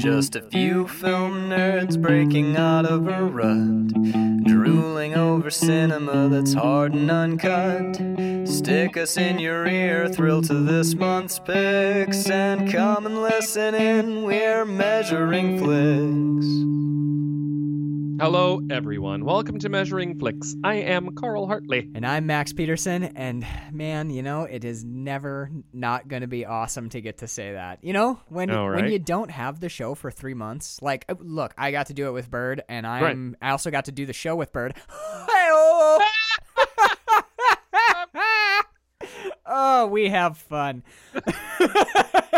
Just a few film nerds breaking out of a rut, drooling over cinema that's hard and uncut. Stick us in your ear, thrill to this month's picks, and come and listen in. We're measuring flicks. Hello, everyone. Welcome to Measuring Flicks. I am Carl Hartley. And I'm Max Peterson, and man, you know, it is never not going to be awesome to get to say that. You know, when All when you don't have the show for three months, like, uh, look, I got to do it with Bird, and I'm I also got to do the show with Bird. Hey-oh! oh, we have fun.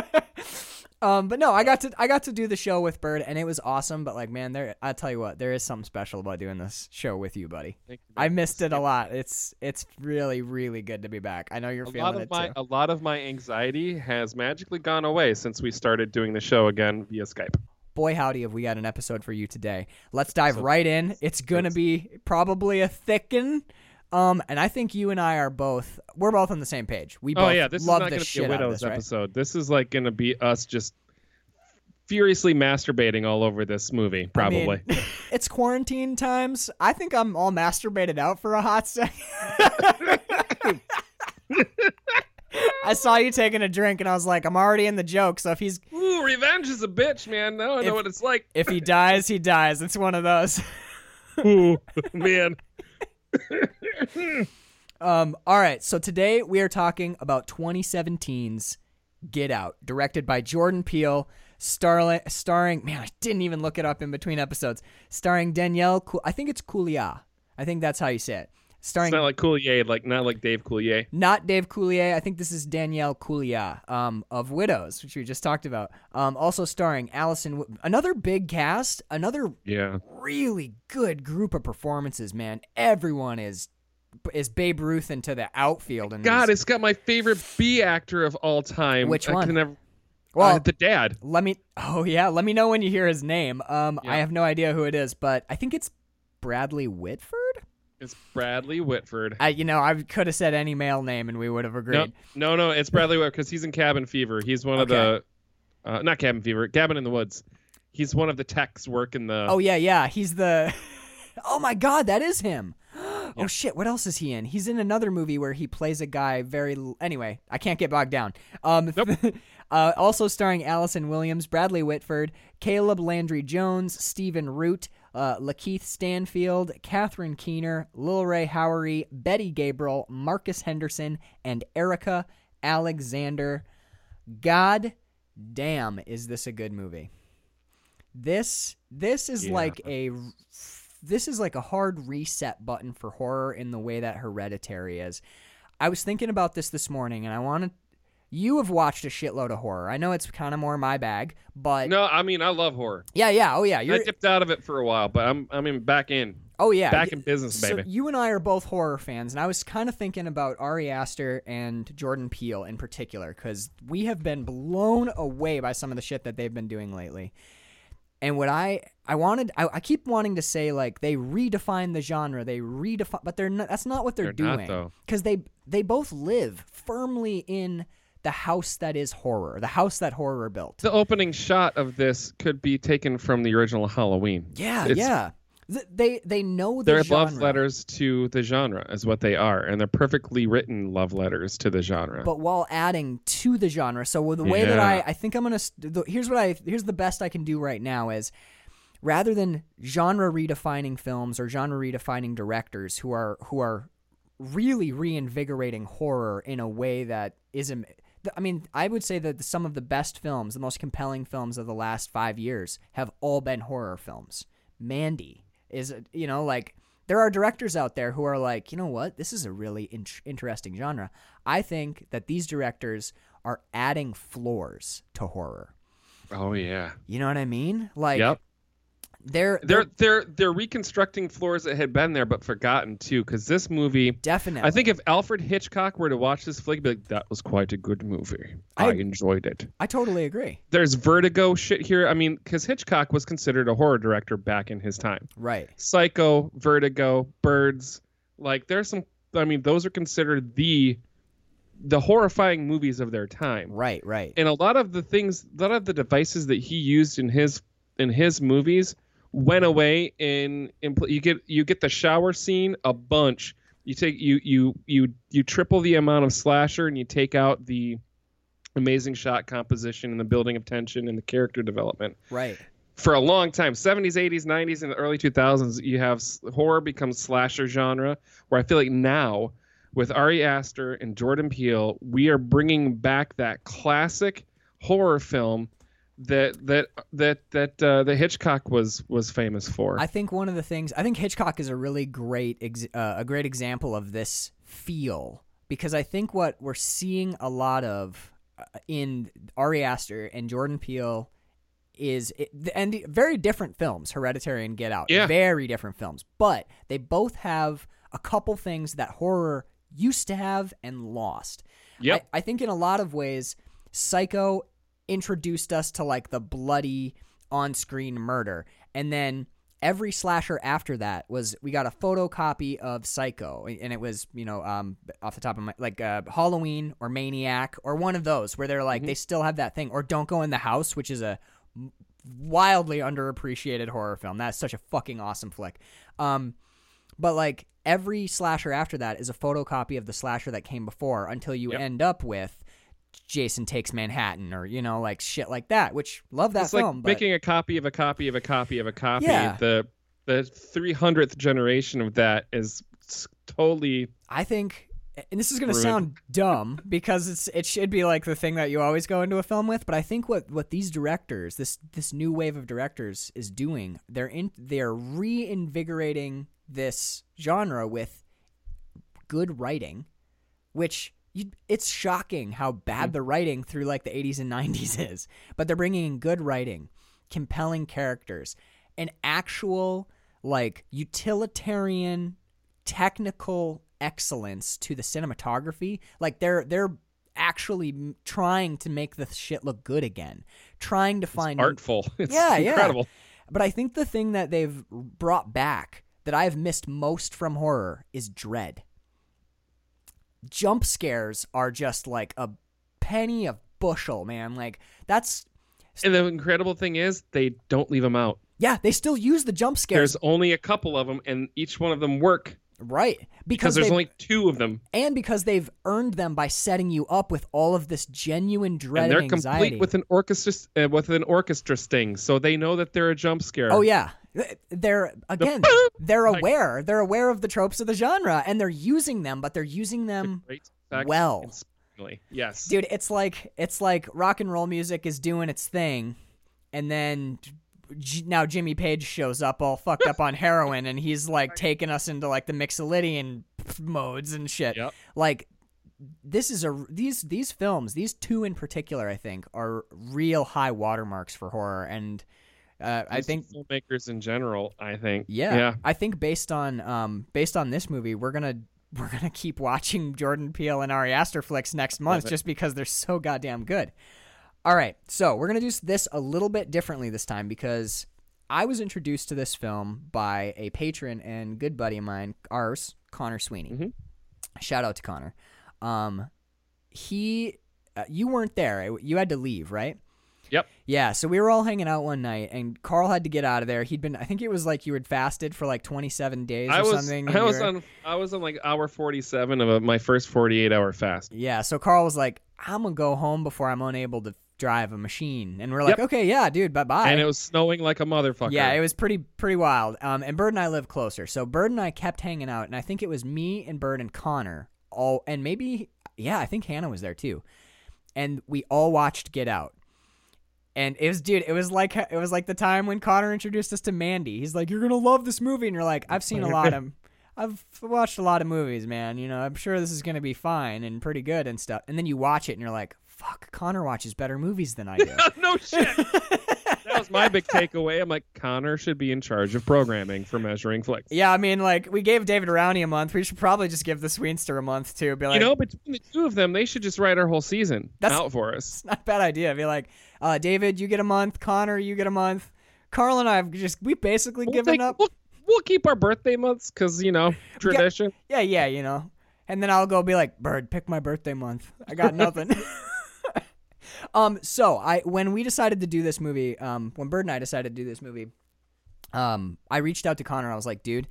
um, but no, I got to I got to do the show with Bird, and it was awesome. But like, man, there I tell you what, there is something special about doing this show with you, buddy. Thank you I missed it a lot. It's it's really really good to be back. I know you're A lot feeling of it my too. a lot of my anxiety has magically gone away since we started doing the show again via Skype. Boy, howdy, have we got an episode for you today. Let's dive So- right in. It's gonna be probably a thickin'. Um, and I think you and I are both we're both on the same page. We both Oh yeah, this is love not the going to be a widows this, right? episode. This is like going to be us just furiously masturbating all over this movie, I mean, probably. it's quarantine times. I think I'm all masturbated out for a hot second. I saw you taking a drink, and I was like, I'm already in the joke. So if he's Ooh, revenge is a bitch, man. Now I know what it's like. if he dies, he dies. It's one of those. Ooh, man. Um, all right, so today we are talking about 2017's Get Out, directed by Jordan Peele, starling, starring, man, I didn't even look it up in between episodes, starring Danielle, Cou- I think it's Coulier. I think that's how you say it. Starring It's not like Coulier, like not like Dave Coulier. not Dave Coulier. I think this is Danielle Coulier um, of Widows, which we just talked about. Um, also starring Allison, another big cast, another Yeah. really good group of performances. Man, everyone is is Babe Ruth into the outfield. And God, it's got my favorite B actor of all time. Which I one? Can never, well, uh, the dad. let me. Oh yeah, let me know when you hear his name. Um, I have no idea who it is, but I think it's Bradley Whitford. It's Bradley Whitford. I, you know, I could have said any male name and we would have agreed. no, no, it's Bradley Whitford because he's in Cabin Fever. He's one of the, uh, not Cabin Fever, Cabin in the Woods. He's one of the techs working the. Oh yeah, yeah, he's the. oh my God, that is him. Oh shit, what else is he in? He's in another movie where he plays a guy very. l- Anyway, I can't get bogged down. Um, uh, also starring Allison Williams, Bradley Whitford, Caleb Landry Jones, Stephen Root, uh, Lakeith Stanfield, Catherine Keener, Lil Rel Howery, Betty Gabriel, Marcus Henderson, and Erika Alexander. God damn, is this a good movie? This this is Yeah. like a this is like a hard reset button for horror in the way that Hereditary is. I was thinking about this this morning, and I wanted you have watched a shitload of horror. I know it's kind of more my bag, but No, I mean I love horror. yeah, yeah, oh yeah, I you're dipped out of it for a while, but I'm I mean back in, oh yeah, back in business, so baby. you and I are both horror fans, and I was kind of thinking about Ari Aster and Jordan Peele in particular because we have been blown away by some of the shit that they've been doing lately. And what I I wanted I, I keep wanting to say like they redefine the genre, they redefine, but they're not. That's not what they're, They're doing because they they both live firmly in the house that is horror, the house that horror built. the opening shot of this could be taken from the original Halloween. yeah, It's- yeah. Th- They they know the They're genre. love letters to the genre, is what they are, and they're perfectly written love letters to the genre. but while adding to the genre. So the way that I, I think I'm gonna here's what I here's the best I can do right now is rather than genre redefining films or genre redefining directors who are who are really reinvigorating horror in a way that isn't. I mean, I would say that some of the best films, the most compelling films of the last five years, have all been horror films. Mandy is, you know, like there are directors out there who are like, you know what, this is a really in- interesting genre. I think that these directors are adding floors to horror. oh yeah, You know what I mean? Like, yep. They're They're they're they're reconstructing floors that had been there but forgotten too, because this movie. definitely. I think if Alfred Hitchcock were to watch this flick, he'd be like, "That was quite a good movie. I- I enjoyed it." I totally agree. There's Vertigo shit here. I mean, because Hitchcock was considered a horror director back in his time. Right. Psycho, Vertigo, Birds. Like, there's some. I mean, those are considered the the horrifying movies of their time. Right, right. And a lot of the things, a lot of the devices that he used in his in his movies went away in, in you get you get the shower scene a bunch. You take you you you you triple the amount of slasher and you take out the amazing shot composition and the building of tension and the character development. Right. For a long time, 70s, 80s, 90s, and the early 2000s, you have horror becomes slasher genre. Where I feel like now, with Ari Aster and Jordan Peele, we are bringing back that classic horror film that that that that uh, that Hitchcock was was famous for. I think one of the things I think Hitchcock is a really great ex, uh, a great example of this feel because I think what we're seeing a lot of uh, in Ari Aster and Jordan Peele is it, and the- very different films, Hereditary and Get Out. Yeah. Very different films, but they both have a couple things that horror used to have and lost. Yep. I, I think in a lot of ways, Psycho introduced us to like the bloody on-screen murder, and then every slasher after that was we got a photocopy of Psycho, and it was you know um off the top of my like uh, Halloween or Maniac or one of those where they're like they still have that thing or Don't Go in the House, which is a wildly underappreciated horror film. That's such a fucking awesome flick. Um, but like every slasher after that is a photocopy of the slasher that came before until you Yep. end up with Jason Takes Manhattan or you know like shit like that. Which love that it's like film. but making a copy of a copy of a copy of a copy. Yeah. The the 300th generation of that is totally I think, and this is going to sound dumb because it's it should be like the thing that you always go into a film with. But I think what what these directors, this this new wave of directors, is doing, they're in they're reinvigorating this genre with good writing, which. You, it's shocking how bad mm. the writing through like the 80s and 90s is, but they're bringing in good writing, compelling characters, an actual like utilitarian technical excellence to the cinematography. Like they're they're actually trying to make the shit look good again, trying to find artful. It's Yeah, yeah. incredible. But I think the thing that they've brought back that I've missed most from horror is dread. Jump scares are just like a penny a bushel, man. Like that's And the incredible thing is they don't leave them out. yeah, they still use the jump scares, There's only a couple of them, and each one of them work right? because Because there's only two of them, and because they've earned them by setting you up with all of this genuine dread and they're and anxiety. complete with an orchestra uh, with an orchestra sting, so they know that they're a jump scare. Oh yeah, they're again they're Like- aware they're aware of the tropes of the genre and they're using them, but they're using them well. Yes. dude it's like it's like rock and roll music is doing its thing and then Now jimmy page shows up all fucked up on heroin and he's like taking us into like the mixolydian modes and shit Yep. like this is a these these films these two in particular i think are real high watermarks for horror and uh, i think filmmakers in general. I think. yeah, Yeah. I think based on um based on this movie, we're gonna we're gonna keep watching Jordan Peele and Ari Aster flicks next month just because they're so goddamn good. All right, so we're gonna do this a little bit differently this time because I was introduced to this film by a patron and good buddy of mine, ours, Connor Sweeney. Mhm. Shout out to Connor. Um, he, uh, you weren't there. You had to leave, right? Yep. Yeah, so we were all hanging out one night, and Carl had to get out of there. He'd been, I think it was like you had fasted for like 27 days or I was something. I was were- on I was on like hour 47 of a, my first 48 hour fast. Yeah, so Carl was like, I'm gonna go home before I'm unable to drive a machine. And we're like, Yep. okay, yeah, dude, bye bye. And it was snowing like a motherfucker. Yeah, it was pretty pretty wild. Um, and Bird and I live closer, so Bird and I kept hanging out, and I think it was me and Bird and Connor all, and maybe yeah, I think Hannah was there too, and we all watched Get Out. And it was, dude. It was like it was like the time when Connor introduced us to Mandy. He's like, "You're gonna love this movie," and you're like, "I've seen a lot of, I've watched a lot of movies, man. You know, I'm sure this is gonna be fine and pretty good and stuff." And then you watch it, and you're like, "Fuck, Connor watches better movies than I do." no shit. that was my big takeaway. I'm like, Connor should be in charge of programming for measuring flicks. Yeah, I mean, like we gave David Rowney a month. We should probably just give the Sweenster a month too. Be like, you know, between the two of them, they should just write our whole season That's- out for us. it's not a bad idea. Be like, uh, David, you get a month. Connor, you get a month. Carl and I have just we basically We'll, given take- up. we'll, we'll keep our birthday months because you know tradition. Yeah, yeah, you know. and then I'll go be like, "Bird, pick my birthday month. I got nothing." um, so I when we decided to do this movie, um, when Bird and I decided to do this movie, um, I reached out to Connor. I was like, "Dude."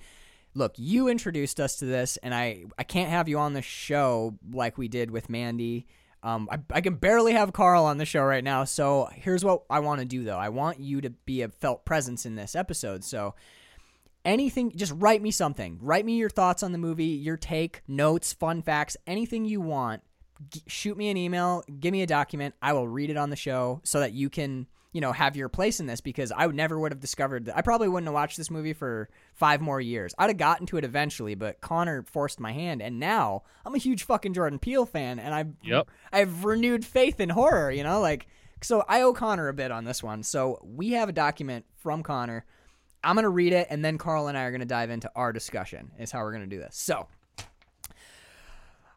Look, you introduced us to this, and I, I can't have you on the show like we did with Mandy. Um, I, I can barely have Carl on the show right now. So here's what I want to do, though. I want you to be a felt presence in this episode. So anything, just write me something. Write me your thoughts on the movie, your take, notes, fun facts, anything you want. G- shoot me an email, give me a document. I will read it on the show so that you can, you know, have your place in this because I would never would have discovered that. I probably wouldn't have watched this movie for five more years. I'd have gotten to it eventually, but Connor forced my hand, and now I'm a huge fucking Jordan Peele fan, and I've, Yep. I've renewed faith in horror. You know, like so I owe Connor a bit on this one. So we have a document from Connor. I'm gonna read it, and then Carl and I are gonna dive into our discussion. Is how we're gonna do this. So.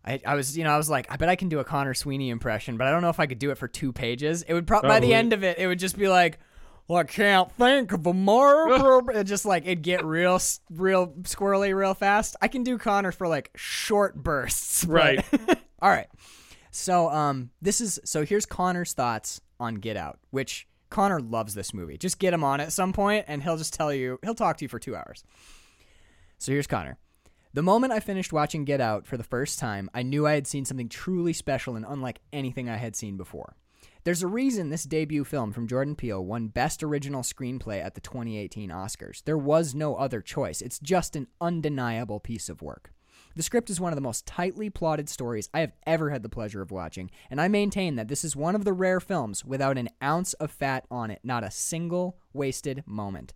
I, I was, you know, I was like, I bet I can do a Connor Sweeney impression, but I don't know if I could do it for two pages. It would probably by the end of it, it would just be like, well, I can't think of a more. it just like it'd get real, real squirrely, real fast. I can do Connor for like short bursts. Right. All right. So, um, this is so here's Connor's thoughts on Get Out, which Connor loves this movie. Just get him on at some point, and he'll just tell you, he'll talk to you for two hours. So here's Connor. The moment I finished watching Get Out for the first time, I knew I had seen something truly special and unlike anything I had seen before. There's a reason this debut film from Jordan Peele won Best Original Screenplay at the 2018 Oscars. There was no other choice. It's just an undeniable piece of work. The script is one of the most tightly plotted stories I have ever had the pleasure of watching, and I maintain that this is one of the rare films without an ounce of fat on it, not a single wasted moment.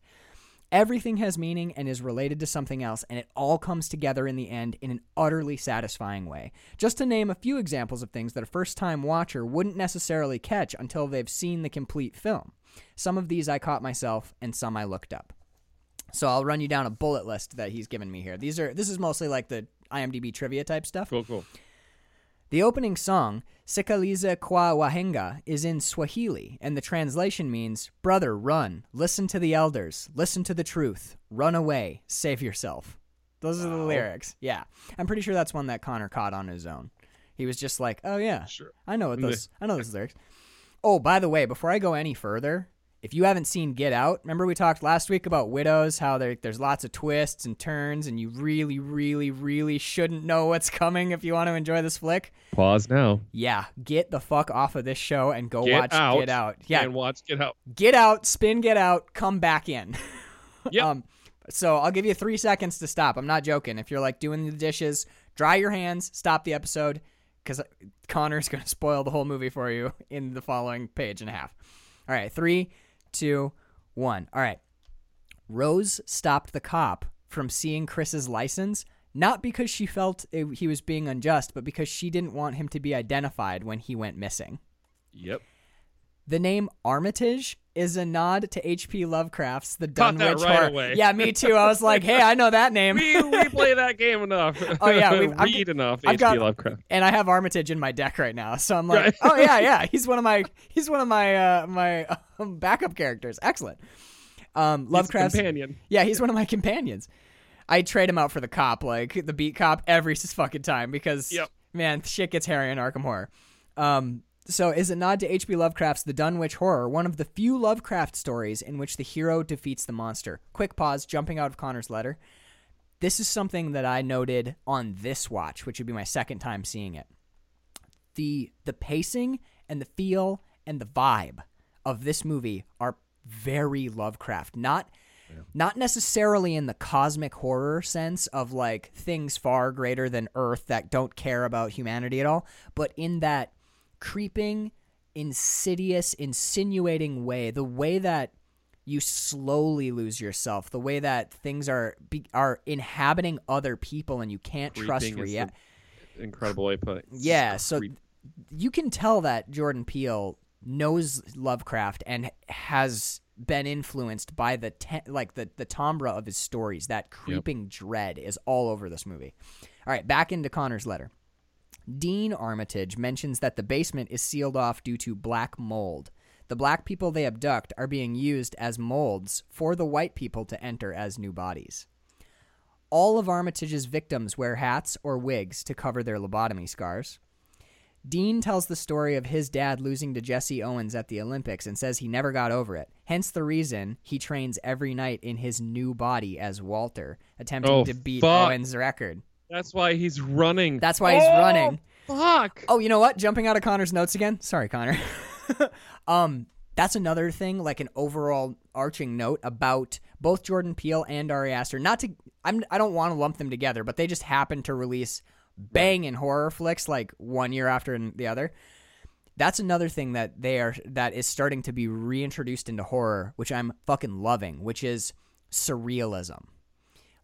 Everything has meaning and is related to something else, and it all comes together in the end in an utterly satisfying way. Just to name a few examples of things that a first time watcher wouldn't necessarily catch until they've seen the complete film. Some of these I caught myself, and some I looked up. So I'll run you down a bullet list that he's given me here. These are this is mostly like the IMDb trivia type stuff. Cool, cool. The opening song, Sikiliza Kwa Wahenga, is in Swahili, and the translation means, Brother, run, listen to the elders, listen to the truth, run away, save yourself. Those are the lyrics. Yeah. I'm pretty sure that's one that Connor caught on his own. He was just like, oh, yeah, Sure. I know what those, I know those lyrics. Oh, by the way, before I go any further, if you haven't seen Get Out, remember we talked last week about widows, how there, there's lots of twists and turns, and you really, really, really shouldn't know what's coming if you want to enjoy this flick. Pause now. Yeah, get the fuck off of this show and go Get watch out. Get Out. Yeah, And watch Get Out. get out, spin Get Out, come back in. Yep. um, so I'll give you three seconds to stop. I'm not joking. If you're like doing the dishes, dry your hands, stop the episode, because Connor's going to spoil the whole movie for you in the following page and a half. All right, three, two, one. All right. Rose stopped the cop from seeing Chris's license, not because she felt it, he was being unjust, but because she didn't want him to be identified when he went missing. Yep. The name Armitage is a nod to H.P. Lovecraft's The Caught that Dunwich right Horror. away. Yeah, me too. I was like, hey, I know that name. we, we play that game enough. Oh, yeah, we've- I've- read enough. I've H.P. Lovecraft. and I have Armitage in my deck right now, so I'm like, Right. oh yeah, yeah, he's one of my he's one of my uh, my um, backup characters. Excellent. Um, He's a Lovecraft's companion. yeah, he's one of my companions. I trade him out for the cop, like the beat cop, every fucking time because Yep. man, shit gets hairy in Arkham Horror. Um, so is a nod to H.P. Lovecraft's The Dunwich Horror, one of the few Lovecraft stories in which the hero defeats the monster. Quick pause, jumping out of Connor's letter. This is something that I noted on this watch, which would be my second time seeing it. The the pacing and the feel and the vibe of this movie are very Lovecraft. Not not necessarily in the cosmic horror sense of like things far greater than Earth that don't care about humanity at all, but in that creeping, insidious, insinuating way, the way that you slowly lose yourself, the way that things are be, are inhabiting other people and you can't trust Creeping is reality. incredible way put. Yeah, so Creep. you can tell that Jordan Peele knows Lovecraft and has been influenced by the te- like the the timbre of his stories. That creeping dread is all over this movie. All right, back into Connor's letter. Dean Armitage mentions that the basement is sealed off due to black mold. The black people they abduct are being used as molds for the white people to enter as new bodies. All of Armitage's victims wear hats or wigs to cover their lobotomy scars. Dean tells the story of his dad losing to Jesse Owens at the Olympics and says he never got over it. Hence the reason he trains every night in his new body as Walter, attempting Oh, to beat fuck. Owens' record. That's why he's running. That's why he's Oh, running. Fuck. Oh, you know what? Jumping out of Connor's notes again. Sorry, Connor. um, that's another thing, like an overall arching note about both Jordan Peele and Ari Aster. Not to, I'm, I don't want to lump them together, but they just happen to release banging horror flicks like one year after the other. That's another thing that they are that is starting to be reintroduced into horror, which I'm fucking loving, which is surrealism.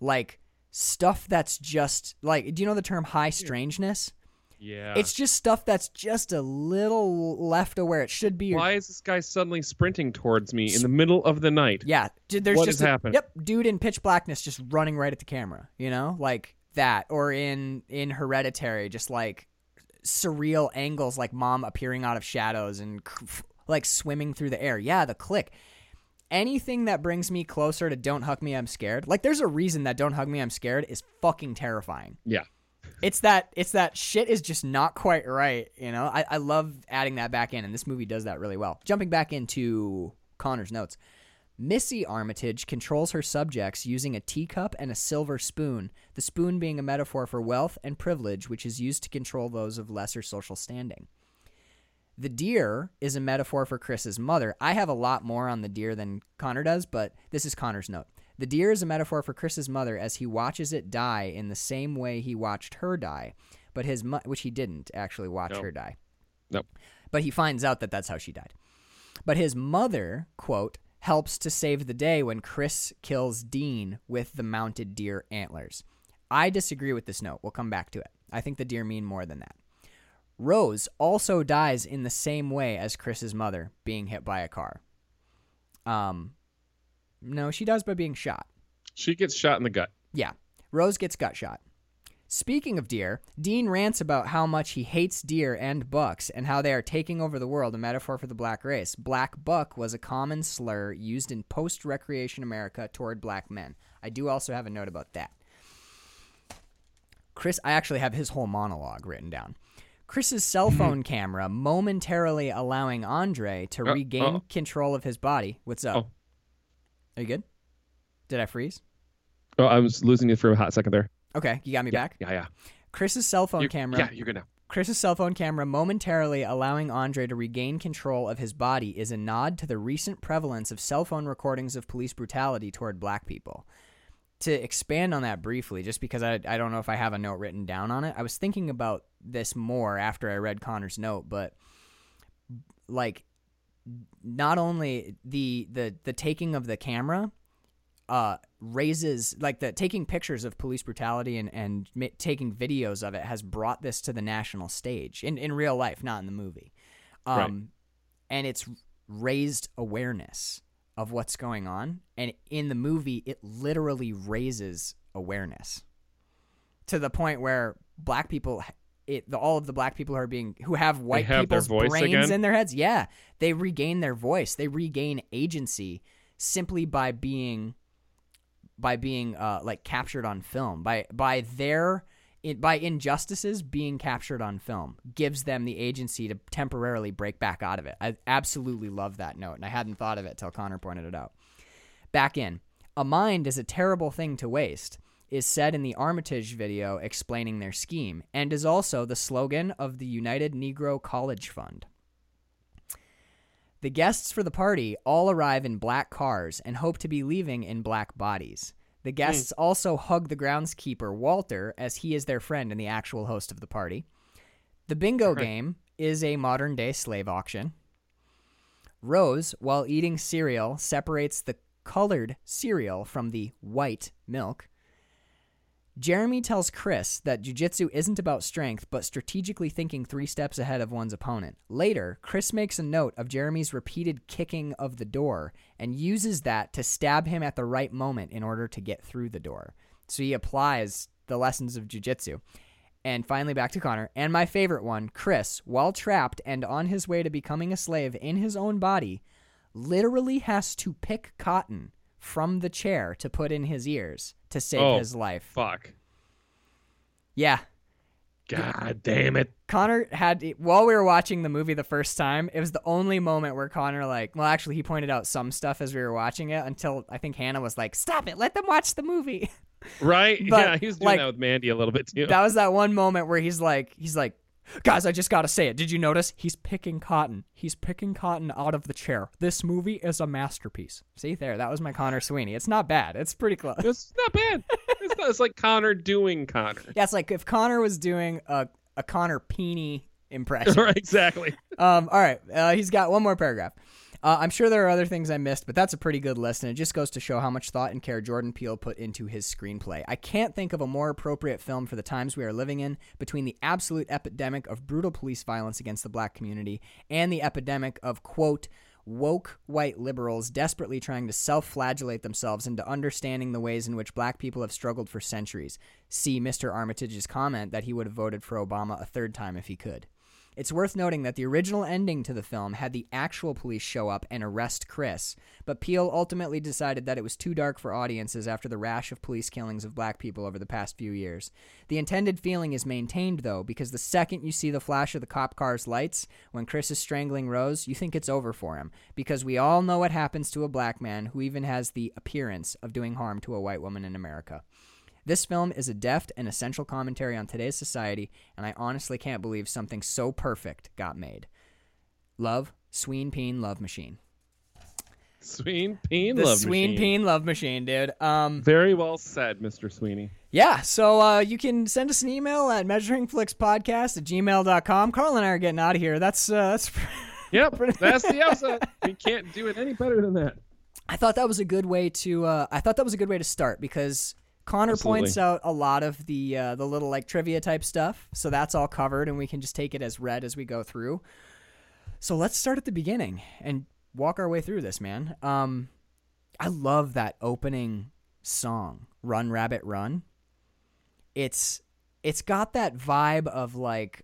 Like stuff that's just like do you know the term high strangeness? Yeah. It's just stuff that's just a little left of where it should be. why is this guy suddenly sprinting towards me in the middle of the night? Yeah, there's What just has a- happened? Yep, dude in pitch blackness just running right at the camera. You know, like that, or in in Hereditary, just like surreal angles, like mom appearing out of shadows and like swimming through the air. Yeah, the click. Anything that brings me closer to "Don't Hug Me, I'm Scared." Like, there's a reason that "Don't Hug Me, I'm Scared" is fucking terrifying. Yeah. it's that it's that shit is just not quite right you know I, I love adding that back in and this movie does that really well jumping back into connor's notes missy armitage controls her subjects using a teacup and a silver spoon the spoon being a metaphor for wealth and privilege which is used to control those of lesser social standing the deer is a metaphor for Chris's mother. I have a lot more on the deer than Connor does, but this is Connor's note. The deer is a metaphor for Chris's mother as he watches it die in the same way he watched her die, but his mo- which he didn't actually watch No. her die. Nope. But he finds out that that's how she died. But his mother, quote, helps to save the day when Chris kills Dean with the mounted deer antlers. I disagree with this note. We'll come back to it. I think the deer mean more than that. Rose also dies in the same way as Chris's mother, being hit by a car. Um, no, she dies by being shot. She gets shot in the gut. Yeah, Rose gets gut shot. Speaking of deer, Dean rants about how much he hates deer and bucks and how they are taking over the world, a metaphor for the black race. Black buck was a common slur used in post recreation America toward black men. I do also have a note about that. Chris, I actually have his whole monologue written down. Chris's cell phone camera momentarily allowing Andre to Uh, regain uh. control of his body. What's up? Oh. Are you good? Did I freeze? Oh, I was losing you for a hot second there. Okay, you got me Yeah, back. Yeah, yeah. Chris's cell phone You- camera. Yeah, you're good now. Chris's cell phone camera momentarily allowing Andre to regain control of his body is a nod to the recent prevalence of cell phone recordings of police brutality toward black people. To expand on that briefly, just because I, I don't know if I have a note written down on it, I was thinking about this more after I read Connor's note, but like not only the the the taking of the camera uh raises like the taking pictures of police brutality and and ma- taking videos of it has brought this to the national stage in in real life not in the movie. Um Right. and it's raised awareness of what's going on and in the movie it literally raises awareness to the point where black people it the, all of the black people who are being who have white have people's brains again? in their heads. Yeah. They regain their voice. They regain agency simply by being by being uh, like captured on film. By by their it, by injustices being captured on film gives them the agency to temporarily break back out of it. I absolutely love that note, and I hadn't thought of it till Connor pointed it out. Back in, a mind is a terrible thing to waste is said in the Armitage video explaining their scheme, and is also the slogan of the United Negro College Fund. The guests for the party all arrive in black cars and hope to be leaving in black bodies. The hmm. guests also hug the groundskeeper, Walter, as he is their friend and the actual host of the party. The bingo Right. game is a modern day slave auction. Rose, while eating cereal, separates the colored cereal from the white milk. Jeremy tells Chris that jujitsu isn't about strength, but strategically thinking three steps ahead of one's opponent. Later, Chris makes a note of Jeremy's repeated kicking of the door and uses that to stab him at the right moment in order to get through the door. So he applies the lessons of jujitsu. And finally, back to Connor. And my favorite one Chris, while trapped and on his way to becoming a slave in his own body, literally has to pick cotton from the chair to put in his ears to save Oh. his life. Fuck. Yeah. God damn it. Connor had while we were watching the movie the first time, it was the only moment where Connor like, well actually he pointed out some stuff as we were watching it until I think Hannah was like, "Stop it. Let them watch the movie." Right? But, yeah, he was doing like, that with Mandy a little bit too. that was that one moment where he's like he's like guys i just gotta say it. Did you notice? He's picking cotton. He's picking cotton out of the chair. This movie is a masterpiece. See there that was my connor sweeney. It's not bad. It's pretty close. It's not bad. It's, not, it's like Connor doing Connor. yeah it's like if connor was doing a, a connor peony impression. Right, exactly. um all right uh, he's got one more paragraph uh, I'm sure there are other things I missed, but that's a pretty good list, and it just goes to show how much thought and care Jordan Peele put into his screenplay. I can't think of a more appropriate film for the times we are living in, between the absolute epidemic of brutal police violence against the black community and the epidemic of, quote, woke white liberals desperately trying to self flagellate themselves into understanding the ways in which black people have struggled for centuries. See Mr. Armitage's comment that he would have voted for Obama a third time if he could. It's worth noting that the original ending to the film had the actual police show up and arrest Chris, but Peele ultimately decided that it was too dark for audiences after the rash of police killings of black people over the past few years. The intended feeling is maintained, though, because the second you see the flash of the cop car's lights, when Chris is strangling Rose, you think it's over for him, because we all know what happens to a black man who even has the appearance of doing harm to a white woman in America. This film is a deft and essential commentary on today's society, and I honestly can't believe something so perfect got made. Love, Sween Peen Love Machine. Sween Peen The Love Sween Machine. Peen Love Machine, dude. Um, Very well said, Mr. Sweeney. yeah, so uh, you can send us an email at measuringflixpodcast at gmail.com. Carl and I are getting out of here. That's, uh, that's Yep, that's the episode. we can't do it any better than that. I thought that was a good way to. Uh, I thought that was a good way to start because Connor Absolutely. points out a lot of the uh, the little like trivia type stuff, so that's all covered, and we can just take it as read as we go through. So let's start at the beginning and walk our way through this, man. Um, I love that opening song, "Run Rabbit Run." It's it's got that vibe of like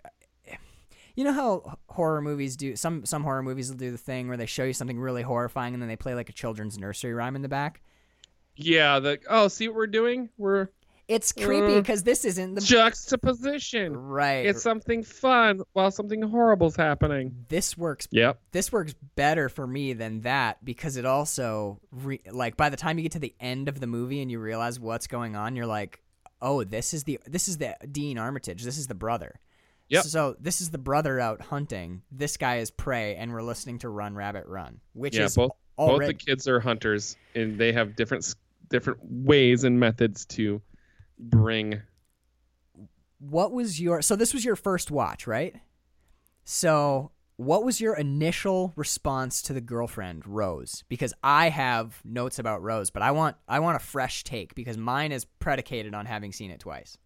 you know how horror movies do some some horror movies will do the thing where they show you something really horrifying and then they play like a children's nursery rhyme in the back Yeah, the oh, see what we're doing? We're it's creepy Uh, because this isn't the juxtaposition. right It's something fun while something horrible's happening. this works Yep. this works better for me than that because it also re- like by the time you get to the end of the movie and you realize what's going on you're like oh this is the this is the dean armitage this is the brother Yep. so this is the brother out hunting this guy is prey and we're listening to run rabbit run which yeah, is both already both the kids are hunters and they have different different ways and methods to bring what was your so this was your first watch right? So what was your initial response to the girlfriend rose? Because i have notes about rose but i want i want a fresh take because mine is predicated on having seen it twice.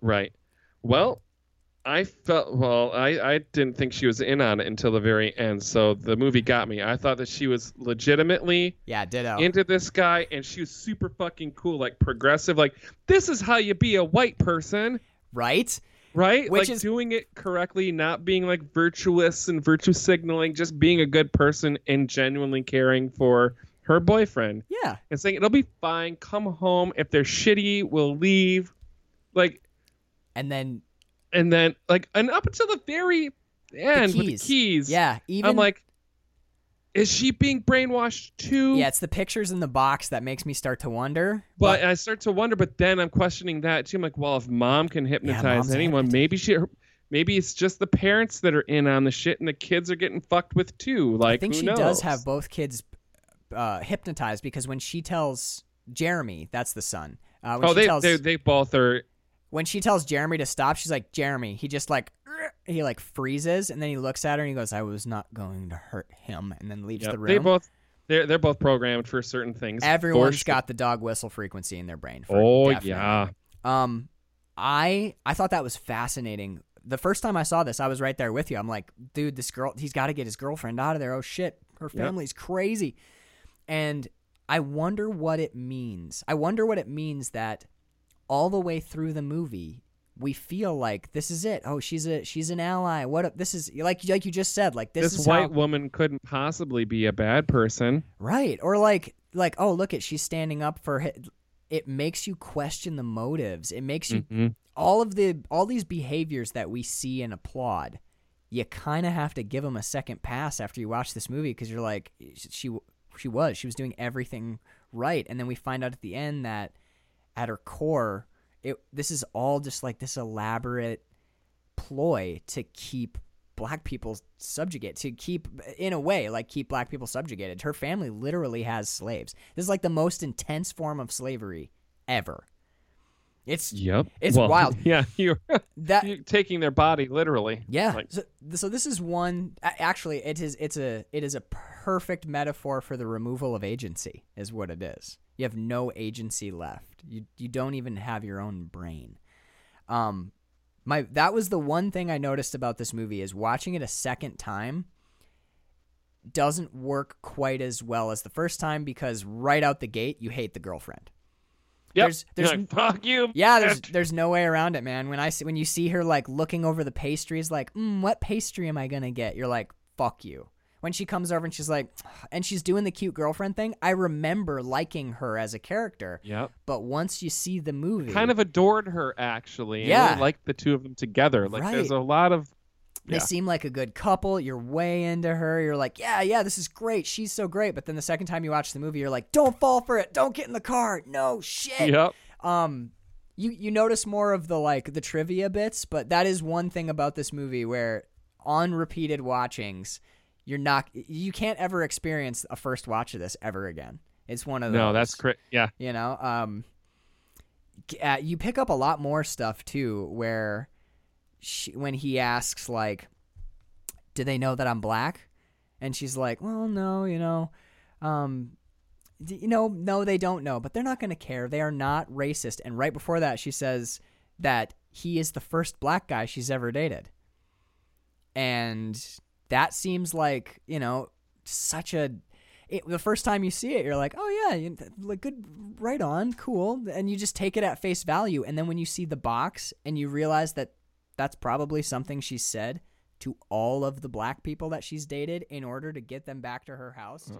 Right. Well, I felt well. I I didn't think she was in on it until the very end. So the movie got me. I thought that she was legitimately yeah ditto into this guy, and she was super fucking cool, like progressive. Like this is how you be a white person, right right? Which like is- doing it correctly, not being like virtuous and virtue signaling, just being a good person and genuinely caring for her boyfriend yeah and saying it'll be fine. Come home. If they're shitty, we'll leave. Like and then and then like and up until the very end with the keys. yeah even i'm like is she being brainwashed too yeah it's the pictures in the box that makes me start to wonder but i start to wonder but then i'm questioning that too i'm like well if mom can hypnotize a anyone maybe she maybe it's just the parents that are in on the shit and the kids are getting fucked with too like I think she knows? does have both kids uh, hypnotized because when she tells Jeremy, that's the son. Uh, oh she they, tells, they they both are when she tells Jeremy to stop, she's like, Jeremy. He just like he like freezes and then he looks at her and he goes, I was not going to hurt him, and then leaves yeah, the room. they both they're they're both programmed for certain things Everyone's got the dog whistle frequency in their brain. For oh definitely. yeah Um, I I thought that was fascinating. The first time I saw this, I was right there with you. I'm like, dude, this girl, he's got to get his girlfriend out of there. Oh shit, her Yep. family's crazy. And I wonder what it means. I wonder what it means that all the way through the movie, we feel like this is it. Oh, she's a she's an ally. What a, this is like like you just said. Like this, this, is white how, woman couldn't possibly be a bad person right or like like oh look at she's standing up for hi- it makes you question the motives it makes you Mhm. all of the all these behaviors that we see and applaud you kind of have to give them a second pass after you watch this movie because you're like she she was she was doing everything right and then we find out at the end that at her core it this is all just like this elaborate ploy to keep black people subjugate to keep in a way like keep black people subjugated her family literally has slaves this is like the most intense form of slavery ever it's Yep. It's Well, wild. Yeah, you're, that you're taking their body literally. yeah. Like, so, so this is one. Actually, it is. It's a. It is a perfect metaphor for the removal of agency. Is what it is. You have no agency left. You you don't even have your own brain. Um, my that was the one thing I noticed about this movie is watching it a second time doesn't work quite as well as the first time because right out the gate you hate the girlfriend. yep. There's there's like, fuck you. yeah, there's bitch." there's no way around it, man. When I see when you see her like looking over the pastries, like, mm, what pastry am I gonna get? You're like, fuck you. When she comes over and she's like, and she's doing the cute girlfriend thing, I remember liking her as a character. Yep. But once you see the movie, Kind of adored her actually. Yeah. really liked the two of them together. Like there's a lot of they yeah. seem like a good couple. You're way into her. You're like, yeah, yeah, this is great. She's so great. But then the second time you watch the movie, you're like, don't fall for it. Don't get in the car. No shit. Yep. um you you notice more of the like the trivia bits but that is one thing about this movie where on repeated watchings you're not you can't ever experience a first watch of this ever again. It's one of those. No, that's cra- yeah. you know um uh, you pick up a lot more stuff too where she, when he asks like do they know that i'm black? And she's like well no you know um you know no they don't know but they're not going to care. They are not racist. And right before that she says that he is the first black guy she's ever dated. And that seems like you know such a it, the first time you see it, you're like, oh yeah, you, like good, right on, cool, and you just take it at face value. And then when you see the box and you realize that that's probably something she said to all of the black people that she's dated in order to get them back to her house.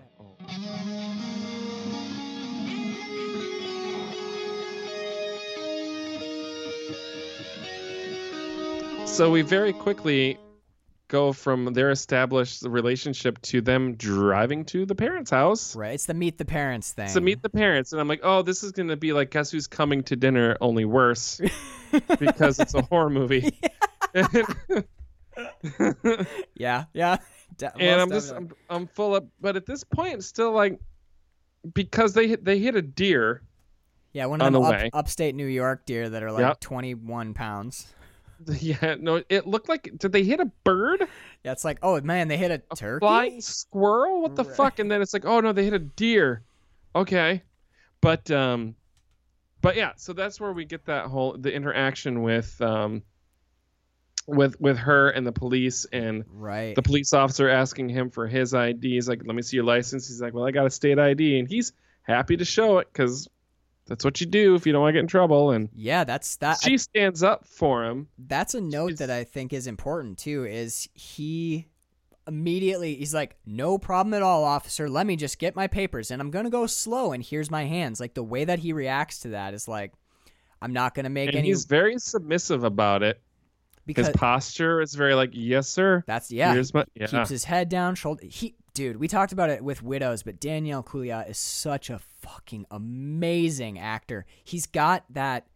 So we very quickly go from their established relationship to them driving to the parents' house Right, it's the meet the parents thing. to meet the parents, and I'm like, oh, this is gonna be like Guess Who's Coming to Dinner, only worse, because it's a horror movie. yeah, yeah. De- and I'm just. I'm, I'm full of but at this point it's still like because they hit they hit a deer yeah, one of on them the up, way. upstate New York deer that are like Yep. 21 pounds. yeah no it looked like did they hit a bird Yeah, it's like, oh man, they hit a, a turkey. flying squirrel what the Right. fuck and then it's like oh no they hit a deer okay but um but yeah so that's where we get that whole the interaction with um with with her and the police and Right. the police officer asking him for his ID. He's like, "Let me see your license." He's like, "Well, I got a state ID," and he's happy to show it because that's what you do if you don't want to get in trouble. And yeah, that's that. I she stands up for him. That's a note She's- that I think is important too. Is he immediately? He's like, "No problem at all, officer. Let me just get my papers, and I'm gonna go slow. And here's my hands." Like the way that he reacts to that is like, "I'm not gonna make And any." he's very submissive about it. Because His posture is very like, "Yes, sir." that's yeah. Here's my yeah. Keeps his head down, shoulder. He, dude, we talked about it with widows, but Danielle Couliot is such a fucking amazing actor. He's got that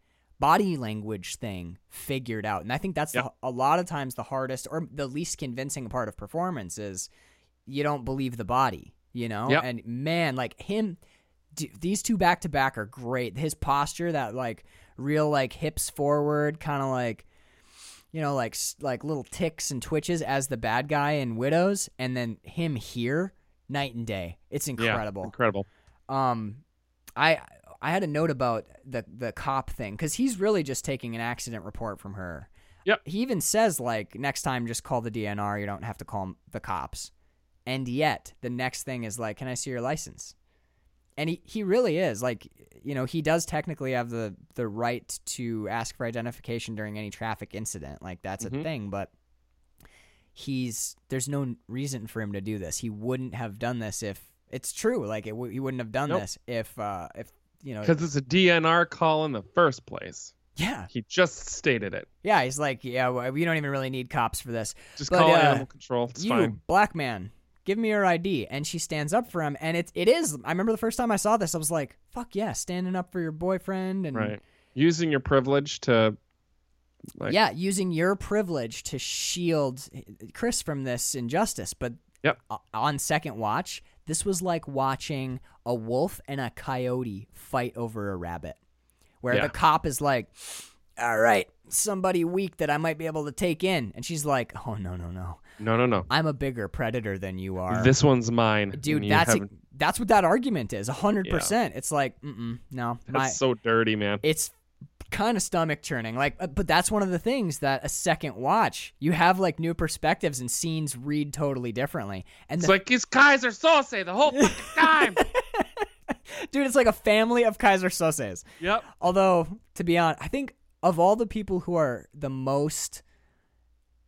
body language thing figured out, and I think that's the, a lot of times the hardest or the least convincing part of performance is you don't believe the body, you know. Yep. And man, like him, these two back to back are great. His posture, that like real like hips forward, kind of like you know, like like little ticks and twitches as the bad guy in Widows, and then him here, night and day. It's Yeah, incredible. incredible. Um, I I had a note about the the cop thing because he's really just taking an accident report from her. Yep. He even says like next time just call the DNR. You don't have to call the cops. And yet the next thing is like, can I see your license? And he, he really is like you know he does technically have the the right to ask for identification during any traffic incident like that's a Mhm. thing but he's there's no reason for him to do this he wouldn't have done this if it's true. Like it, w- he wouldn't have done Nope. this if uh if you know. Because it's a DNR call in the first place. Yeah, He just stated it. yeah. He's like, yeah, well, we don't even really need cops for this. Just But, call uh, animal control. It's you, fine. black man, give me your ID. And she stands up for him, and it it is. I remember the first time I saw this, I was like, fuck yeah, standing up for your boyfriend and Right. Using your privilege to like yeah, using your privilege to shield Chris from this injustice. But Yep. on second watch, this was like watching a wolf and a coyote fight over a rabbit, where Yeah. the cop is like, "All right, somebody weak that I might be able to take in," and she's like, "Oh no, no, no, No no no. I'm a bigger predator than you are." This one's mine. Dude, that's haven't- that's what that argument is. hundred percent. It's like, mm-mm, no, that's my, so dirty, man. it's kind of stomach churning. Like, uh, but that's one of the things that a second watch, you have like new perspectives and scenes read totally differently. And It's the, like it's Keyser Söze the whole fucking time. dude, it's like a family of Keyser Söze's. yep. Although, to be honest, I think of all the people who are the most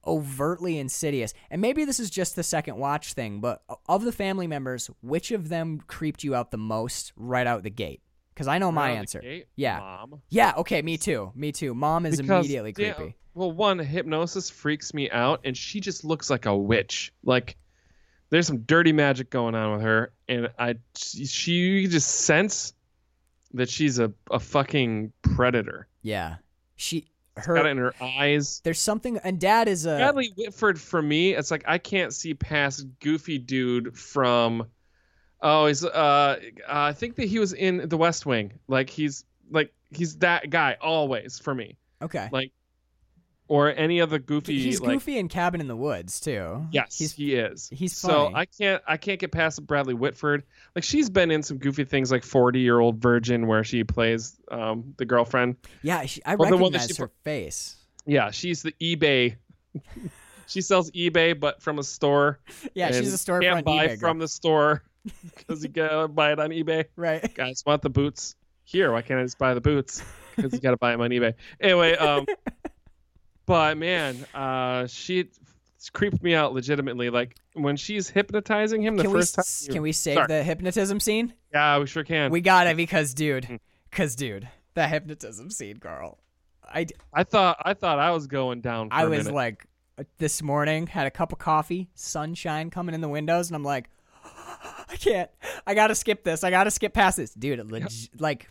overtly insidious, and maybe this is just the second watch thing, but of the family members, which of them creeped you out the most right out the gate? Because I know my Right the answer. gate, Yeah. Mom. Yeah, okay, me too. Me too. Mom is Because, immediately yeah, creepy. well, one hypnosis freaks me out, and she just looks like a witch. Like there's some dirty magic going on with her, and I she you just sense that she's a, a fucking predator. Yeah. She Got it her in her eyes. there's something and dad is a Bradley Whitford for me, it's like I can't see past Goofy Dude from. Oh, he's. Uh, I think that he was in The West Wing. Like he's like he's that guy always for me. Okay. Like, or any other Goofy. He's like, goofy in Cabin in the Woods too. Yes, He's he is. he's so. I can't I can't get past Bradley Whitford. Like she's been in some goofy things like Forty Year Old Virgin where she plays um the girlfriend. yeah, she, I Well, the one that recognize she her face. Yeah, she's the eBay. she sells eBay, but from a store. Yeah, she's a storefront Can't buy eBay girl. from the store because you gotta buy it on eBay. right. Guys want the boots here? Why can't I just buy the boots? Because you gotta buy them on eBay. Anyway, um, but man, uh, she creeped me out legitimately. Like when she's hypnotizing him the Can we first s- time. can we save Sorry. the hypnotism scene? Yeah, we sure can. We got it because dude, cuz dude, the hypnotism scene, Carl. I I thought I thought I was going down. For I was minute. like this morning had a cup of coffee, sunshine coming in the windows and I'm like I can't. I got to skip this. I got to skip past this. Dude, it leg- like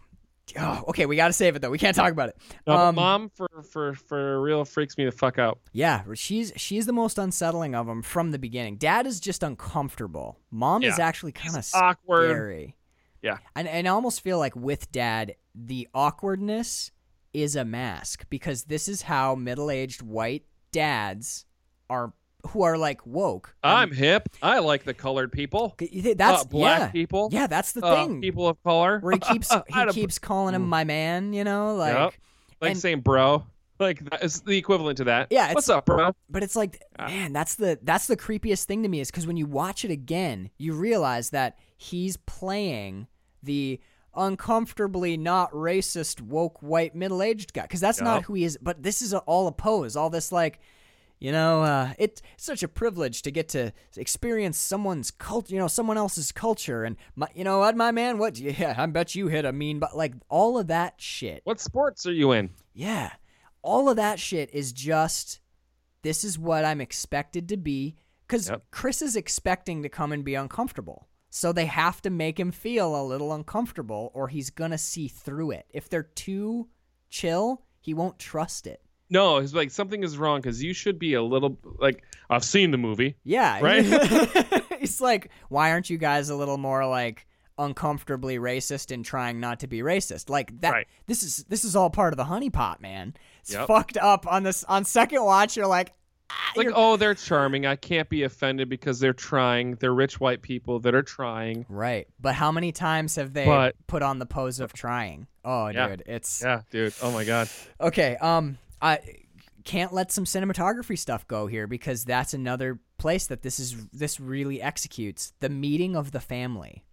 oh, okay, we got to save it though. We can't talk about it. No, um, mom for for for real freaks me the fuck out. Yeah, she's she's the most unsettling of them from the beginning. Dad is just uncomfortable. Mom is actually kind of awkward. scary. Yeah. and and I almost feel like with Dad, the awkwardness is a mask because this is how middle-aged white dads are who are like woke. I'm hip. I like the colored people. Um, that's uh, black yeah, people. yeah. That's the uh, thing. people of color. where he keeps he keeps calling him my man. You know, like. Yep. like and- saying bro. Like that is the equivalent to that. Yeah, What's up, bro? But it's like, Ah. man, that's the that's the creepiest thing to me is because when you watch it again, you realize that he's playing the uncomfortably not racist woke white middle aged guy because that's not who he is. But this is all a pose. All this like, you know, uh, it's such a privilege to get to experience someone's culture, you know, someone else's culture, and my, you know what, my man, what? Yeah, I bet you hit a mean, but like all of that shit. What sports are you in? Yeah. All of that shit is just this is what I'm expected to be cuz Yep. Chris is expecting to come and be uncomfortable. So they have to make him feel a little uncomfortable or he's going to see through it. If they're too chill, he won't trust it. No, it's like something is wrong because you should be a little like I've seen the movie. Yeah. Right? He's like, "Why aren't you guys a little more like uncomfortably racist and trying not to be racist?" Like that Right. this is this is all part of the honeypot, man. It's Yep. fucked up on this on second watch you're like, ah, It's like, you're- oh, they're charming. I can't be offended because they're trying. They're rich white people that are trying. Right. But how many times have they But- put on the pose of trying? Oh, Yeah. dude, it's Yeah, dude. Oh my god. okay. Um, I can't let some cinematography stuff go here because that's another place that this is this really executes the meeting of the family.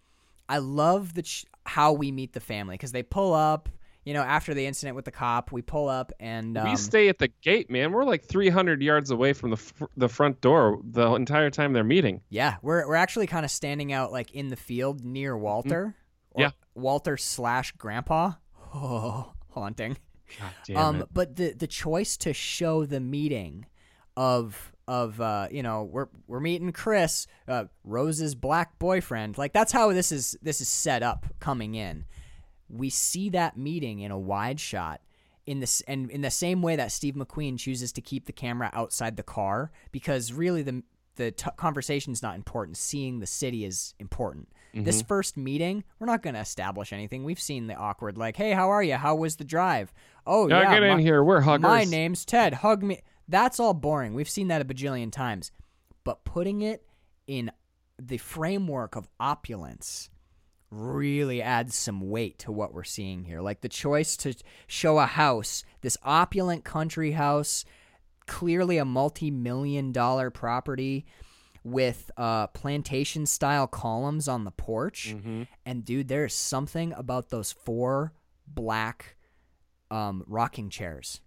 I love the ch- how we meet the family because they pull up. you know, after the incident with the cop, we pull up and um, we stay at the gate, man. We're like 300 yards away from the fr- the front door the entire time they're meeting. yeah, we're we're actually kind of standing out like in the field near Walter. or Yeah. Walter slash Grandpa. Oh, haunting. Um, but the the choice to show the meeting of of uh, you know we're we're meeting Chris, uh, Rose's black boyfriend. Like that's how this is this is set up coming in. We see that meeting in a wide shot in this and in the same way that Steve McQueen chooses to keep the camera outside the car because really the the t- conversation's not important. Seeing the city is important. Mm-hmm. This first meeting, we're not going to establish anything. We've seen the awkward, like, "Hey, how are you? How was the drive? Oh, Yeah, yeah, get in my- here. We're huggers. my name's Ted. Hug me. That's all boring. We've seen that a bajillion times. But putting it in the framework of opulence really adds some weight to what we're seeing here. Like the choice to show a house, this opulent country house, clearly a multi million dollar property with uh, plantation style columns on the porch. Mhm. And dude, there's something about those four black um, rocking chairs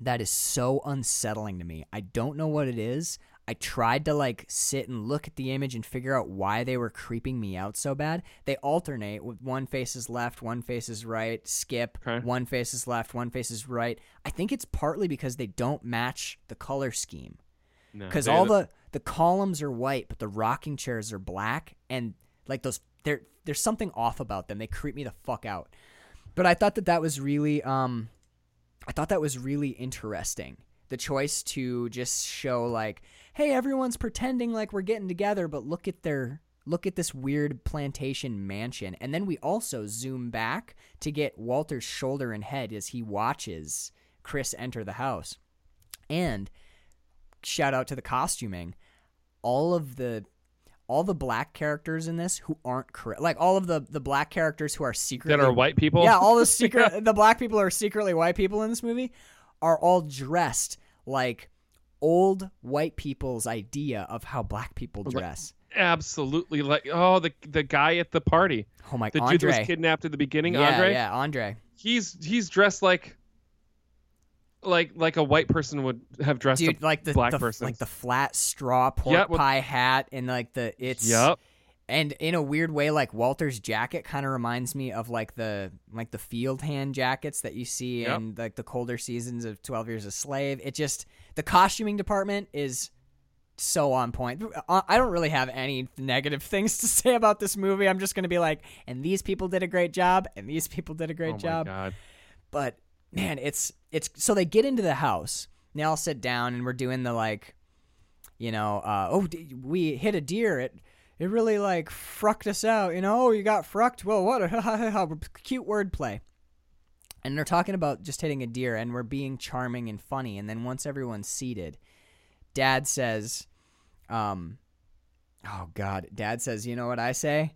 that is so unsettling to me. I don't know what it is. I tried to like sit and look at the image and figure out why they were creeping me out so bad. They alternate with one faces left, one faces right, skip, Okay. one faces left, one faces right. I think it's partly because they don't match the color scheme because they- all the the columns are white, but the rocking chairs are black, and like those, there there's something off about them. They creep me the fuck out. But I thought that that was really, um, I thought that was really interesting. The choice to just show like, hey, everyone's pretending like we're getting together, but look at their look at this weird plantation mansion, and then we also zoom back to get Walter's shoulder and head as he watches Chris enter the house, and shout out to the costuming. All of the all the black characters in this who aren't like all of the the black characters who are secretly that are white people. yeah all the secret the black people who are secretly white people in this movie are all dressed like old white people's idea of how black people dress absolutely. Like oh, the the guy at the party, oh my God. the dude andre that was kidnapped at the beginning, yeah Andre. yeah andre He's he's dressed like like like a white person would have dressed dude a like the, black the person. like the flat straw pork with- pie hat and like the it's Yep. And in a weird way, like Walter's jacket kind of reminds me of like the like the field hand jackets that you see Yep. in like the colder seasons of Twelve Years a Slave. It just the costuming department is so on point. I don't really have any negative things to say about this movie. I'm just gonna be like, and these people did a great job, and these people did a great oh job god. but man it's it's so they get into the house. And they all sit down and we're doing the like you know uh, oh we hit a deer. It it really like frucked us out you know? You got frucked. Well what a cute wordplay. And they're talking about just hitting a deer and we're being charming and funny. And then once everyone's seated dad says um oh god dad says you know what i say?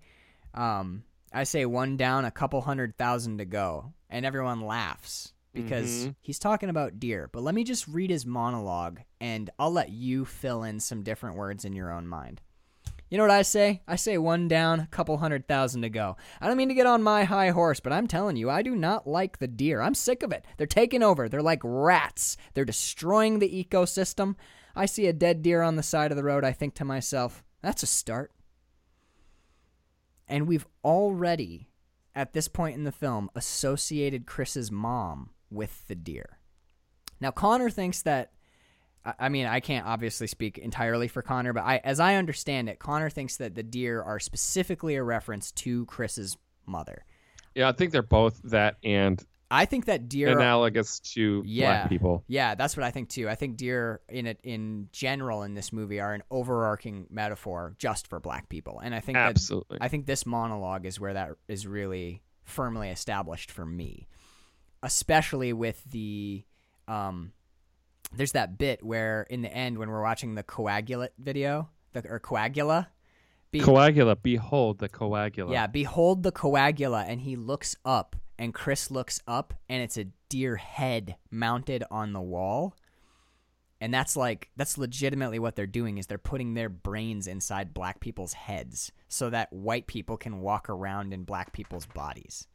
Um i say one down a couple hundred thousand to go. And everyone laughs because Mhm. he's talking about deer but let me just read his monologue and i'll let you fill in some different words in your own mind you know what I say? I say one down, a couple hundred thousand to go. I don't mean to get on my high horse, but I'm telling you, I do not like the deer. I'm sick of it. They're taking over. They're like rats. They're destroying the ecosystem. I see a dead deer on the side of the road. I think to myself, that's a start. And we've already, at this point in the film, associated Chris's mom with the deer. Now, Connor thinks that I- mean, I can't obviously speak entirely for Connor, but I, as I understand it, Connor thinks that the deer are specifically a reference to Chris's mother. Yeah, I think they're both that and I think that deer. analogous to Yeah. black people. yeah, that's what I think too. I think deer in it in general in this movie are an overarching metaphor just for black people, and I think that Absolutely. I think this monologue is where that is really firmly established for me, especially with the um. There's that bit where in the end when we're watching the coagulate video, the or coagula, be- Coagula, behold the coagula. yeah, behold the coagula, and he looks up, and Chris looks up, and it's a deer head mounted on the wall. And that's like that's legitimately what they're doing is they're putting their brains inside black people's heads so that white people can walk around in black people's bodies.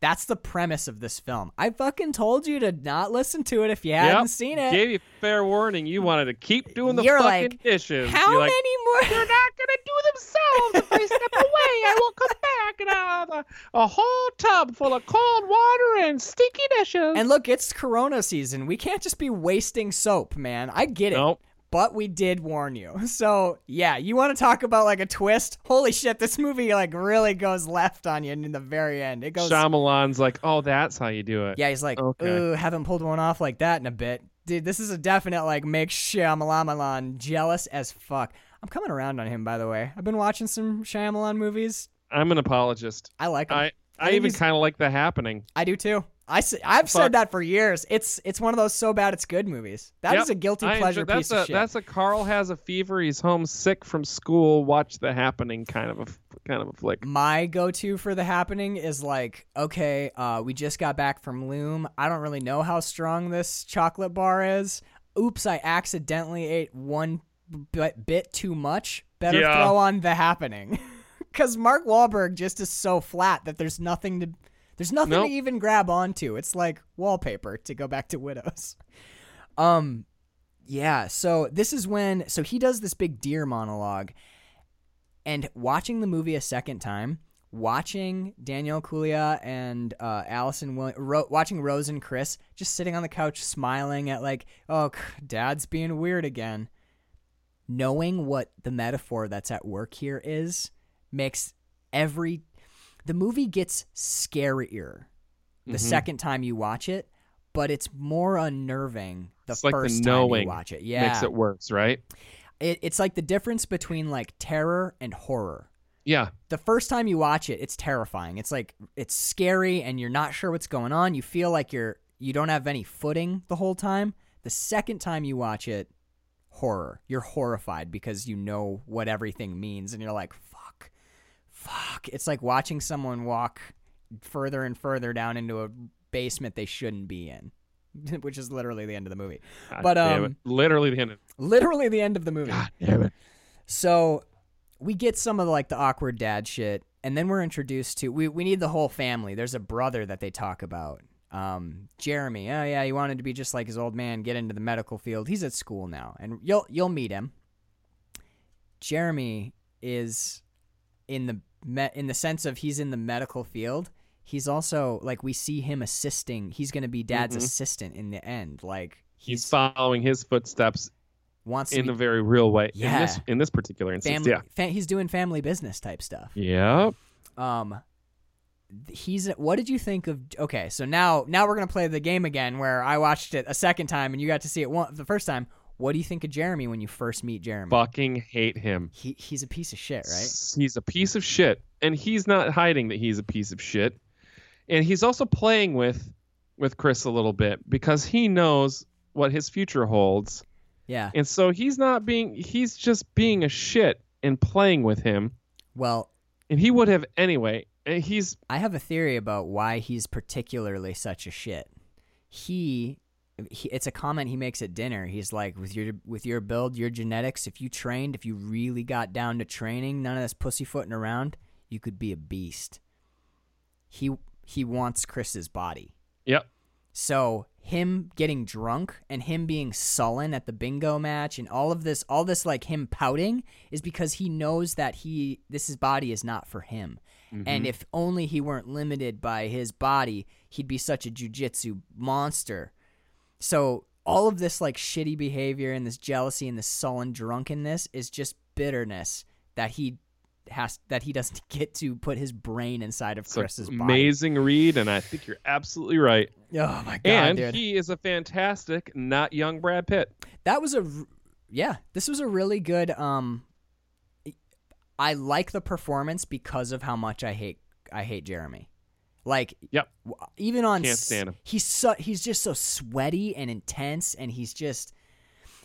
That's the premise of this film. I fucking told you to not listen to it if you hadn't seen it. Gave you fair warning. You wanted to keep doing the You're fucking like, dishes. How You're like, many more? They're not gonna do themselves if I step away. I will come back and I'll have a, a whole tub full of cold water and stinky dishes. And look, it's Corona season. We can't just be wasting soap, man. I get it. Nope. But we did warn you. So, yeah, you want to talk about like a twist? Holy shit, this movie like really goes left on you in the very end. It goes Shyamalan's like, oh, that's how you do it. Yeah, he's like, Okay. ooh, haven't pulled one off like that in a bit. Dude, this is a definite like make Shyamalan jealous as fuck. I'm coming around on him, by the way. I've been watching some Shyamalan movies. I'm an apologist. I like him. I I I even kind of like the happening. I do too. I I've Fuck. said that for years. It's it's one of those so bad it's good movies. That is Yep. a guilty I pleasure that's piece a of shit. that's a Carl has a fever. He's homesick from school. Watch the happening kind of a kind of a flick. My go-to for the happening is like, okay, uh, we just got back from Loom. I don't really know how strong this chocolate bar is. Oops, I accidentally ate one b- bit too much. Better Yeah. throw on the happening, because Mark Wahlberg just is so flat that there's nothing to, there's nothing Nope. to even grab onto. It's like wallpaper to go back to Widows. Um, yeah. So this is when so he does this big deer monologue, and watching the movie a second time, watching Daniel Kaluuya and uh, Allison, Will- Ro- watching Rose and Chris just sitting on the couch smiling at like, oh, Dad's being weird again. Knowing what the metaphor that's at work here is makes every the movie gets scarier the Mhm. second time you watch it, but it's more unnerving the It's like the first time you watch it. Yeah, Makes it worse, right? it, it's like the difference between like terror and horror. Yeah. The first time you watch it, it's terrifying. It's like it's scary and you're not sure what's going on. You feel like you're you don't have any footing the whole time. The second time you watch it, horror. You're horrified because you know what everything means and you're like, fuck. Fuck. It's like watching someone walk further and further down into a basement they shouldn't be in. Which is literally the end of the movie. God But, um, literally the end of Literally the end of the movie. God damn it. So we get some of like the awkward dad shit, and then we're introduced to we we need the whole family. There's a brother that they talk about. Um, Jeremy. Oh yeah, he wanted to be just like his old man, get into the medical field. He's at school now, and you'll you'll meet him. Jeremy is in the me- in the sense of he's in the medical field. He's also like we see him assisting. He's going to be dad's Mhm. assistant in the end. Like He's following his footsteps wants in be a very real way. In this Yeah. in this particular instance. family. Yeah. Fa- he's doing family business type stuff. Yeah. Um, he's. What did you think of? Okay, so now now we're gonna play the game again, where I watched it a second time and you got to see it one the first time. What do you think of Jeremy when you first meet Jeremy? Fucking hate him. He he's a piece of shit, right? He's a piece of shit, and he's not hiding that he's a piece of shit. And he's also playing with with Chris a little bit because he knows what his future holds. Yeah. And so he's not being he's just being a shit and playing with him. Well, And he would have anyway. And he's I have a theory about why he's particularly such a shit. He, he it's a comment he makes at dinner. He's like, with your with your build, your genetics, if you trained, if you really got down to training, none of this pussyfooting around, you could be a beast. He he wants Chris's body. Yep. So him getting drunk and him being sullen at the bingo match and all of this all this like him pouting is because he knows that he this his body is not for him. And mm-hmm. if only he weren't limited by his body, he'd be such a jujitsu monster. So all of this like shitty behavior and this jealousy and this sullen drunkenness is just bitterness that he has that he doesn't get to put his brain inside of it's Chris's body. amazing read, and I think you're absolutely right. Oh my god, and dude. he is a fantastic, not young Brad Pitt. that was a, yeah this was a really good um i like the performance because of how much i hate i hate jeremy like Yep. even on Can't stand him. he's so he's just so sweaty and intense and he's just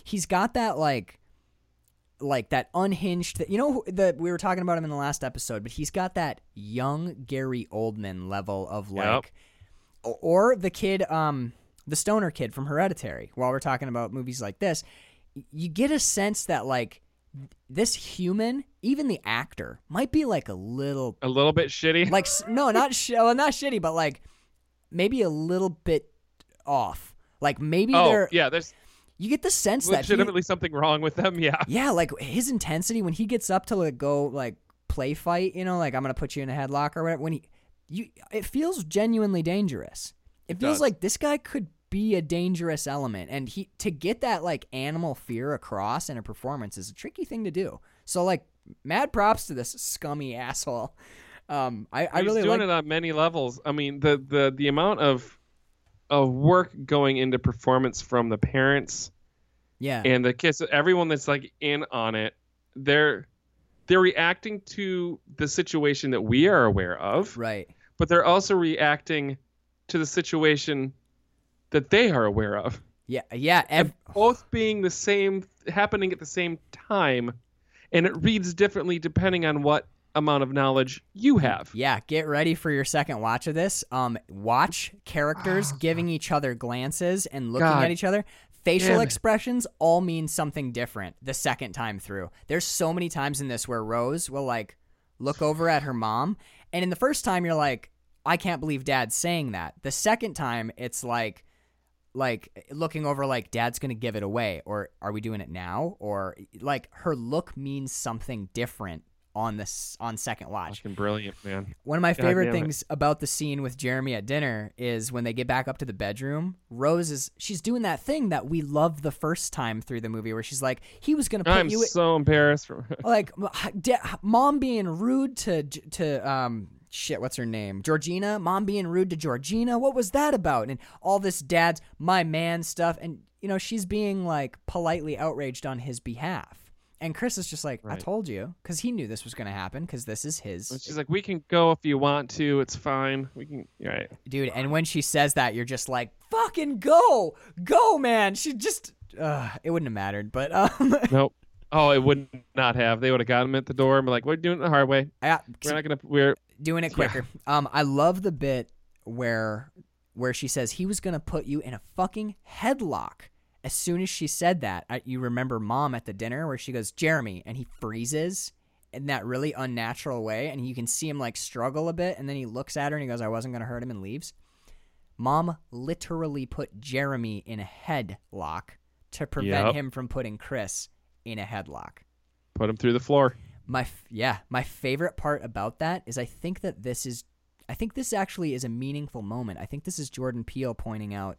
he's got that like like that unhinged you know that we were talking about him in the last episode but he's got that young gary oldman level of like o- or the kid um the stoner kid from hereditary while we're talking about movies like this you get a sense that like this human, even the actor, might be like a little A little bit shitty. like no, not sh- well, not shitty, but like maybe a little bit off. Like maybe oh they're yeah, there's you get the sense that legitimately something wrong with them. Yeah. yeah, like his intensity when he gets up to like go like play fight, you know, like I'm gonna put you in a headlock or whatever. When he, you, it feels genuinely dangerous. It, It feels does. like this guy could be a dangerous element, and he to get that like animal fear across in a performance is a tricky thing to do. So like, mad props to this scummy asshole. Um, I, I He's really doing like. it on many levels. I mean, the the the amount of of work going into performance from the parents yeah, and the kids, everyone that's like in on it, they're they're reacting to the situation that we are aware of, right. but they're also reacting to the situation that they are aware of. Yeah, yeah. Ev- Both being the same, happening at the same time, and it reads differently depending on what amount of knowledge you have. Yeah, get ready for your second watch of this. Um, watch characters giving each other glances and looking God at each other. Facial damn expressions all mean something different the second time through. There's so many times in this where Rose will like look over at her mom, and in the first time you're like, I can't believe Dad's saying that. The second time it's like like looking over like dad's gonna give it away or are we doing it now or like her look means something different on this on second watch Fucking brilliant, man. one of my God favorite damn it. things about the scene with Jeremy at dinner is when they get back up to the bedroom. Rose is she's doing that thing that we loved the first time through the movie, where she's like, "He was gonna put I'm you in- so embarrassed. From, like mom being rude to to um shit what's her name Georgina mom being rude to Georgina what was that about and all this dad's my man stuff and you know she's being like politely outraged on his behalf and Chris is just like I told you because he knew this was gonna happen because this is his And she's like, "We can go if you want to. It's fine. We can." Right. dude and when she says that you're just like fucking go go man she just uh, it wouldn't have mattered but um Nope. Oh, it would not have. They would have got him at the door and be like, "We're doing it the hard way. We're not gonna. We're doing it Yeah. quicker. Um, I love the bit where where she says he was gonna put you in a fucking headlock. As soon as she said that, I, you remember mom at the dinner where she goes Jeremy, and he freezes in that really unnatural way, and you can see him like struggle a bit, and then he looks at her and he goes, "I wasn't gonna hurt him," and leaves. Mom literally put Jeremy in a headlock to prevent Yep. him from putting Chris in a headlock. put him through the floor. My f- yeah, my favorite part about that is I think that this is I think this actually is a meaningful moment. I think this is Jordan Peele pointing out,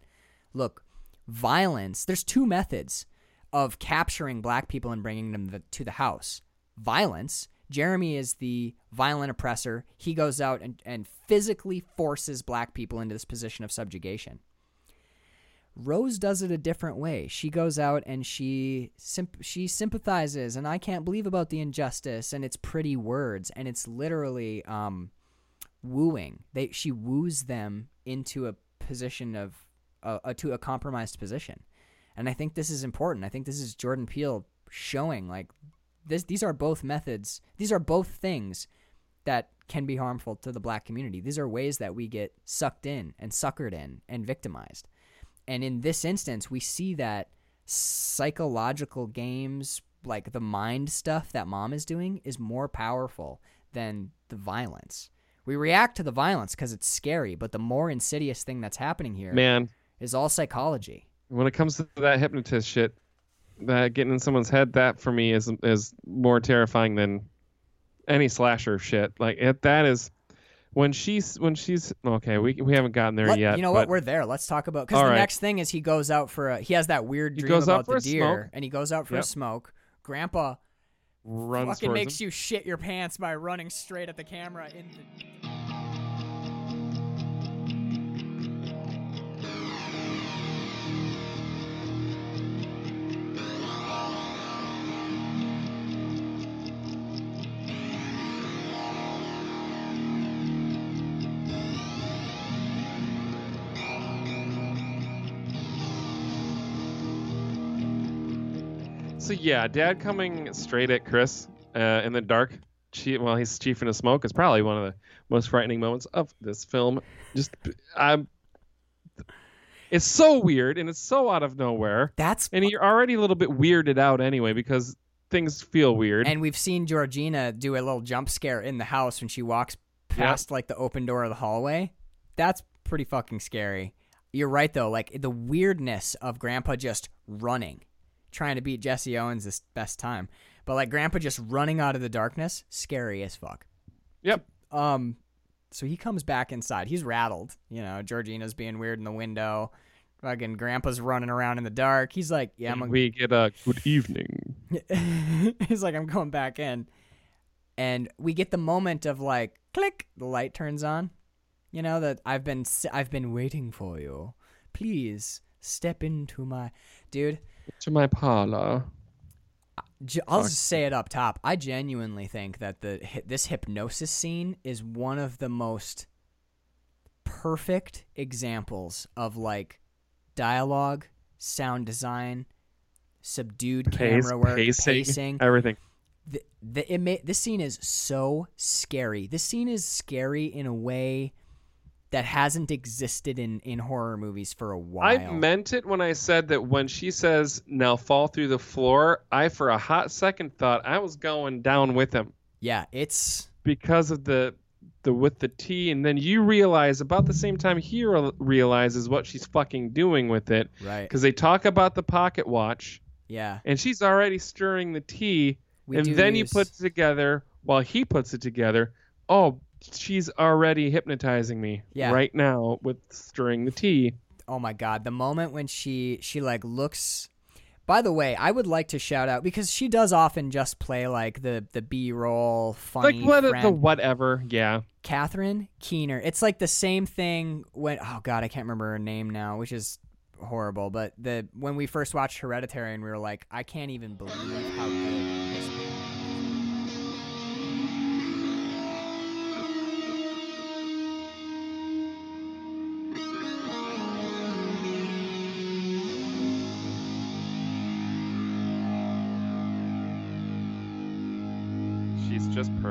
look, violence, there's two methods of capturing black people and bringing them the, to the house. Violence, Jeremy is the violent oppressor. He goes out and, and physically forces black people into this position of subjugation. Rose does it a different way. She goes out and she she sympathizes, and I can't believe about the injustice, and it's pretty words, and it's literally um, wooing. They she woos them into a position of uh, to a compromised position, and I think this is important. I think this is Jordan Peele showing like this. These are both methods. These are both things that can be harmful to the black community. These are ways that we get sucked in and suckered in and victimized. And in this instance, we see that psychological games, like the mind stuff that mom is doing, is more powerful than the violence. We react to the violence because it's scary, but the more insidious thing that's happening here Man, is all psychology. when it comes to that hypnotist shit, that getting in someone's head, that for me is is more terrifying than any slasher shit. Like it, that is when she's when she's okay. We we haven't gotten there Let- yet. you know what? We're there. Let's talk about because the right. next thing is he goes out for a. He has that weird dream about the deer, smoke. and he goes out for a smoke. Grandpa runs fucking makes him. you shit your pants by running straight at the camera in the So yeah, Dad coming straight at Chris uh, in the dark, che- while he's chiefing a smoke is probably one of the most frightening moments of this film. Just, I'm. It's so weird and it's so out of nowhere, That's and you're already a little bit weirded out anyway because things feel weird. And we've seen Georgina do a little jump scare in the house when she walks past like the open door of the hallway. That's pretty fucking scary. You're right though, like the weirdness of Grandpa just running, trying to beat Jesse Owens this best time. But like Grandpa just running out of the darkness, scary as fuck. yep. Um, so he comes back inside. He's rattled. You know, Georgina's being weird in the window. Fucking Grandpa's running around in the dark. He's like, "Yeah, I'm." We get a good evening. He's like, "I'm going back in," and we get the moment of like, click, the light turns on. You know that I've been I've been waiting for you. Please step into my dude. To my parlor. I'll just say it up top. I genuinely think that the this hypnosis scene is one of the most perfect examples of like dialogue, sound design, subdued Pace, camera work, pacing, pacing. everything. The, the it ma- this scene is so scary. This scene is scary in a way that hasn't existed in in horror movies for a while. I meant it when I said that when she says now fall through the floor, I for a hot second thought I was going down with him yeah, it's because of the the with the T and then you realize about the same time he re- realizes what she's fucking doing with it right. because they talk about the pocket watch Yeah, and she's already stirring the tea we and then use- you put it together while he puts it together. Oh, she's already hypnotizing me Yeah. right now with stirring the tea. oh my god the moment when she she like looks by the way i would like to shout out because she does often just play like the the b-roll funny like what the whatever, yeah. catherine keener it's like the same thing when oh god i can't remember her name now which is horrible but the when we first watched hereditary and we were like i can't even believe how good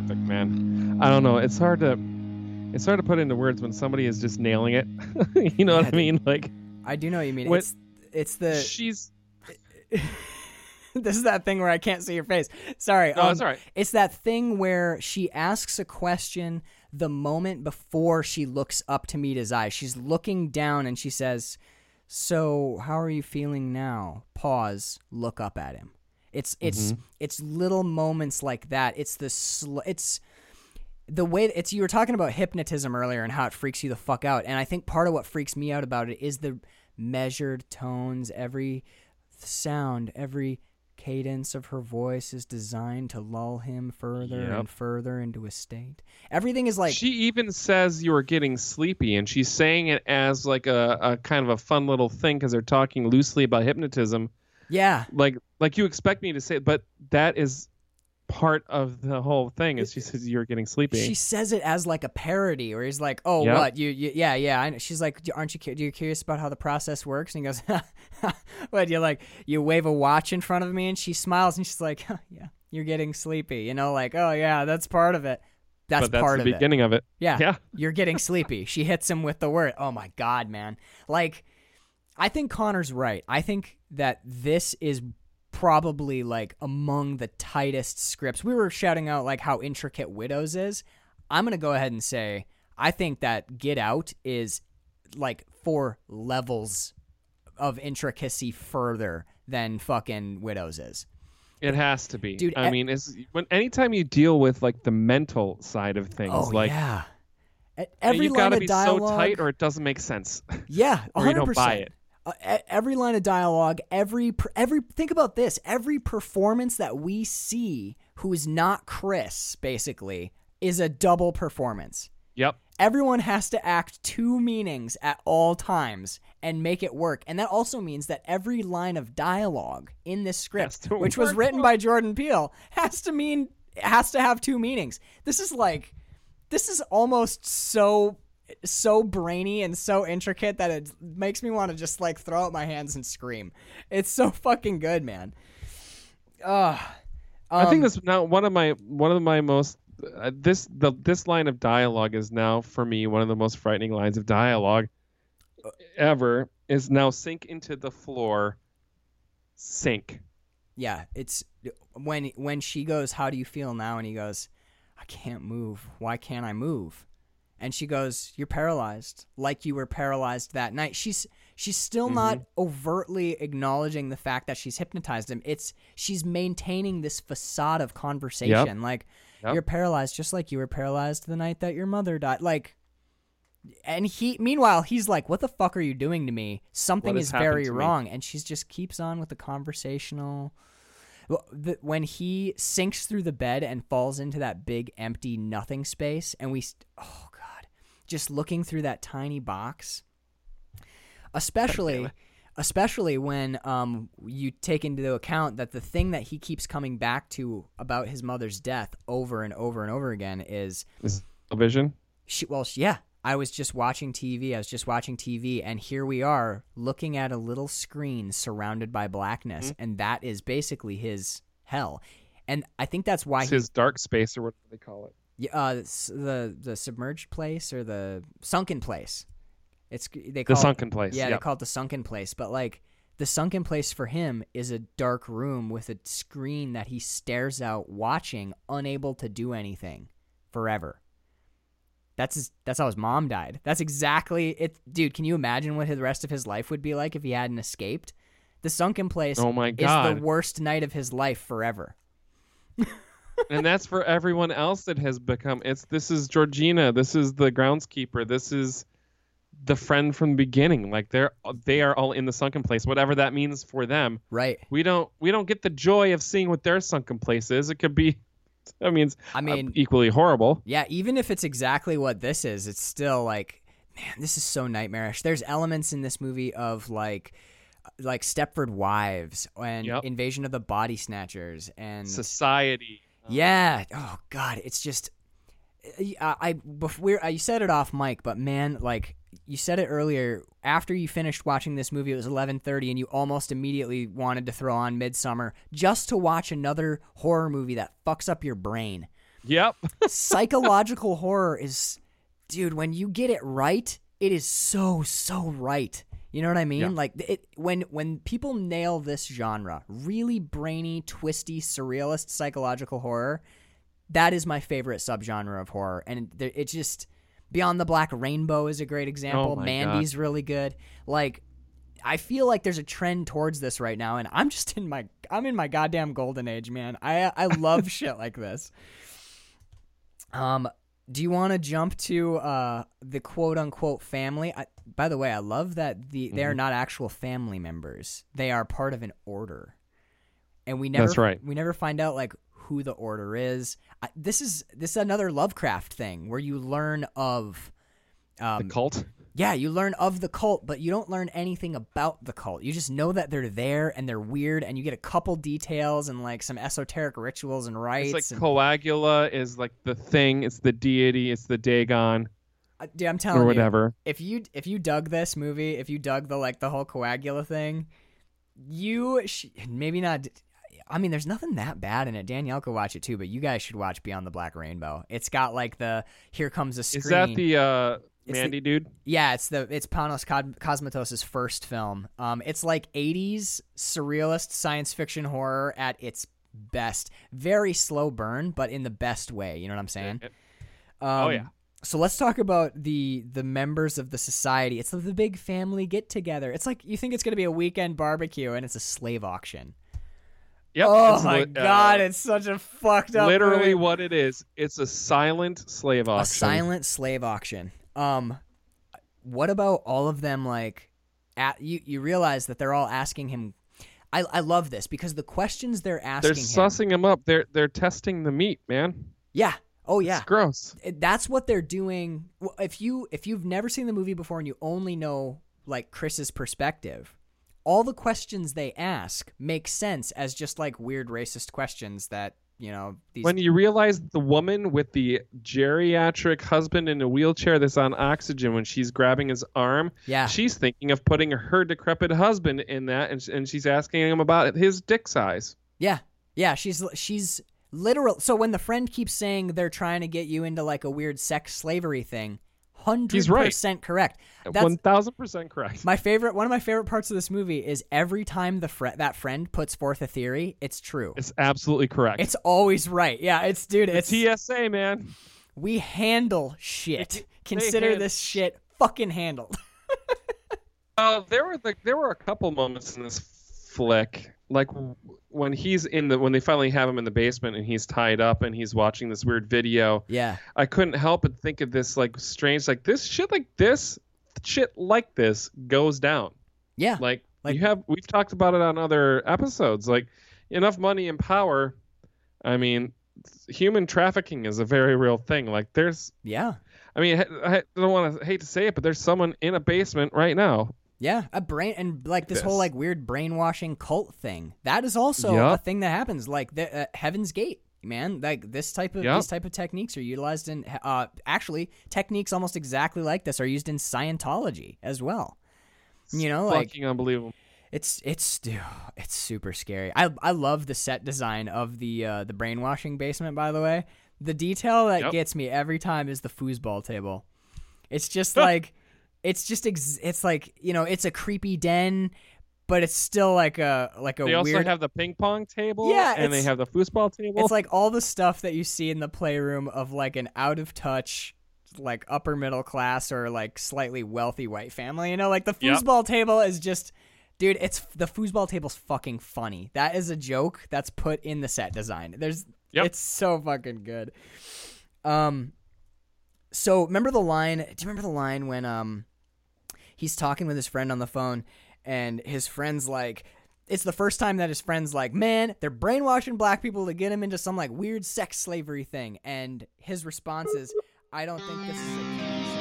perfect, man. I don't know. It's hard to it's hard to put into words when somebody is just nailing it. you know Yeah, what I mean? Like i do know what you mean When- it's it's the she's this is that thing where i can't see your face sorry No, um, it's all right. It's that thing where she asks a question the moment before she looks up to meet his eyes. She's looking down and she says, "So, how are you feeling now?" Pause, look up at him. It's it's mm-hmm. it's little moments like that. It's the sl- it's the way it's you were talking about hypnotism earlier and how it freaks you the fuck out. And I think part of what freaks me out about it is the measured tones, every sound, every cadence of her voice is designed to lull him further Yep. and further into a state. Everything is like she even says you are getting sleepy and she's saying it as like a, a kind of a fun little thing because they're talking loosely about hypnotism yeah, like like you expect me to say but that is part of the whole thing is she says you're getting sleepy She says it as like a parody, or he's like, "Oh, Yep. what? You, you yeah, yeah." I know. She's like, "Aren't you? cu- You curious about how the process works?" And he goes, "What? You like you wave a watch in front of me?" And she smiles, and she's like, huh, oh, "Yeah, you're getting sleepy." You know, like, "Oh yeah, that's part of it. That's, but that's part the of it." beginning of it Yeah. yeah You're getting sleepy. She hits him with the word. Oh my god, man. Like I think Connor's right. I think that this is probably like among the tightest scripts. We were shouting out like how intricate Widows is. I'm going to go ahead and say I think that Get Out is like four levels of intricacy further than fucking Widows is. It has to be, Dude, I e- mean, it's when anytime you deal with like the mental side of things, Oh like yeah. Every you've got to be dialogue, so tight, or it doesn't make sense. Yeah, 100%. or you don't buy it. Uh, every line of dialogue, every every think about this, every performance that we see who is not Chris basically is a double performance. Yep. Everyone has to act two meanings at all times and make it work. And that also means that every line of dialogue in this script, which was written by Jordan Peele, has to mean has to have two meanings. This is like this is almost so so brainy and so intricate that it makes me want to just like throw up my hands and scream. It's so fucking good, man. Ugh. I think Um, that's now one of my one of my most uh, this the this line of dialogue is now for me one of the most frightening lines of dialogue ever is now sink into the floor sink yeah, it's when when she goes, "How do you feel now?" and he goes, "I can't move. Why can't I move?" And she goes, "You're paralyzed, like you were paralyzed that night." She's she's still mm-hmm. not overtly acknowledging the fact that she's hypnotized him. It's she's maintaining this facade of conversation, like Yep. you're paralyzed, just like you were paralyzed the night that your mother died. Like, and he meanwhile he's like, "What the fuck are you doing to me? Something is very to me?" wrong." And she just keeps on with the conversational. When he sinks through the bed and falls into that big empty nothing space, and we, oh god, just looking through that tiny box, especially, especially when um you take into account that the thing that he keeps coming back to about his mother's death over and over and over again is Is vision? she, well, yeah, I was just watching TV. I was just watching TV, and here we are looking at a little screen surrounded by blackness, Mm-hmm. and that is basically his hell. And I think that's why It's he, his dark space or what they call it? Yeah, uh, the the submerged place or the sunken place. It's they The call it- sunken place. yeah, they call it the sunken place, but like the sunken place for him is a dark room with a screen that he stares out, watching, unable to do anything, forever. That's his, that's how his mom died. That's exactly it, dude. Can you imagine what the rest of his life would be like if he hadn't escaped? The sunken place Oh my god! is the worst night of his life forever. and that's for everyone else that has become it's this is Georgina, this is the groundskeeper, this is the friend from the beginning. Like they're they are all in the sunken place, whatever that means for them. Right. We don't we don't get the joy of seeing what their sunken place is. It could be I mean, I uh, mean, equally horrible. Yeah, even if it's exactly what this is, it's still like, man, this is so nightmarish. There's elements in this movie of like, like Stepford Wives and Yep. Invasion of the Body Snatchers and Society. Oh. yeah. Oh God, it's just. Eh, I, I before you said it off mic, but man, like you said it earlier. After you finished watching this movie, it was eleven thirty, and you almost immediately wanted to throw on Midsommar just to watch another horror movie that fucks up your brain Yep. psychological horror is dude when you get it right it is so so right you know what i mean Yeah. like it when when people nail this genre really brainy twisty surrealist psychological horror that is my favorite subgenre of horror and there- it's just beyond the black rainbow is a great example Oh mandy's really good like I feel like there's a trend towards this right now, and I'm just in my I'm in my goddamn golden age, man. I I love shit like this. Um, do you want to jump to uh the quote unquote family? I, by the way, I love that the they are Mm-hmm. not actual family members; they are part of an order, and we never That's right. we never find out like who the order is. I, this is this is another Lovecraft thing where you learn of. Um, the cult. yeah, you learn of the cult, but you don't learn anything about the cult. You just know that they're there and they're weird, and you get a couple details and like some esoteric rituals and rites. It's like and, Coagula is like the thing. It's the deity. It's the Dagon Uh, dude, I'm telling or you, whatever. if you if you dug this movie, if you dug the like the whole coagula thing, you sh- maybe not. I mean, there's nothing that bad in it. Danielle could watch it too, but you guys should watch Beyond the Black Rainbow. It's got like the here comes a screen. Is that the uh, the- Mandy dude? Yeah, it's the it's Panos Cod- Cosmatos' first film. Um, it's like '80s surrealist science fiction horror at its best. Very slow burn, but in the best way. You know what I'm saying? Um, Oh, yeah. So let's talk about the the members of the society. It's the, the big family get together. It's like you think it's gonna be a weekend barbecue, and it's a slave auction. Yep. oh it's my li- uh, god, it's such a fucked up. literally movie. what it is. It's a silent slave auction. a silent slave auction. Um, what about all of them? Like, at you, you realize that they're all asking him. I I love this because the questions they're asking They're him. sussing him up. They're they're testing the meat, man. Yeah. Oh yeah. It's gross. Eh, that's what they're doing. If you if you've never seen the movie before and you only know like Chris's perspective, all the questions they ask make sense as just like weird racist questions that you know these. When you realize the woman with the geriatric husband in a wheelchair that's on oxygen when she's grabbing his arm, yeah. she's thinking of putting her decrepit husband in that, and, and she's asking him about his dick size. Yeah. Yeah, she's she's literal. So when the friend keeps saying they're trying to get you into like a weird sex slavery thing, hundred right. percent correct. That's One thousand percent correct. my favorite. One of my favorite parts of this movie is every time the fr- that friend puts forth a theory, it's true. It's absolutely correct. It's always right. Yeah, it's dude. the It's TSA, man. we handle shit. Consider hand- this shit fucking handled. Uh, there were like there were a couple moments in this flick, like when he's in the when they finally have him in the basement and he's tied up and he's watching this weird video. Yeah. I couldn't help but think of this like strange, like this shit, like this shit, like this goes down. Yeah. Like, Like- you have, we've talked about it on other episodes. Like enough money and power. I mean, human trafficking is a very real thing. Like there's, Yeah. I mean, I I don't want to hate to say it, but there's someone in a basement right now. Yeah, a brain and like this whole like weird brainwashing cult thing. That is also a thing that happens. Like the uh, Heaven's Gate, man. Like this type of Yup. these type of techniques are utilized in. Uh, actually, techniques almost exactly like this are used in Scientology as well. You know, like Fucking unbelievable. it's it's it's super scary. I I love the set design of the uh, the brainwashing basement. By the way, the detail that Yep. gets me every time is the foosball table. It's just like it's just ex- it's like you know it's a creepy den, but it's still like a like a They also weird. have the ping pong table. Yeah, and they have the foosball table. it's like all the stuff that you see in the playroom of like an out of touch like upper middle class or like slightly wealthy white family you know like the Yep. foosball table is just dude it's the foosball table's fucking funny that is a joke that's put in the set design there's Yep. it's so fucking good um so remember the line do you remember the line when um he's talking with his friend on the phone and his friend's like it's the first time that his friend's like man they're brainwashing black people to get him into some like weird sex slavery thing. And his response is i don't think this is a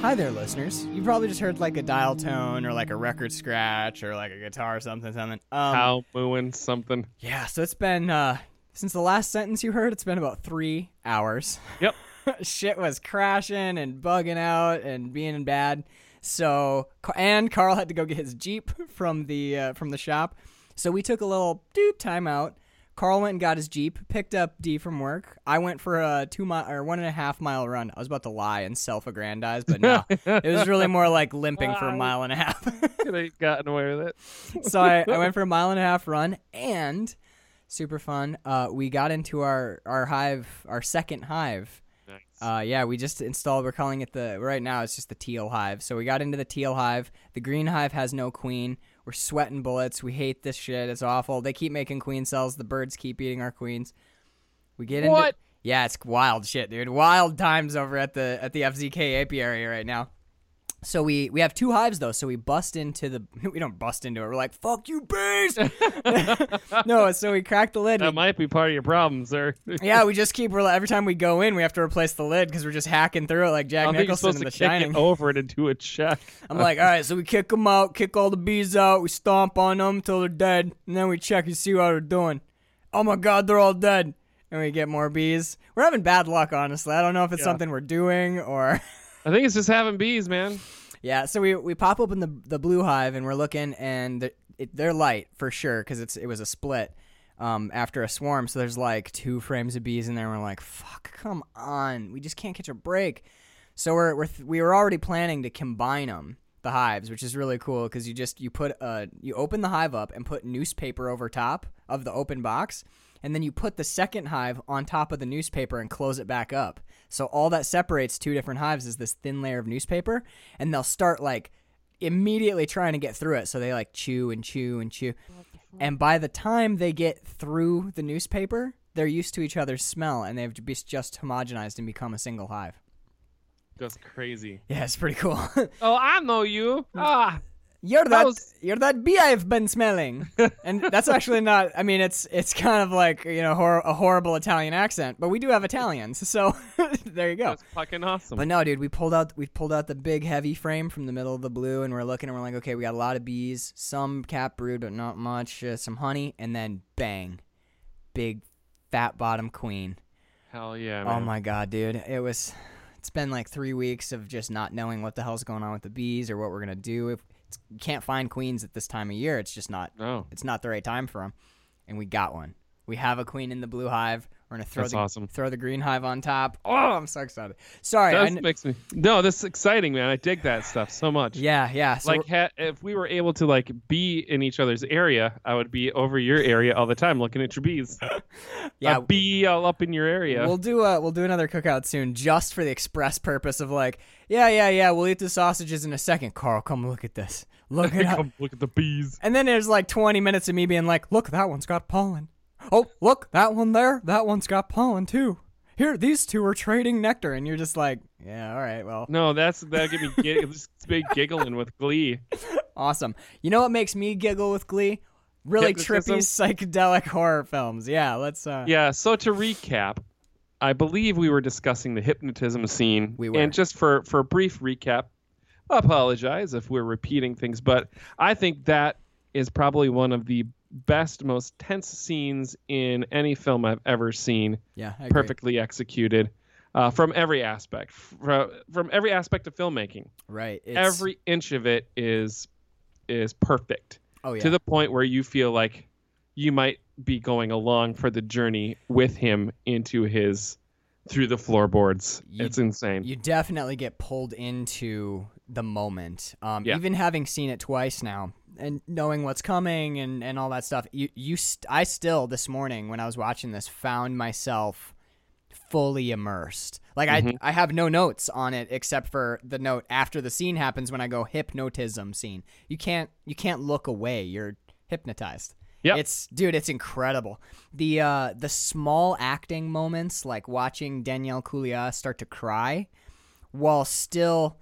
Hi there, listeners. You probably just heard like a dial tone or like a record scratch or like a guitar or something, something. Um, Cow mooing something. yeah, so it's been uh since the last sentence you heard, it's been about three hours. Yep. Shit was crashing and bugging out and being bad. So and Carl had to go get his Jeep from the uh, from the shop. So we took a little doop time out. Carl went and got his Jeep, picked up D from work. I went for a two mile or one and a half mile run. I was about to lie and self aggrandize, but no. it was really more like limping for a mile and a half. Could have gotten away with it. so I, I went for a mile and a half run and super fun. Uh, we got into our, our hive, our second hive. Nice. Uh, yeah, we just installed. We're calling it the right now. It's just the teal hive. So we got into the teal hive. The green hive has no queen. We're sweating bullets. We hate this shit. It's awful. They keep making queen cells. The birds keep eating our queens. We get into What? yeah, it's wild shit, dude. Wild times over at the at the FZK apiary right now. So we we have two hives though. So we bust into the we don't bust into it. We're like fuck you bees. no, so we crack the lid. that might be part of your problem, sir. yeah, we just keep. Every time we go in, we have to replace the lid because we're just hacking through it like Jack Nicholson in to The Shining. over it and do a check. I'm like, all right, so we kick them out, kick all the bees out, we stomp on them till they're dead, and then we check and see how they're doing. Oh my god, they're all dead. And we get more bees. We're having bad luck, honestly. I don't know if it's Yeah. something we're doing or. I think it's just having bees, man. Yeah, so we we pop open the the blue hive and we're looking and they're, it, they're light for sure because it's it was a split um, after a swarm. So there's like two frames of bees in there. and We're like, fuck, come on, we just can't catch a break. So we're, we're th- we were already planning to combine them the hives, which is really cool because you just you put uh you open the hive up and put newspaper over top of the open box. And then you put the second hive on top of the newspaper and close it back up. So all that separates two different hives is this thin layer of newspaper, and they'll start like immediately trying to get through it. So they like chew and chew and chew. And by the time they get through the newspaper, they're used to each other's smell and they've be- just homogenized and become a single hive. That's crazy. Yeah, it's pretty cool. Oh, I know you. Ah, you're that was- you're that bee I've been smelling. and that's actually not I mean it's it's kind of like, you know, hor- a horrible Italian accent, but we do have Italians. So there you go. that's fucking awesome. But no, dude, we pulled out we pulled out the big heavy frame from the middle of the blue, and we're looking, and we're like, okay, we got a lot of bees, some cap brood, but not much, uh, some honey, and then bang, big fat bottom queen. Hell yeah, Oh my god, dude, it was, it's been like three weeks of just not knowing what the hell's going on with the bees or what we're gonna do. If you can't find queens at this time of year, it's just not No, it's not the right time for them. And we got one. We have a queen in the blue hive. We're gonna throw That's the awesome. throw the green hive on top. Oh, I'm so excited. Sorry. That kn- makes me. No, this is exciting, man. I dig that stuff so much. yeah, yeah. So like ha- if we were able to like be in each other's area, I would be over your area all the time looking at your bees. yeah, A bee all up in your area. We'll do a we'll do another cookout soon, just for the express purpose of like, yeah, yeah, yeah. We'll eat the sausages in a second. Carl, come look at this. Look at. Come look at the bees. And then there's like 20 minutes of me being like, look, that one's got pollen. Oh, look, that one there, that one's got pollen too. Here, these two are trading nectar, and you're just like, yeah, all right, well, No, that's that get me gig- this big giggling with glee. awesome. You know what makes me giggle with glee? Really Hypnotism? trippy psychedelic horror films. Yeah, let's. uh Yeah. So to recap, I believe we were discussing the hypnotism scene. We were. And just for for a brief recap, I apologize if we're repeating things, but I think that is probably one of the best, most tense scenes in any film I've ever seen. Yeah, perfectly executed uh, from every aspect, from, from every aspect of filmmaking. Right. It's, every inch of it is is perfect oh yeah. to the point where you feel like you might be going along for the journey with him into his through the floorboards. You- it's insane. you definitely get pulled into the moment. Um, Yeah. Even having seen it twice now and knowing what's coming and, and all that stuff, you you st- I still this morning when I was watching this found myself fully immersed. Like Mhm. I I have no notes on it except for the note after the scene happens when I go hypnotism scene. You can't you can't look away. You're hypnotized. Yep. It's dude, it's incredible. The uh the small acting moments like watching Daniel Kaluuya start to cry while still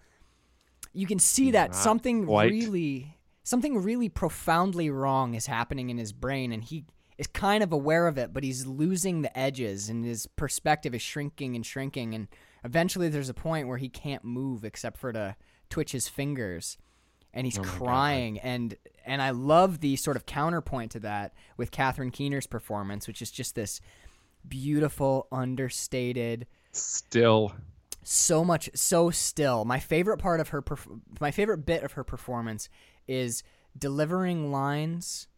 you can see that Not something quite. really something really profoundly wrong is happening in his brain and he is kind of aware of it but he's losing the edges and his perspective is shrinking and shrinking and eventually there's a point where he can't move except for to twitch his fingers and he's Oh my God. crying and and I love the sort of counterpoint to that with Catherine Keener's performance which is just this beautiful understated Still, so much so still my favorite part of her perf- my favorite bit of her performance is delivering lines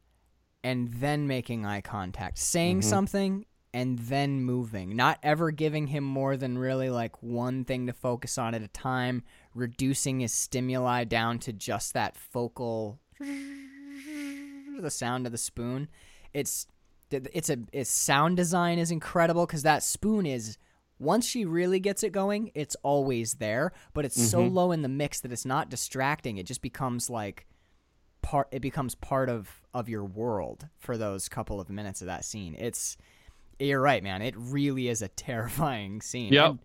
and then making eye contact saying Mhm. something and then moving not ever giving him more than really like one thing to focus on at a time reducing his stimuli down to just that focal the sound of the spoon it's it's a its sound design is incredible because that spoon is once she really gets it going, it's always there, but it's so Mhm. low in the mix that it's not distracting. It just becomes like part it becomes part of of your world for those couple of minutes of that scene. It's you're right, man. It really is a terrifying scene. Yep. And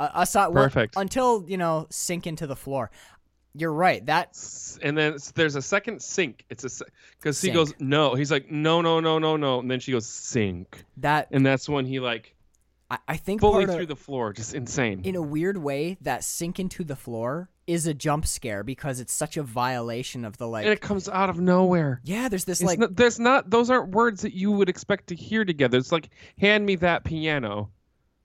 uh, I, saw well, Perfect. until, you know, sink into the floor. You're right. That and then there's a second sink. It's a because he goes no. He's like no no no no no, and then she goes sink, that and that's when he like I, I think fully part of- through the floor, just insane. in a weird way, that sink into the floor is a jump scare because it's such a violation of the like. and it comes out of nowhere. yeah, there's this It's like not, there's not those aren't words that you would expect to hear together. It's like hand me that piano,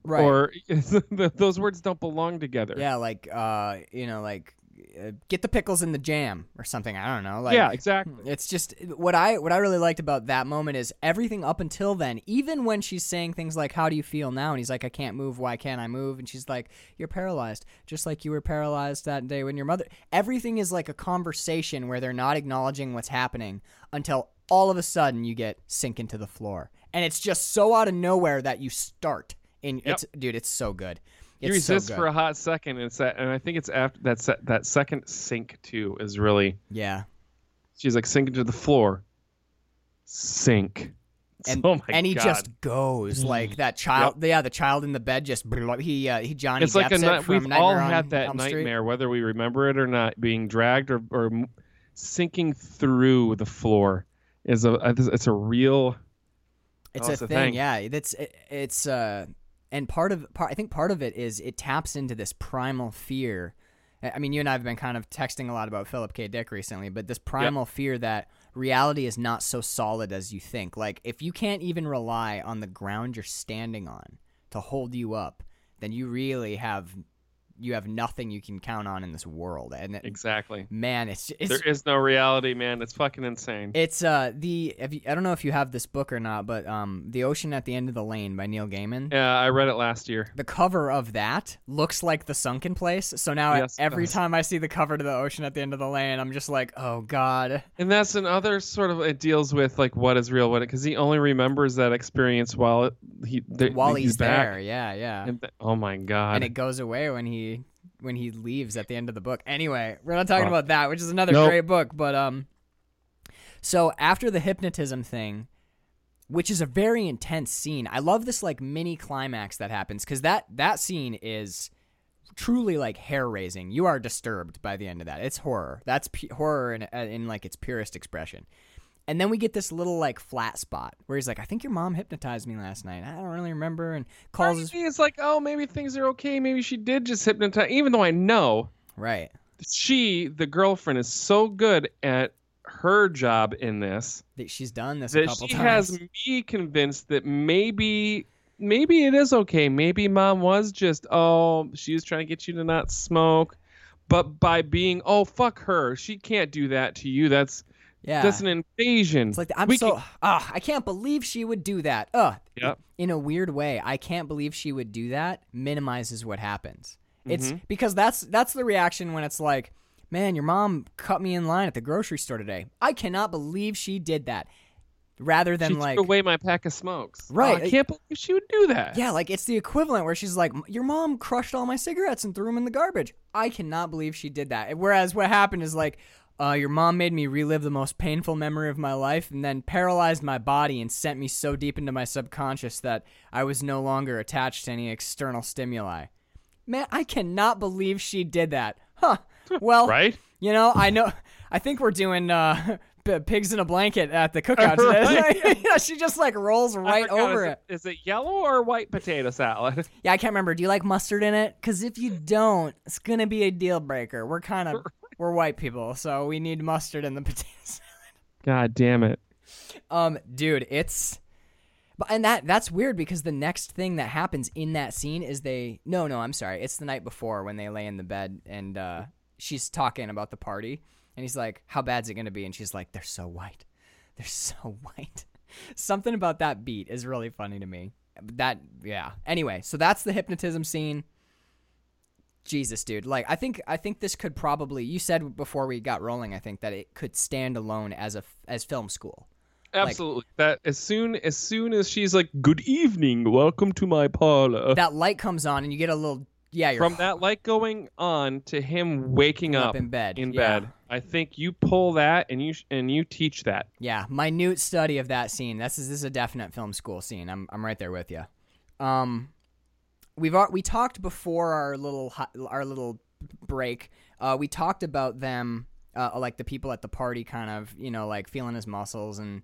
right. or those words don't belong together. yeah, like uh, you know, like uh, get the pickles in the jam or something. I don't know. Like, yeah, exactly. It's just what I what I really liked about that moment is everything up until then, even when she's saying things like "How do you feel now?" and he's like, "I can't move. Why can't I move?" and she's like, "You're paralyzed, just like you were paralyzed that day when your mother." Everything is like a conversation where they're not acknowledging what's happening until all of a sudden you get sink into the floor, and it's just so out of nowhere that you start. In it's dude, it's so good. You It's so resist good. for a hot second, and it's that, and I think it's after that se- that second sink too is really. yeah. She's like sinking to the floor. Sink. and oh my and he God. just goes like that child. Yeah, the child in the bed just he uh, he Johnny. It's like a night. We've Nightmare all had that nightmare, whether we remember it or not, being dragged or, or sinking through the floor. Is a it's a real. It's Oh, a it's a thing, thing. yeah. That's it, it's uh, and part of part. I think part of it is it taps into this primal fear. I I mean, you and I have been kind of texting a lot about Philip K. Dick recently, but this primal fear that reality is not so solid as you think. Like, if you can't even rely on the ground you're standing on to hold you up, then you really have you have nothing you can count on in this world. And it, Exactly. man, it's it's There is no reality, man. It's fucking insane. it's uh the you, I don't know if you have this book or not, but um The Ocean at the End of the Lane by Neil Gaiman. yeah, I read it last year. The cover of that looks like the sunken place. So now Yes, every time I see the cover to the ocean at the end of the lane, I'm just like, oh god. And that's another sort of it deals with like what is real, what because he only remembers that experience while it, he While he's, back. there, yeah, yeah. And th- oh my god! and it goes away when he when he leaves at the end of the book. Anyway, we're not talking Oh. about that, which is another Nope. great book. But um, so after the hypnotism thing, which is a very intense scene, I love this like mini climax that happens because that that scene is truly like hair raising. You are disturbed by the end of that. It's horror. That's pu- horror in, in like its purest expression. And then we get this little like flat spot where he's like, "I think your mom hypnotized me last night. I don't really remember." And calls his It's like, oh, maybe things are okay. Maybe she did just hypnotize. Even though I know right. she, the girlfriend, is so good at her job in this that she's done this a that couple she times. has me convinced that maybe maybe it is okay. Maybe mom was just oh she was trying to get you to not smoke, but by being oh fuck her, she can't do that to you. That's yeah, that's an invasion. it's like I'm We so can- ah, I can't believe she would do that. Ugh. Yep. In a weird way, I can't believe she would do that. Minimizes what happens. It's Mm-hmm. because that's that's the reaction when it's like, man, your mom cut me in line at the grocery store today. I cannot believe she did that. Rather than she like, away my pack of smokes. Oh, Right. I can't believe she would do that. yeah, like it's the equivalent where she's like, your mom crushed all my cigarettes and threw them in the garbage. I cannot believe she did that. Whereas what happened is like, uh, your mom made me relive the most painful memory of my life and then paralyzed my body and sent me so deep into my subconscious that I was no longer attached to any external stimuli. Man, I cannot believe she did that. Huh. Well, Right? you know, I know. I think we're doing uh, pigs in a blanket at the cookout today. yeah, she just like rolls right forgot, over is it. Is it yellow or white potato salad? Yeah, I can't remember. Do you like mustard in it? Because if you don't, it's gonna be a deal breaker. We're kind of we're white people, so we need mustard in the potato salad. God damn it. Um, dude, it's but and that that's weird because the next thing that happens in that scene is they no no I'm sorry it's the night before when they lay in the bed and uh, she's talking about the party and he's like how bad's it gonna be? And she's like they're so white. They're so white. Something about that beat is really funny to me. That yeah. Anyway so that's the hypnotism scene Jesus, dude. Like, I think I think this could probably. You said before we got rolling, I think that it could stand alone as a as film school. Absolutely. that as soon as soon as she's like, "Good evening, welcome to my parlor," that light comes on and you get a little yeah you're from that light going on to him waking up up, in bed, in yeah. bed, I think you pull that and you and you teach that. yeah minute study of that scene this is this is a definite film school scene i'm, I'm right there with you um we've we talked before our little our little break uh we talked about them uh like the people at the party kind of you know like feeling his muscles and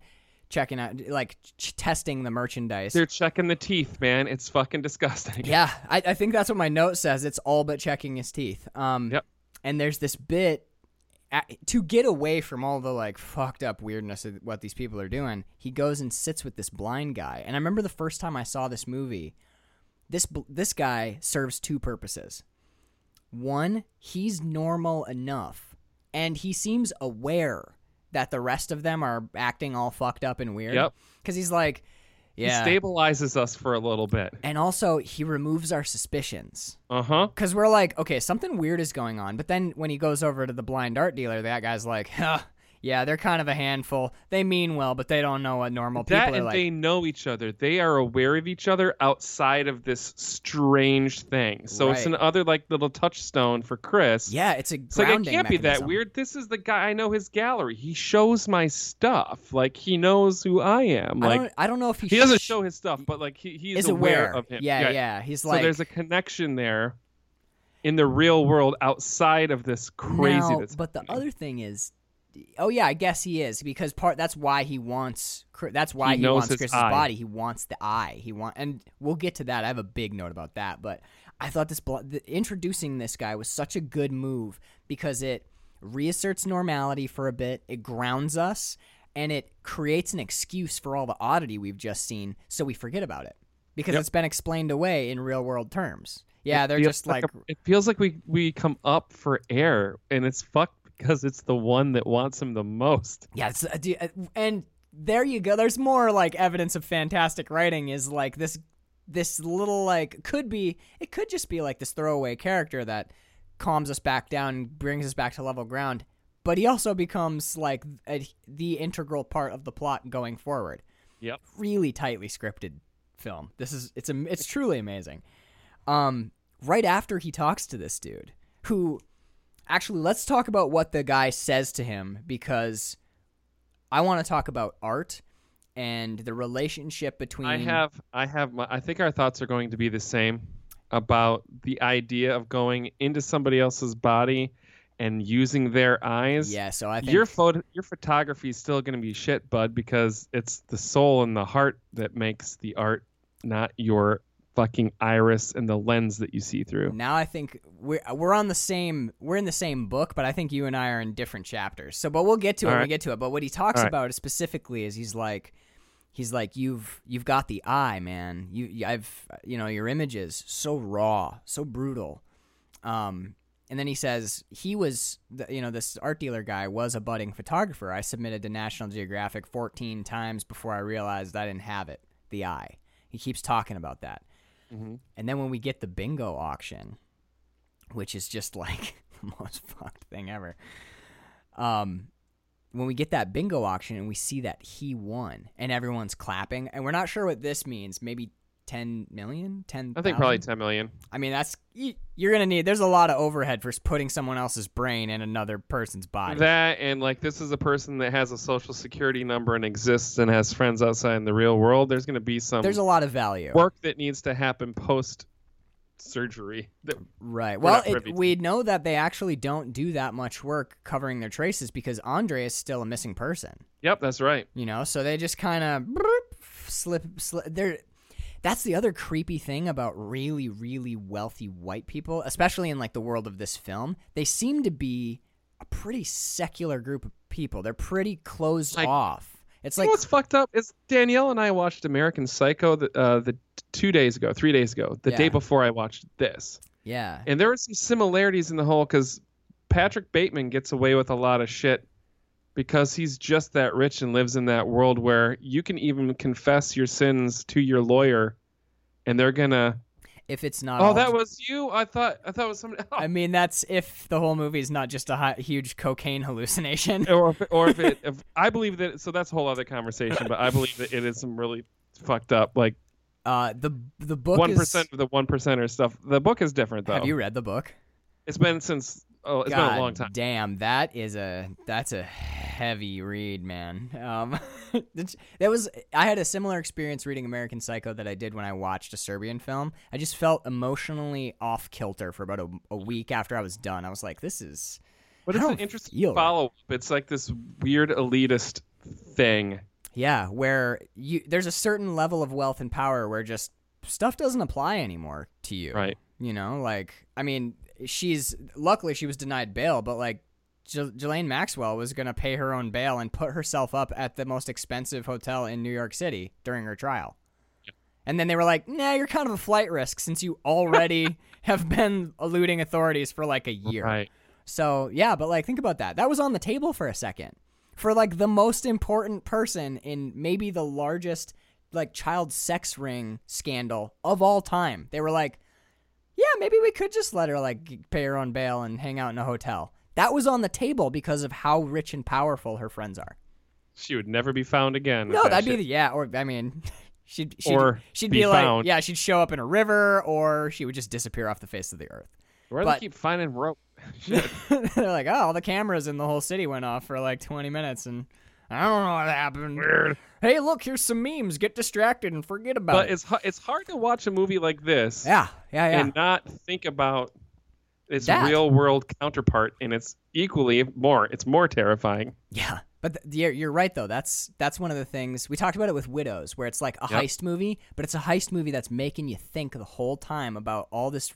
checking out like ch- testing the merchandise They're checking the teeth, man. It's fucking disgusting. Yeah, I, I think that's what my note says. It's all but checking his teeth. Um, Yep. And there's this bit a to get away from all the like fucked up weirdness of what these people are doing. He goes and sits with this blind guy. And I remember the first time I saw this movie. This this guy serves two purposes. One, he's normal enough, and he seems aware that the rest of them are acting all fucked up and weird. Yep. Because he's like, yeah. He stabilizes us for a little bit. and also, he removes our suspicions. Uh huh. Because we're like, okay, something weird is going on. But then when he goes over to the blind art dealer, that guy's like, huh, yeah, they're kind of a handful. They mean well, but they don't know what normal people That are and like. they know each other. They are aware of each other outside of this strange thing. So it's another like little touchstone for Chris. yeah, it's a It's like it can't be that weird. This is the guy I know his gallery. He shows my stuff. Like he knows who I am. I Like don't, I don't know if he, he doesn't show his stuff, but like he, he's is aware, aware of him. Yeah, yeah. He's like So there's a connection there in the real world outside of this crazy now, but the other thing is, oh yeah, I guess he is because part that's why he wants. That's why He he, wants Chris's eye. body. He wants the eye. He want, and we'll get to that. I have a big note about that, but I thought this the, introducing this guy was such a good move because it reasserts normality for a bit. It grounds us, and it creates an excuse for all the oddity we've just seen, so we forget about it. because Yep. it's been explained away in real world terms. Yeah, It they're just like, a- it feels like we we come up for air, and it's fucked because it's the one that wants him the most. yeah, it's, uh, uh, and there you go. There's more like evidence of fantastic writing. Is like this this little like could be it could just be like this throwaway character that calms us back down, and brings us back to level ground. But he also becomes like a, the integral part of the plot going forward. Yep. really tightly scripted film. This is it's a it's truly amazing. Um, right after he talks to this dude, who actually let's talk about what the guy says to him because I want to talk about art and the relationship between. I have I have my I think our thoughts are going to be the same about the idea of going into somebody else's body and using their eyes. yeah. So I think Your photo your photography is still going to be shit, bud, because it's the soul and the heart that makes the art, not your fucking iris and the lens that you see through. Now I think we're we're on the same we're in the same book, but I think you and I are in different chapters. So, but we'll get to it when we get to it. But what he talks All right. about specifically is he's like, he's like, you've you've got the eye, man. You, I've you know your images so raw, so brutal. Um, and then he says he was, the, you know, this art dealer guy was a budding photographer. I submitted to National Geographic 14 times before I realized I didn't have it, the eye. He keeps talking about that. Mhm. And then when we get the bingo auction, which is just like the most fucked thing ever. Um, when we get that bingo auction and we see that he won and everyone's clapping, and we're not sure what this means, maybe 10 million, 10. I think probably 10 million. I mean, that's you're gonna need. There's a lot of overhead for putting someone else's brain in another person's body. That and like this is a person that has a social security number and exists and has friends outside in the real world. There's going to be some There's a lot of value. work that needs to happen post surgery. Right. Well, it, we know that they actually don't do that much work covering their traces because Andre is still a missing person. yep, that's right. You know, so they just kind of slip, slip. They're that's the other creepy thing about really, really wealthy white people, especially in like the world of this film. They seem to be a pretty secular group of people. They're pretty closed Like- off. It's like what's fucked up is Danielle and I watched American Psycho the, uh, the two days ago, three days ago, the Yeah. day before I watched this, yeah, and there were some similarities in the whole because Patrick Bateman gets away with a lot of shit because he's just that rich and lives in that world where you can even confess your sins to your lawyer, and they're gonna. if it's not. Oh, that was you. I thought. I thought it was somebody. else. I mean, that's if the whole movie is not just a huge cocaine hallucination. or if, or if it, if I believe that, so that's a whole other conversation. But I believe that it is some really fucked up, like Uh, the the book one is. of the one percenter stuff. The book is different though. Have you read the book? It's been since. Oh, it's God been a long time. Damn, that is a that's a heavy read, man. Um, that was I had a similar experience reading American Psycho that I did when I watched a Serbian film. I just felt emotionally off kilter for about a, a week after I was done. I was like, this is But it's an interesting follow up. It's like this weird elitist thing. yeah, where you there's a certain level of wealth and power where just stuff doesn't apply anymore to you. Right. You know, like I mean, she's luckily she was denied bail, but like J- Ghislaine Maxwell was gonna pay her own bail and put herself up at the most expensive hotel in New York City during her trial. And then they were like, "Nah, you're kind of a flight risk since you already have been eluding authorities for like a year." Right. So yeah, but like think about that. That was on the table for a second. For like the most important person in maybe the largest like child sex ring scandal of all time. They were like, Yeah, maybe we could just let her like pay her own bail and hang out in a hotel. That was on the table because of how rich and powerful her friends are. She would never be found again. No, that that'd be the yeah, or I mean she'd she'd, Or she'd be be, like found. yeah, she'd show up in a river or she would just disappear off the face of the earth. Where do they keep finding rope? They're like, oh, all the cameras in the whole city went off for like 20 minutes, and I don't know what happened. Weird. Hey, look, here's some memes. Get distracted and forget about But it. it's hu- it's hard to watch a movie like this Yeah, yeah, yeah. and not think about its That. real world counterpart, and it's equally more. It's more terrifying. Yeah, but th- you're, you're right though. That's that's one of the things we talked about it with Widows, where it's like a Yep. heist movie, but it's a heist movie that's making you think the whole time about all this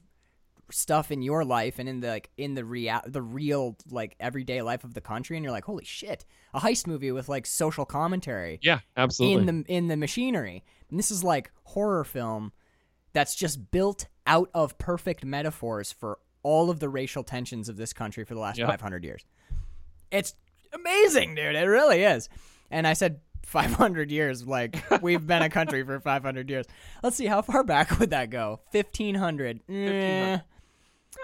stuff in your life and in the like in the real the real like everyday life of the country and you're like holy shit a heist movie with like social commentary Yeah, absolutely. in the in the machinery and this is like horror film that's just built out of perfect metaphors for all of the racial tensions of this country for the last Yep. 500 years it's amazing dude it really is and i said 500 years like we've been a country for 500 years let's see how far back would that go 1500 Eh.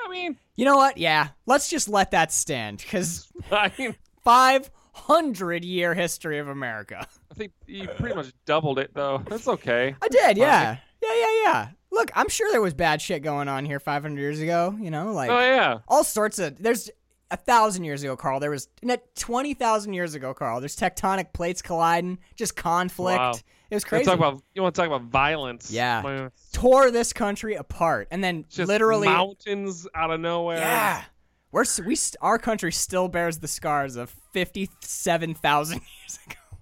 I mean, you know what yeah let's just let that stand because I mean, 500 year history of america I think you pretty much doubled it though. That's okay. i did yeah yeah yeah yeah look i'm sure there was bad shit going on here 500 years ago you know like Oh yeah. all sorts of there's a thousand years ago carl there was no, 20000 years ago carl there's tectonic plates colliding just conflict Wow. It was You crazy want to talk about you want to talk about violence? Yeah. Man, tore this country apart and then Just literally mountains out of nowhere. yeah we're we our country still bears the scars of 57,000 years ago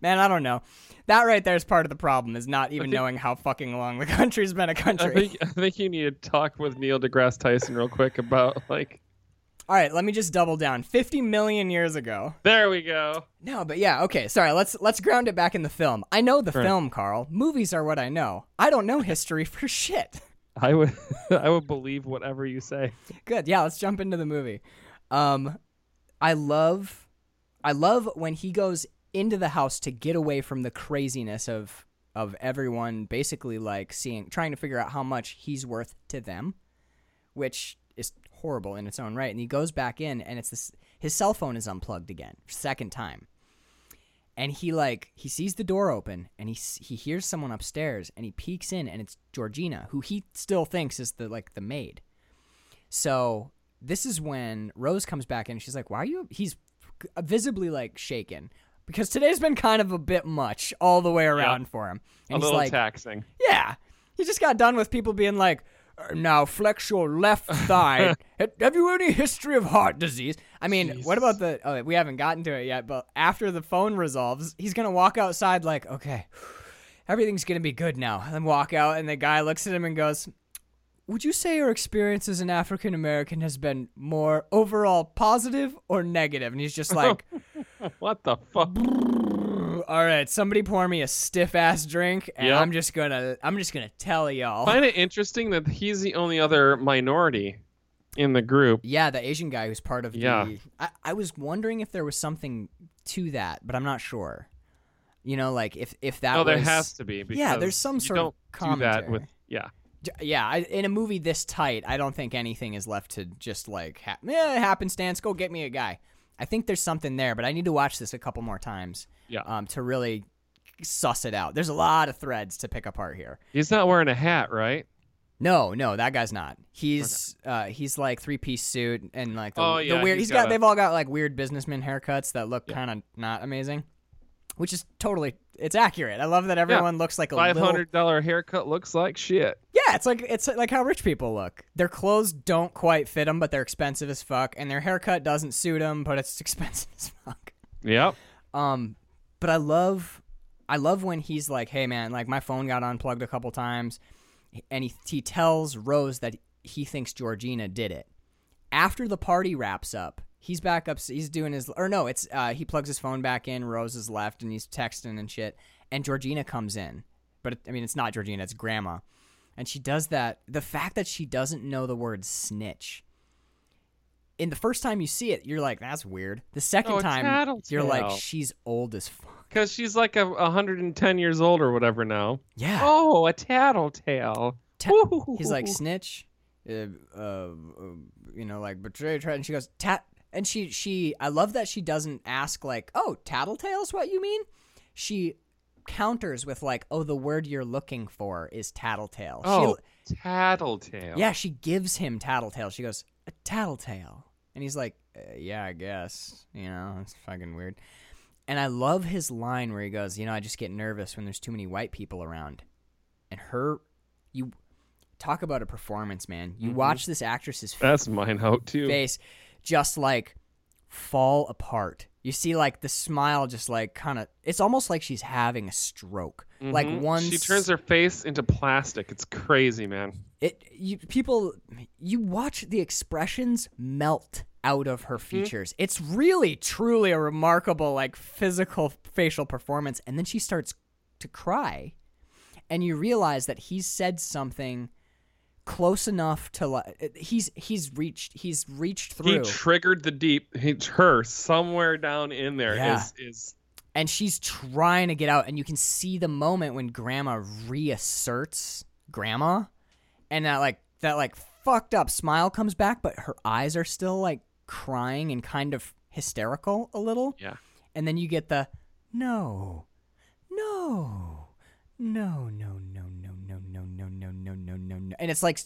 man i don't know that right there is part of the problem is not even think- knowing how fucking long the country's been a country think I think you need to talk with Neil deGrasse Tyson real quick about like. All right let me just double down 50 million years ago There we go. No, but yeah, okay. Sorry, let's let's ground it back in the film. I know the Right. film, Carl. Movies are what I know. I don't know history for shit. I would I would believe whatever you say. Good. Yeah, let's jump into the movie. Um I love I love when he goes into the house to get away from the craziness of of everyone basically like seeing trying to figure out how much he's worth to them, which is horrible in its own right. And he goes back in and it's this his cell phone is unplugged again, second time. and he like he sees the door open and he he hears someone upstairs and he peeks in and it's Georgina who he still thinks is the like the maid. So this is when Rose comes back in. She's like, "Why are you?" He's visibly like shaken because today's been kind of a bit much all the way around for him. A And he's little like, taxing. yeah. He just got done with people being like, "Uh, now flex your left thigh. Have you any history of heart disease? I mean, what about the? Oh, we haven't gotten to it yet, but after the phone resolves, he's gonna walk outside like, okay, everything's gonna be good now. And then walk out, and the guy looks at him and goes, "Would you say your experience as an African American has been more overall positive or negative?" And he's just like. What the fuck? All right, somebody pour me a stiff ass drink, and Yep. I'm just gonna, I'm just gonna tell y'all. find it interesting that he's the only other minority in the group. Yeah, the Asian guy who's part of Yeah. the. I, I was wondering if there was something to that, but I'm not sure. You know, like if if that. oh, there was, has to be. Because Yeah, there's some sort of that with. commentary. Yeah. Yeah, I, in a movie this tight, I don't think anything is left to just like ha- eh, happenstance. Go get me a guy. I think there's something there, but I need to watch this a couple more times. Yeah. Um, to really suss it out. There's a lot of threads to pick apart here. He's not wearing a hat, right? No, no, that guy's not. He's uh he's like three piece suit and like the, Oh, the weird. he's he's got, got a- they've all got like weird businessman haircuts that look Yeah. kind of not amazing, which is totally it's accurate. I love that everyone looks like a Five little. hundred dollar haircut looks like shit. Yeah, it's like it's like how rich people look. Their clothes don't quite fit them, but they're expensive as fuck, and their haircut doesn't suit them, but it's expensive as fuck. Yep. Um, but I love, I love when he's like, "Hey, man, like my phone got unplugged a couple times," and he he tells Rose that he thinks Georgina did it. After the party wraps up, he's back up. He's doing his, or no, it's uh, he plugs his phone back in. Rose is left, and he's texting and shit. And Georgina comes in, but it, I mean, it's not Georgina, it's Grandma, and she does that. The fact that she doesn't know the word snitch. In the first time you see it, you're like, "That's weird." The second Oh, time, you're like, "She's old as fuck." Because she's like a 110 years old or whatever now. Yeah. Oh, a tattletale. Ta- He's like snitch, uh, uh, uh, you know, like betray, try, and she goes tat, and she she I love that she doesn't ask like, oh, tattletale's what you mean? She counters with like, oh, the word you're looking for is tattletale. Oh, she, tattletale. yeah, she gives him tattletale. She goes a tattletale, and he's like, uh, yeah, I guess, you know, it's fucking weird. And I love his line where he goes, you know, I just get nervous when there's too many white people around. And her, you talk about a performance, man. You Mhm. watch this actress's That's my note too. face just like fall apart You see like the smile just like kind of it's almost like she's having a stroke. Like Mhm. one She turns her face into plastic. It's crazy, man. it you people you watch the expressions melt out of her features. It's really truly a remarkable like physical facial performance and then she starts to cry and you realize that he said something close enough to like he's he's reached he's reached through. He triggered the deep. He, her somewhere down in there is Yeah. is and she's trying to get out and you can see the moment when grandma reasserts grandma and that like that like fucked up smile comes back but her eyes are still like crying and kind of hysterical a little yeah. and then you get the no no no no no no no, no, no, no, no, no, no, no. And it's like,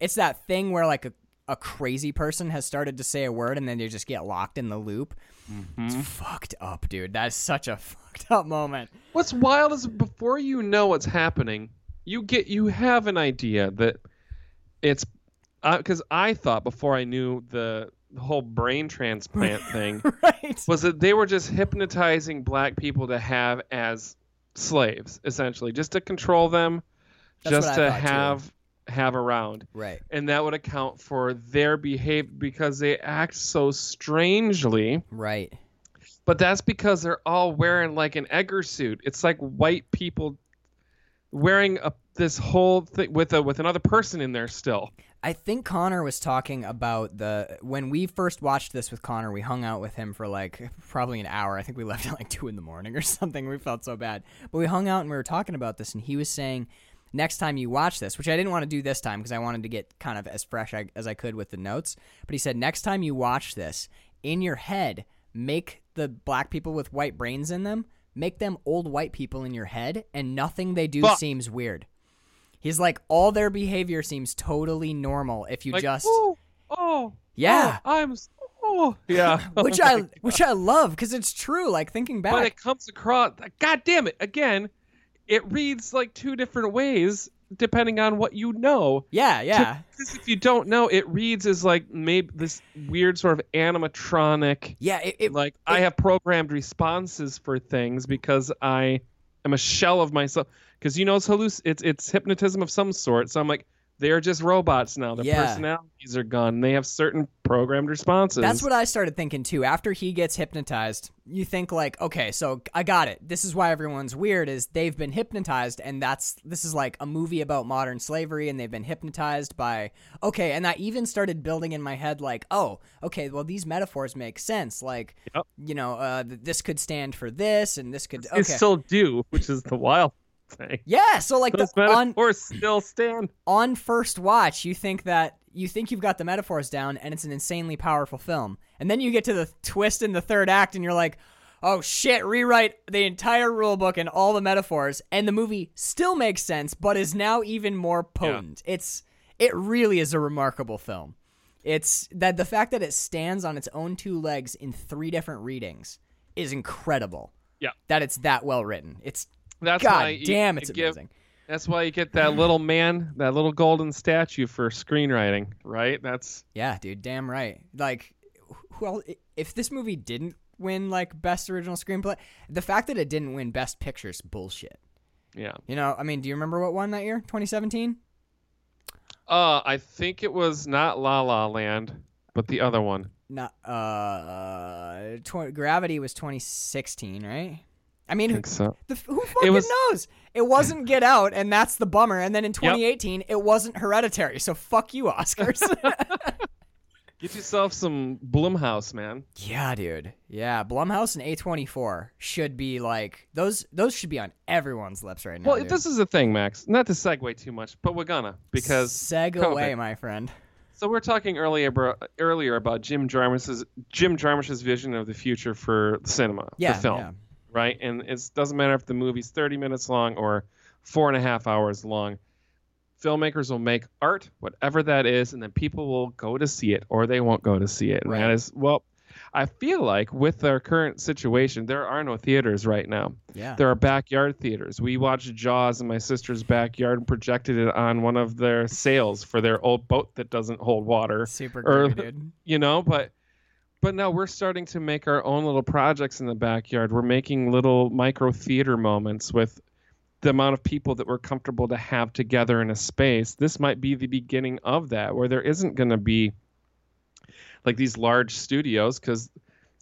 it's that thing where like a, a crazy person has started to say a word and then they just get locked in the loop. Mm-hmm. It's fucked up, dude. That is such a fucked up moment. What's wild is before you know what's happening, you get you have an idea that it's because uh, I thought before I knew the the whole brain transplant thing right. was that they were just hypnotizing black people to have as slaves, essentially, just to control them that's just to thought, too. have have around, right and that would account for their behavior because they act so strangely. right But that's because they're all wearing like an Edgar suit. It's like white people wearing a this whole thing with a with another person in there still. I think Connor was talking about the when we first watched this with Connor. We hung out with him for like probably an hour. I think we left at like two in the morning or something. We felt so bad, but we hung out and we were talking about this. And he was saying, next time you watch this, which I didn't want to do this time because I wanted to get kind of as fresh as I could with the notes. But he said, next time you watch this, in your head, make the black people with white brains in them, make them old white people in your head, and nothing they do Fuck. seems weird. He's like, all their behavior seems totally normal if you Like, just, oh, oh, yeah, oh, I'm, oh, yeah. which I which I love because it's true. Like thinking back, but it comes across. God damn it! Again, it reads like two different ways depending on what you know. yeah, yeah, Because if you don't know, it reads as like maybe this weird sort of animatronic. yeah. It, it like I have programmed responses for things because I am a shell of myself. Because you know it's halluc- it's it's hypnotism of some sort. So I'm like, they're just robots now. Their Yeah. personalities are gone. They have certain programmed responses. That's what I started thinking too. After he gets hypnotized, you think like, okay, so I got it. This is why everyone's weird is they've been hypnotized and that's this is like a movie about modern slavery and they've been hypnotized by okay, and I even started building in my head like, oh, okay, well these metaphors make sense. Like, Yep. you know, uh this could stand for this and this could They okay. still do, which is the wild yeah, so like Those the, on metaphors still stand. on first watch, you think that you think you've got the metaphors down, and it's an insanely powerful film. And then you get to the twist in the third act, and you're like, "Oh shit!" Rewrite the entire rule book and all the metaphors, and the movie still makes sense, but is now even more potent. It's it really is a remarkable film. It's that the fact that it stands on its own two legs in three different readings is incredible. Yeah. that it's that well written. It's That's god why you- damn, you it's give- amazing. That's why you get that little man, that little golden statue for screenwriting, right? That's Yeah, dude, damn right. Like, well, if this movie didn't win like best original screenplay, the fact that it didn't win best pictures, bullshit. yeah. You know, I mean, do you remember what won that year, 2017? Uh, I think it was not La La Land, but the other one. Not, uh, uh tw- Gravity was 2016, right? I mean, I who, think so. the, who fucking was- knows? It wasn't Get Out, and that's the bummer. And then in 2018, it wasn't Hereditary. So fuck you, Oscars. Get yourself some Blumhouse, man. Yeah, dude. Yeah, Blumhouse and A24 should be like those. Those should be on everyone's lips right now. Well, dude. this is the thing, Max. Not to segue too much, but we're gonna because seg COVID. away, my friend. so we're talking earlier about, earlier about Jim Jarmusch's Jim Jarmusch's vision of the future for cinema, Yeah, for film, yeah. Right? And it doesn't matter if the movie's 30 minutes long or four and a half hours long. Filmmakers will make art, whatever that is, and then people will go to see it or they won't go to see it. And Right. that is, well, I feel like with our current situation, there are no theaters right now. Yeah. There are backyard theaters. We watched Jaws in my sister's backyard and projected it on one of their sails for their old boat that doesn't hold water. Super or- good, dude. You know, but but now we're starting to make our own little projects in the backyard. We're making little micro theater moments with the amount of people that we're comfortable to have together in a space. This might be the beginning of that, where there isn't going to be like these large studios because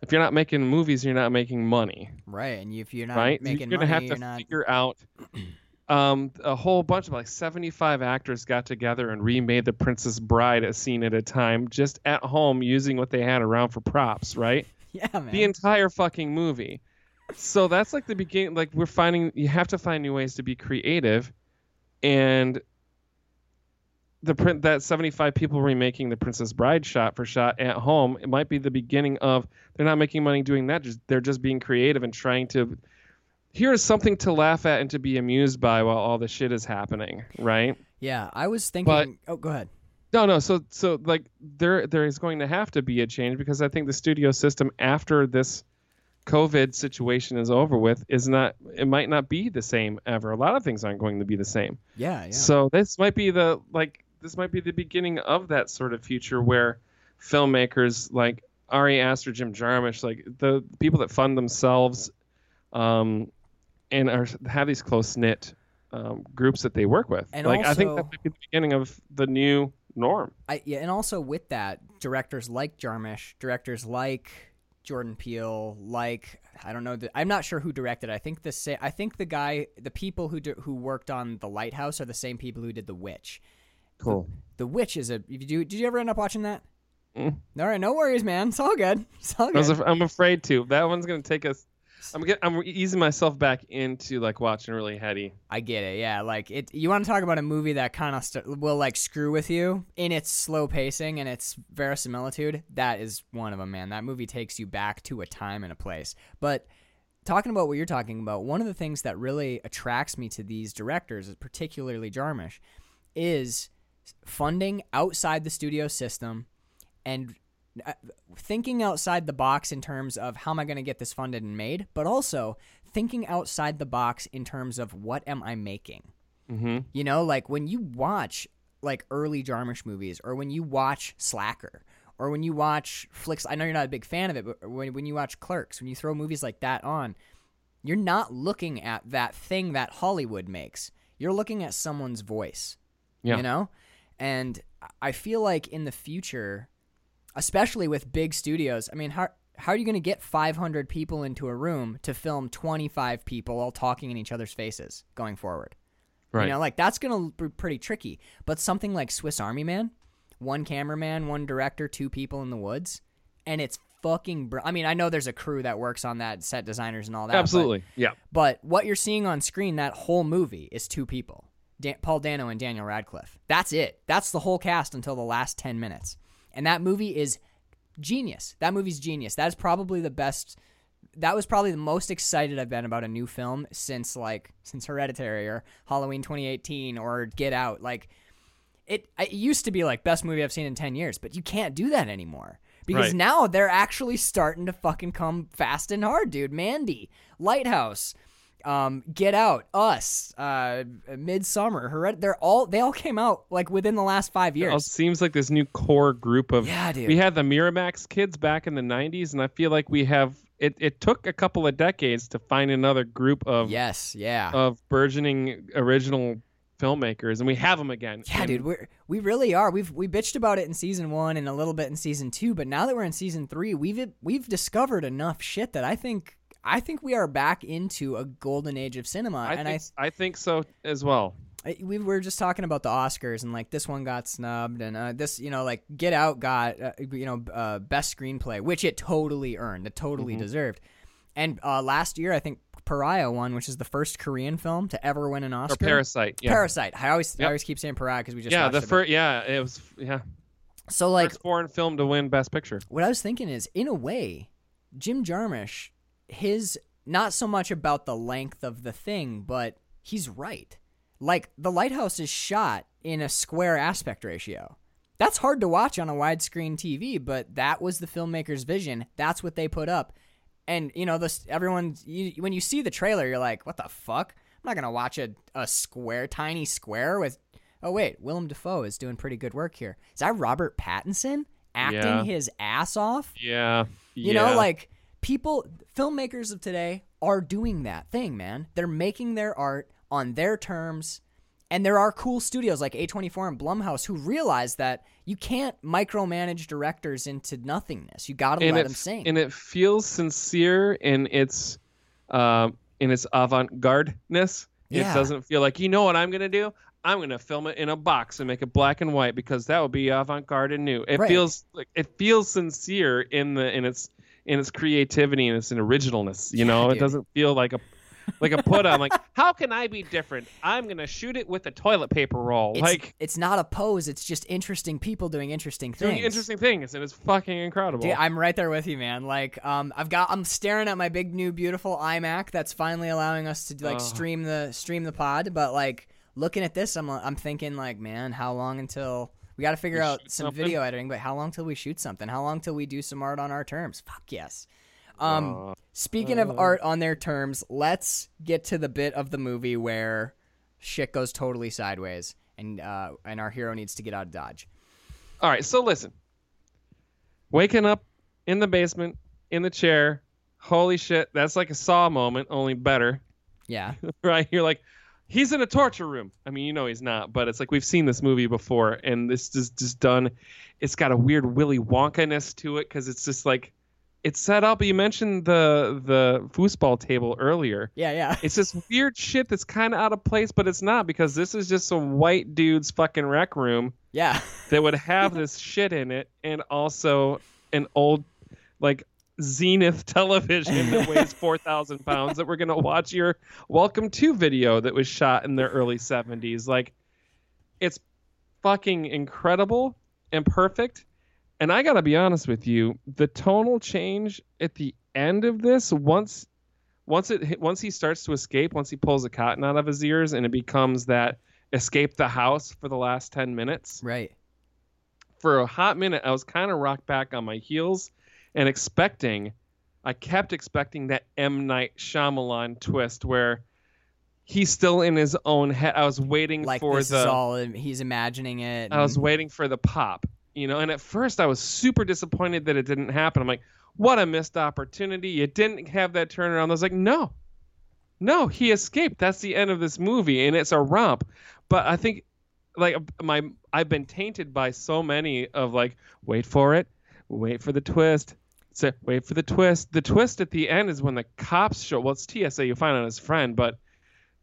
if you're not making movies, you're not making money, Right, and if you're not right? making you're gonna money, have to you're not. figure out. Um, a whole bunch of like 75 actors got together and remade The Princess Bride a scene at a time, just at home using what they had around for props, right? Yeah, man. the entire fucking movie. So that's like the beginning. Like we're finding, you have to find new ways to be creative, and the print that 75 people remaking the Princess Bride shot for shot at home. It might be the beginning of they're not making money doing that. Just they're just being creative and trying to. Here is something to laugh at and to be amused by while all the shit is happening, right? yeah, I was thinking. oh, go ahead. No, no. So, so like there, there is going to have to be a change because I think the studio system after this COVID situation is over with is not. It might not be the same ever. A lot of things aren't going to be the same. Yeah, yeah. So this might be the like this might be the beginning of that sort of future where filmmakers like Ari Aster, Jim Jarmusch, like the people that fund themselves, um, and are have these close knit um, groups that they work with. And like I think that might be the beginning of the new norm. I, yeah, and also with that, directors like Jarmusch, directors like Jordan Peele, like I don't know, the, I'm not sure who directed. I think the I think the guy, the people who do, who worked on The Lighthouse are the same people who did The Witch. Cool. The Witch is a. Did you did you ever end up watching that? Mm. All right, no worries, man. It's all good. It's all I good. af- I'm afraid to. That one's gonna take us. I'm get, I'm easing myself back into like watching really heady. I get it. Yeah, like it. You want to talk about a movie that kind of st- will like screw with you in its slow pacing and its verisimilitude. That is one of them, man. That movie takes you back to a time and a place. But talking about what you're talking about, one of the things that really attracts me to these directors, particularly Jarmusch, is funding outside the studio system and thinking outside the box in terms of how am I going to get this funded and made, but also thinking outside the box in terms of what am I making. Mm-hmm. You know, like when you watch like early Jarmusch movies, or when you watch Slacker, or when you watch flicks. I know you're not a big fan of it, but when when you watch Clerks, when you throw movies like that on, you're not looking at that thing that Hollywood makes. You're looking at someone's voice. Yeah. You know, and I feel like in the future, especially with big studios, I mean, how how are you going to get 500 people into a room to film 25 people all talking in each other's faces going forward? Right. You know, like that's gonna be pretty tricky. But something like Swiss Army Man, one cameraman, one director, two people in the woods, and it's fucking. Br- I mean, I know there's a crew that works on that, set designers and all that. but- Absolutely. Yeah. But, what you're seeing on screen, that whole movie, is two people: Dan- Paul Dano and Daniel Radcliffe. That's it. That's the whole cast until the last ten minutes, and that movie is genius. That movie's genius. That is probably the best. That was probably the most excited I've been about a new film since like since Hereditary or Halloween 2018 or Get Out. Like it, it used to be like best movie I've seen in 10 years, but you can't do that anymore. Because Right. now they're actually starting to fucking come fast and hard, dude. Mandy, Lighthouse, um, Get Out, Us, uh, Midsommar, Hered- they're all they all came out like within the last five It all years. seems like this new core group of Yeah, dude. we had the Miramax kids back in the 90s and I feel like we have it, it took a couple of decades to find another group of yes, yeah. of burgeoning original filmmakers and we have them again. Yeah, And dude, we're we really are. We've we bitched about it in season one and a little bit in season two, but now that we're in season three, we've we've discovered enough shit that I think I think we are back into a golden age of cinema. I and think, I think so as well. I, we were just talking about the Oscars and like this one got snubbed and uh, this you know like Get Out got uh, you know uh, best screenplay, which it totally earned, it totally deserved. And uh, last year, I think Pariah won, which is the first Korean film to ever win an Or Oscar. Parasite. Yeah. Parasite. I always I always keep saying Pariah because we just yeah, the first yeah, it was yeah. So like first foreign film to win best picture. what I was thinking is, in a way, Jim Jarmusch, his not so much about the length of the thing, but he's right. Like the lighthouse is shot in a square aspect ratio. That's hard to watch on a widescreen TV, but that was the filmmaker's vision. That's what they put up. And you know, this everyone you, when you see the trailer, you're like, "What the fuck? I'm not gonna watch a a square, tiny square with." Oh wait, Willem Dafoe is doing pretty good work here. Is that Robert Pattinson? acting Yeah. his ass off. Yeah. You know, like people, filmmakers of today are doing that thing, man. They're making their art on their terms. And there are cool studios like A24 and Blumhouse who realize that you can't micromanage directors into nothingness. You got to let it, them sing. and it feels sincere in its um in its avant-garde-ness. Yeah. It doesn't feel like you know what I'm gonna do. I'm gonna film it in a box and make it black and white because that would be avant-garde and new. It Right. feels like it feels sincere in the in its in its creativity and its an originalness. You Yeah, know, it doesn't feel like a like a put on. Like, how can I be different? I'm gonna shoot it with a toilet paper roll. it's, like it's not a pose. It's just interesting people doing interesting things. doing interesting things, and it's fucking incredible. Dude, I'm right there with you, man. Like, um, I've got, I'm staring at my big new beautiful iMac that's finally allowing us to like Oh. stream the stream the pod. But like, looking at this, I'm, I'm thinking like, man, how long until we got to figure We out some something? video editing? But how long till we shoot something? How long till we do some art on our terms? Fuck yes. Um, Uh, speaking of art on their terms, let's get to the bit of the movie where shit goes totally sideways, and uh, and our hero needs to get out of Dodge. All right, so listen. Waking up in the basement in the chair. Holy shit, that's like a saw moment, only better. Yeah, right? You're like he's in a torture room. I mean, you know he's not, but it's like we've seen this movie before and this is just done it's got a weird Willy Wonka-ness to it cuz it's just like it's set up. You mentioned the the foosball table earlier. yeah, yeah. It's this weird shit that's kind of out of place, but it's not because this is just some white dude's fucking rec room Yeah. that would have this shit in it and also an old like zenith television that weighs 4000 pounds that we're going to watch your welcome to video that was shot in the early 70s like it's fucking incredible and perfect. And i gotta be honest with you the tonal change at the end of this once once it once he starts to escape once he pulls a cotton out of his ears and it becomes that escape the house for the last 10 minutes. Right. for a hot minute, I was kind of rocked back on my heels and expecting, I kept expecting that M. Night Shyamalan twist where he's still in his own head. I was waiting like for this the, is all he's imagining it. I was waiting for the pop, you know. And at first, I was super disappointed that it didn't happen. I'm like, what a missed opportunity! You didn't have that turnaround. I was like, no, no, he escaped. That's the end of this movie, and it's a romp. But I think, like my, I've been tainted by so many of like, wait for it, wait for the twist. Say, wait for the twist. The twist at the end is when the cops show. Well, it's TSA. You find out his friend, but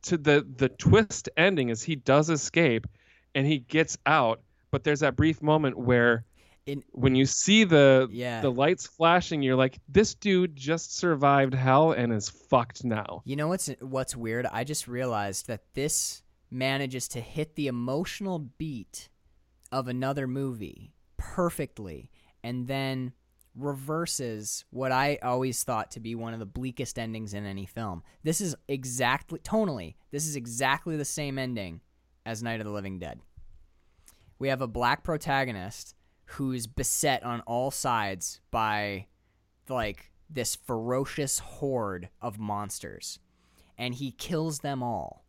to the the twist ending is he does escape, and he gets out. But there's that brief moment where In- when you see the Yeah. the lights flashing, you're like, this dude just survived hell and is fucked now. You know what's what's weird? I just realized that this manages to hit the emotional beat of another movie perfectly and then reverses what I always thought to be one of the bleakest endings in any film. This is exactly tonally, this is exactly the same ending as Night of the Living Dead. We have a black protagonist who's beset on all sides by like this ferocious horde of monsters and he kills them all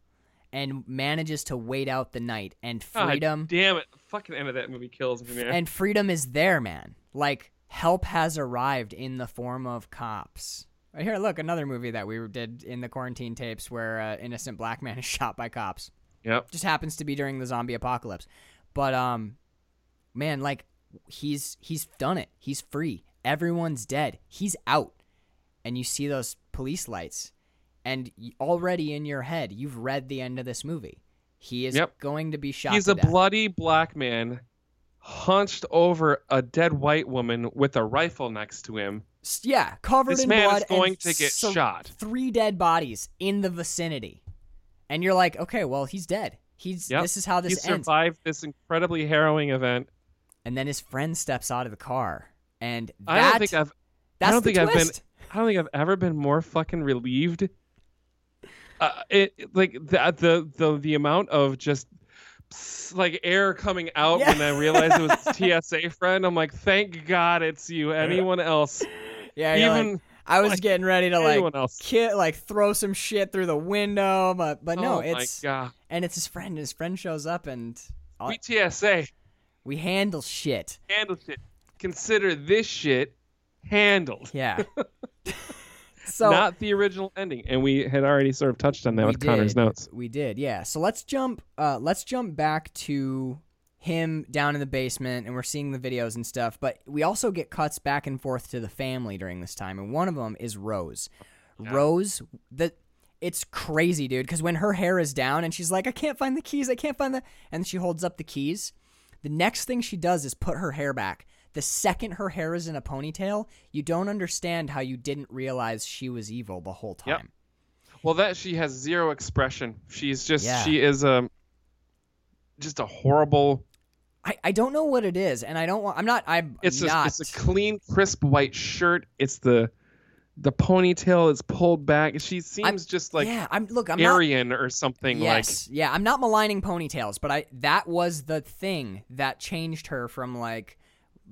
and manages to wait out the night and God freedom damn it! The fucking end of that movie kills me, man. and freedom is there man like help has arrived in the form of cops. Right here look another movie that we did in the quarantine tapes where an innocent black man is shot by cops. Yep. just happens to be during the zombie apocalypse. But um man like he's he's done it. He's free. Everyone's dead. He's out. And you see those police lights and already in your head you've read the end of this movie. He is Yep. going to be shot He's a death. bloody black man hunched over a dead white woman with a rifle next to him. Yeah covered This in man blood is going to get so- shot. three dead bodies in the vicinity and you're like okay well he's dead he's Yep. this is how this He ends survived this incredibly harrowing event. and then his friend steps out of the car and that, I don't think I've that's I don't the think I've been. I don't think I've ever been more fucking relieved. Uh, it like the the the the amount of just like air coming out Yeah. when I realized it was TSA friend. I'm like, thank God it's you. Anyone else? Yeah, you're like, Even I was like, getting ready to like else? ki- like throw some shit through the window, but but no, oh it's and it's his friend. His friend shows up and all- We TSA we handle shit. handle shit. consider this shit handled. Yeah. so Not the original ending, and we had already sort of touched on that with Connor's notes. We did, yeah. So let's jump. Uh, let's jump back to him down in the basement, and we're seeing the videos and stuff. But we also get cuts back and forth to the family during this time, and one of them is Rose. Rose, the it's crazy, dude. Because when her hair is down and she's like, "I can't find the keys. I can't find the," and she holds up the keys. The next thing she does is put her hair back. The second her hair is in a ponytail, you don't understand how you didn't realize she was evil the whole time. Yep. Well, that she has zero expression. She's just Yeah. she is a just a horrible. I, I don't know what it is, and I don't want. I'm not. I'm It's a, not. it's a clean, crisp white shirt. It's the the ponytail is pulled back. She seems just like yeah, I'm. Look, I'm not. Aryan or something. Like. Yes, yeah, I'm not maligning ponytails, but I that was the thing that changed her from like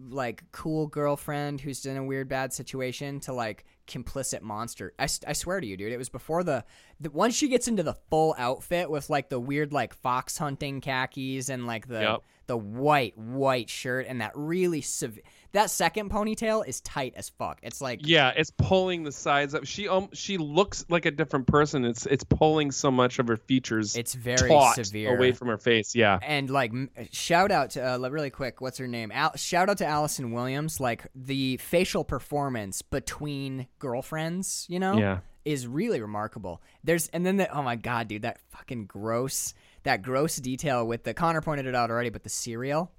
like cool girlfriend who's in a weird bad situation to like complicit monster. I, I swear to you, dude, it was before the, the once she gets into the full outfit with like the weird like fox hunting khakis and like the Yep. the white white shirt and that really sev- that second ponytail is tight as fuck. It's like yeah, it's pulling the sides up. She um she looks like a different person. It's it's pulling so much of her features. it's very severe away from her face. Yeah. and like shout out to uh, really quick what's her name Al- shout out to allison williams like the facial performance between girlfriends you know Yeah. is really remarkable there's and then the oh my god dude that fucking gross that gross detail with the connor pointed it out already but the cereal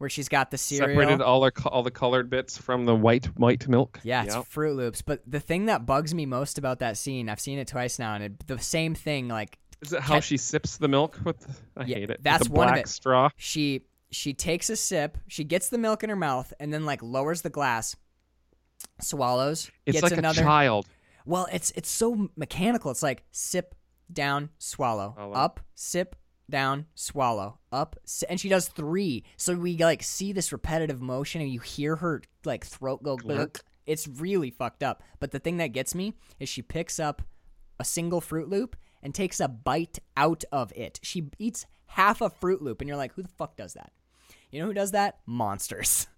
where she's got the cereal Separated all her all the colored bits from the white white milk. yeah, it's Yep. Fruit Loops. But the thing that bugs me most about that scene, I've seen it twice now, and it, the same thing, like Is it how Cat- she sips the milk with? The, I Yeah, hate it. with that's the one of black it. straw. she she takes a sip, she gets the milk in her mouth, and then like lowers the glass, swallows, It's gets like another. a child. Well, it's it's so mechanical. It's like sip, down, swallow, Swallow. up, sip, down, swallow, up, and she does three. So we like see this repetitive motion, and you hear her like throat go. It's really fucked up. But the thing that gets me is she picks up a single Fruit Loop and takes a bite out of it. She eats half a Fruit Loop, and you're like, who the fuck does that? You know who does that? Monsters.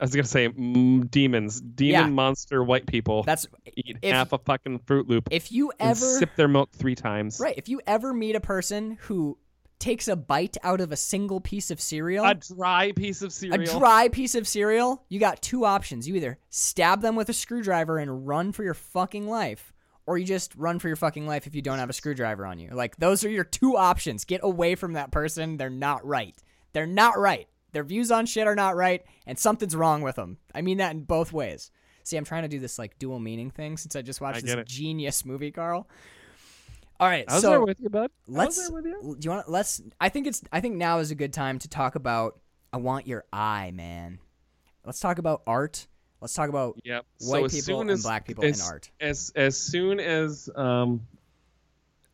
I was gonna say mm, demons, demon Yeah. monster white people That's eat if- half a fucking Fruit Loop if you ever sip their milk three times. Right. If you ever meet a person who takes a bite out of a single piece of cereal, A dry piece of cereal, a dry piece of cereal, you got two options. You either stab them with a screwdriver and run for your fucking life, or you just run for your fucking life if you don't have a screwdriver on you. Like, those are your two options. Get away from that person. They're not right. They're not right. Their views on shit are not right, and something's wrong with them. I mean that in both ways. See, I'm trying to do this like dual meaning thing since I just watched I this it. genius movie, Carl. All right, I was so there with you, bud. I let's you. do you want let's i think it's i think now is a good time to talk about i want your eye man let's talk about art let's talk about Yep. white so as people soon and as, black people in art As as soon as um,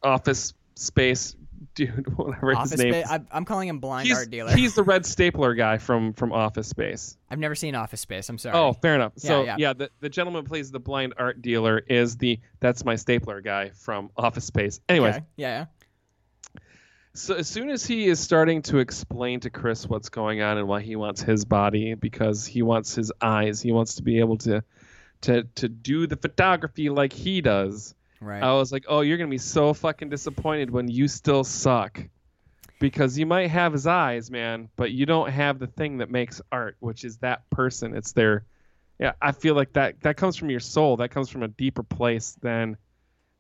Office Space dude, whatever his name space is. I, i'm calling him blind he's, art dealer he's the red stapler guy from from Office Space. i've never seen office space i'm sorry Oh, fair enough. Yeah, So yeah. yeah, the, the gentleman who plays the blind art dealer is the that's my stapler guy from Office Space. Anyways, okay. yeah yeah so as soon as he is starting to explain to Chris what's going on and why he wants his body because he wants his eyes, he wants to be able to to to do the photography like he does. Right I was like, "Oh, you're going to be so fucking disappointed when you still suck." Because you might have his eyes, man, but you don't have the thing that makes art, which is that person. It's their yeah, I feel like that that comes from your soul. That comes from a deeper place than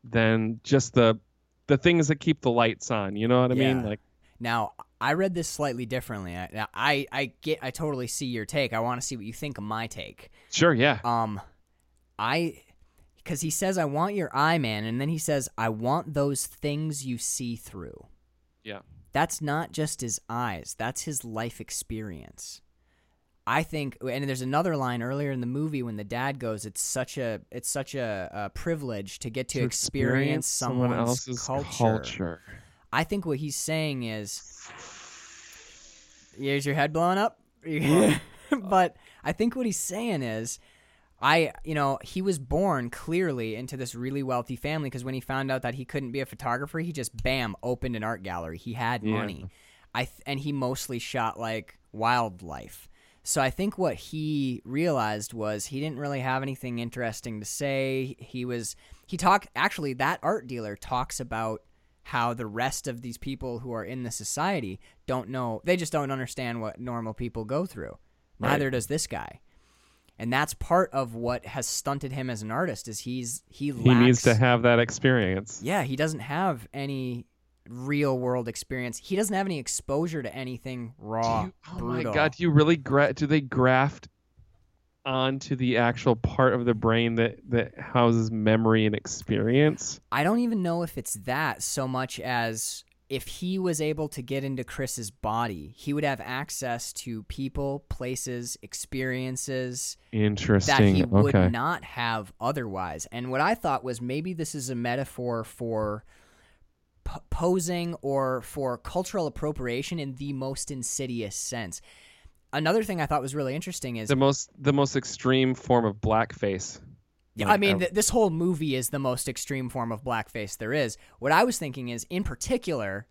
than just the the things that keep the lights on. You know what I mean? Like now i read this slightly differently I, now, I i get i totally see your take i want to see what you think of my take sure, yeah. Um, I, because he says, I want your eye, man. And then he says, I want those things you see through. Yeah. That's not just his eyes, that's his life experience. I think, and there's another line earlier in the movie when the dad goes, "It's such a, it's such a, a privilege to get to, experience, someone else's culture. culture. I think what he's saying is, "Here's your head blowing up," but I think what he's saying is, I, you know, he was born clearly into this really wealthy family because when he found out that he couldn't be a photographer, he just bam opened an art gallery. He had Yeah. money, I th- and he mostly shot like wildlife. So I think what he realized was he didn't really have anything interesting to say. He was he talked actually that art dealer talks about how the rest of these people who are in the society don't know they just don't understand what normal people go through. Right. Neither does this guy. And that's part of what has stunted him as an artist is he's he lacks, He needs to have that experience. Yeah, he doesn't have any real world experience. He doesn't have any exposure to anything raw. You, oh brutal. my god, do you really gra- do they graft onto the actual part of the brain that that houses memory and experience? I don't even know if it's that so much as if he was able to get into Chris's body, he would have access to people, places, experiences that Interesting. he would okay. not have otherwise. And what I thought was maybe this is a metaphor for p- posing or for cultural appropriation in the most insidious sense. Another thing I thought was really interesting is the most the most extreme form of blackface. Yeah, Like, I mean, uh, th- this whole movie is the most extreme form of blackface there is. What I was thinking is, in particular,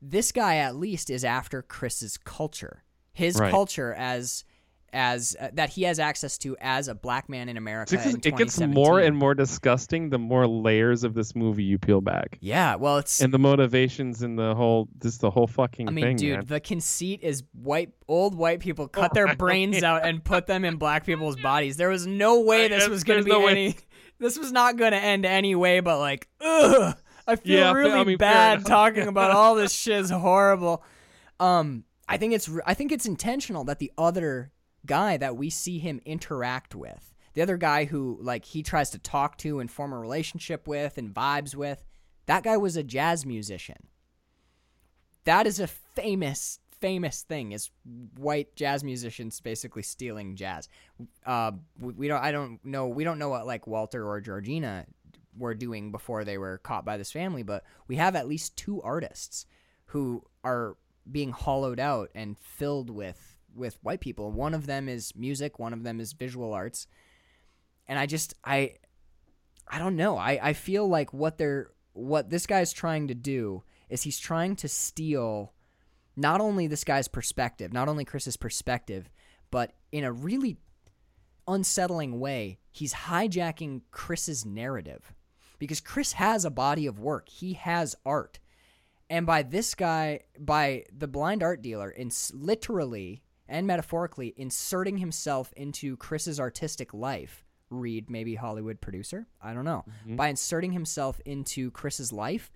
this guy at least is after Chris's culture, his Right. culture as as uh, that he has access to as a black man in America. It gets, in it gets more and more disgusting the more layers of this movie you peel back, yeah. Well, it's and the motivations and the whole just the whole fucking I mean, thing. dude, man. the conceit is white old white people cut their brains out and put them in black people's bodies. There was no way this was going to be no way. any. This was not going to end any way but like, ugh. I feel Yeah, fa- I really mean, bad talking about all this shit is horrible. Um, I think it's I think it's intentional that the other guy that we see him interact with, the other guy who like he tries to talk to and form a relationship with and vibes with, that guy was a jazz musician. That is a famous famous thing is white jazz musicians basically stealing jazz. Uh we, we don't i don't know we don't know what like walter or georgina were doing before they were caught by this family but we have at least two artists who are being hollowed out and filled with with white people one of them is music one of them is visual arts and i just i i don't know i i feel like what they're what this guy's trying to do is he's trying to steal not only this guy's perspective, not only Chris's perspective, but in a really unsettling way, he's hijacking Chris's narrative. Because Chris has a body of work, he has art. And by this guy, by the blind art dealer, in literally and metaphorically inserting himself into Chris's artistic life, read maybe Hollywood producer, I don't know. Mm-hmm. By inserting himself into Chris's life,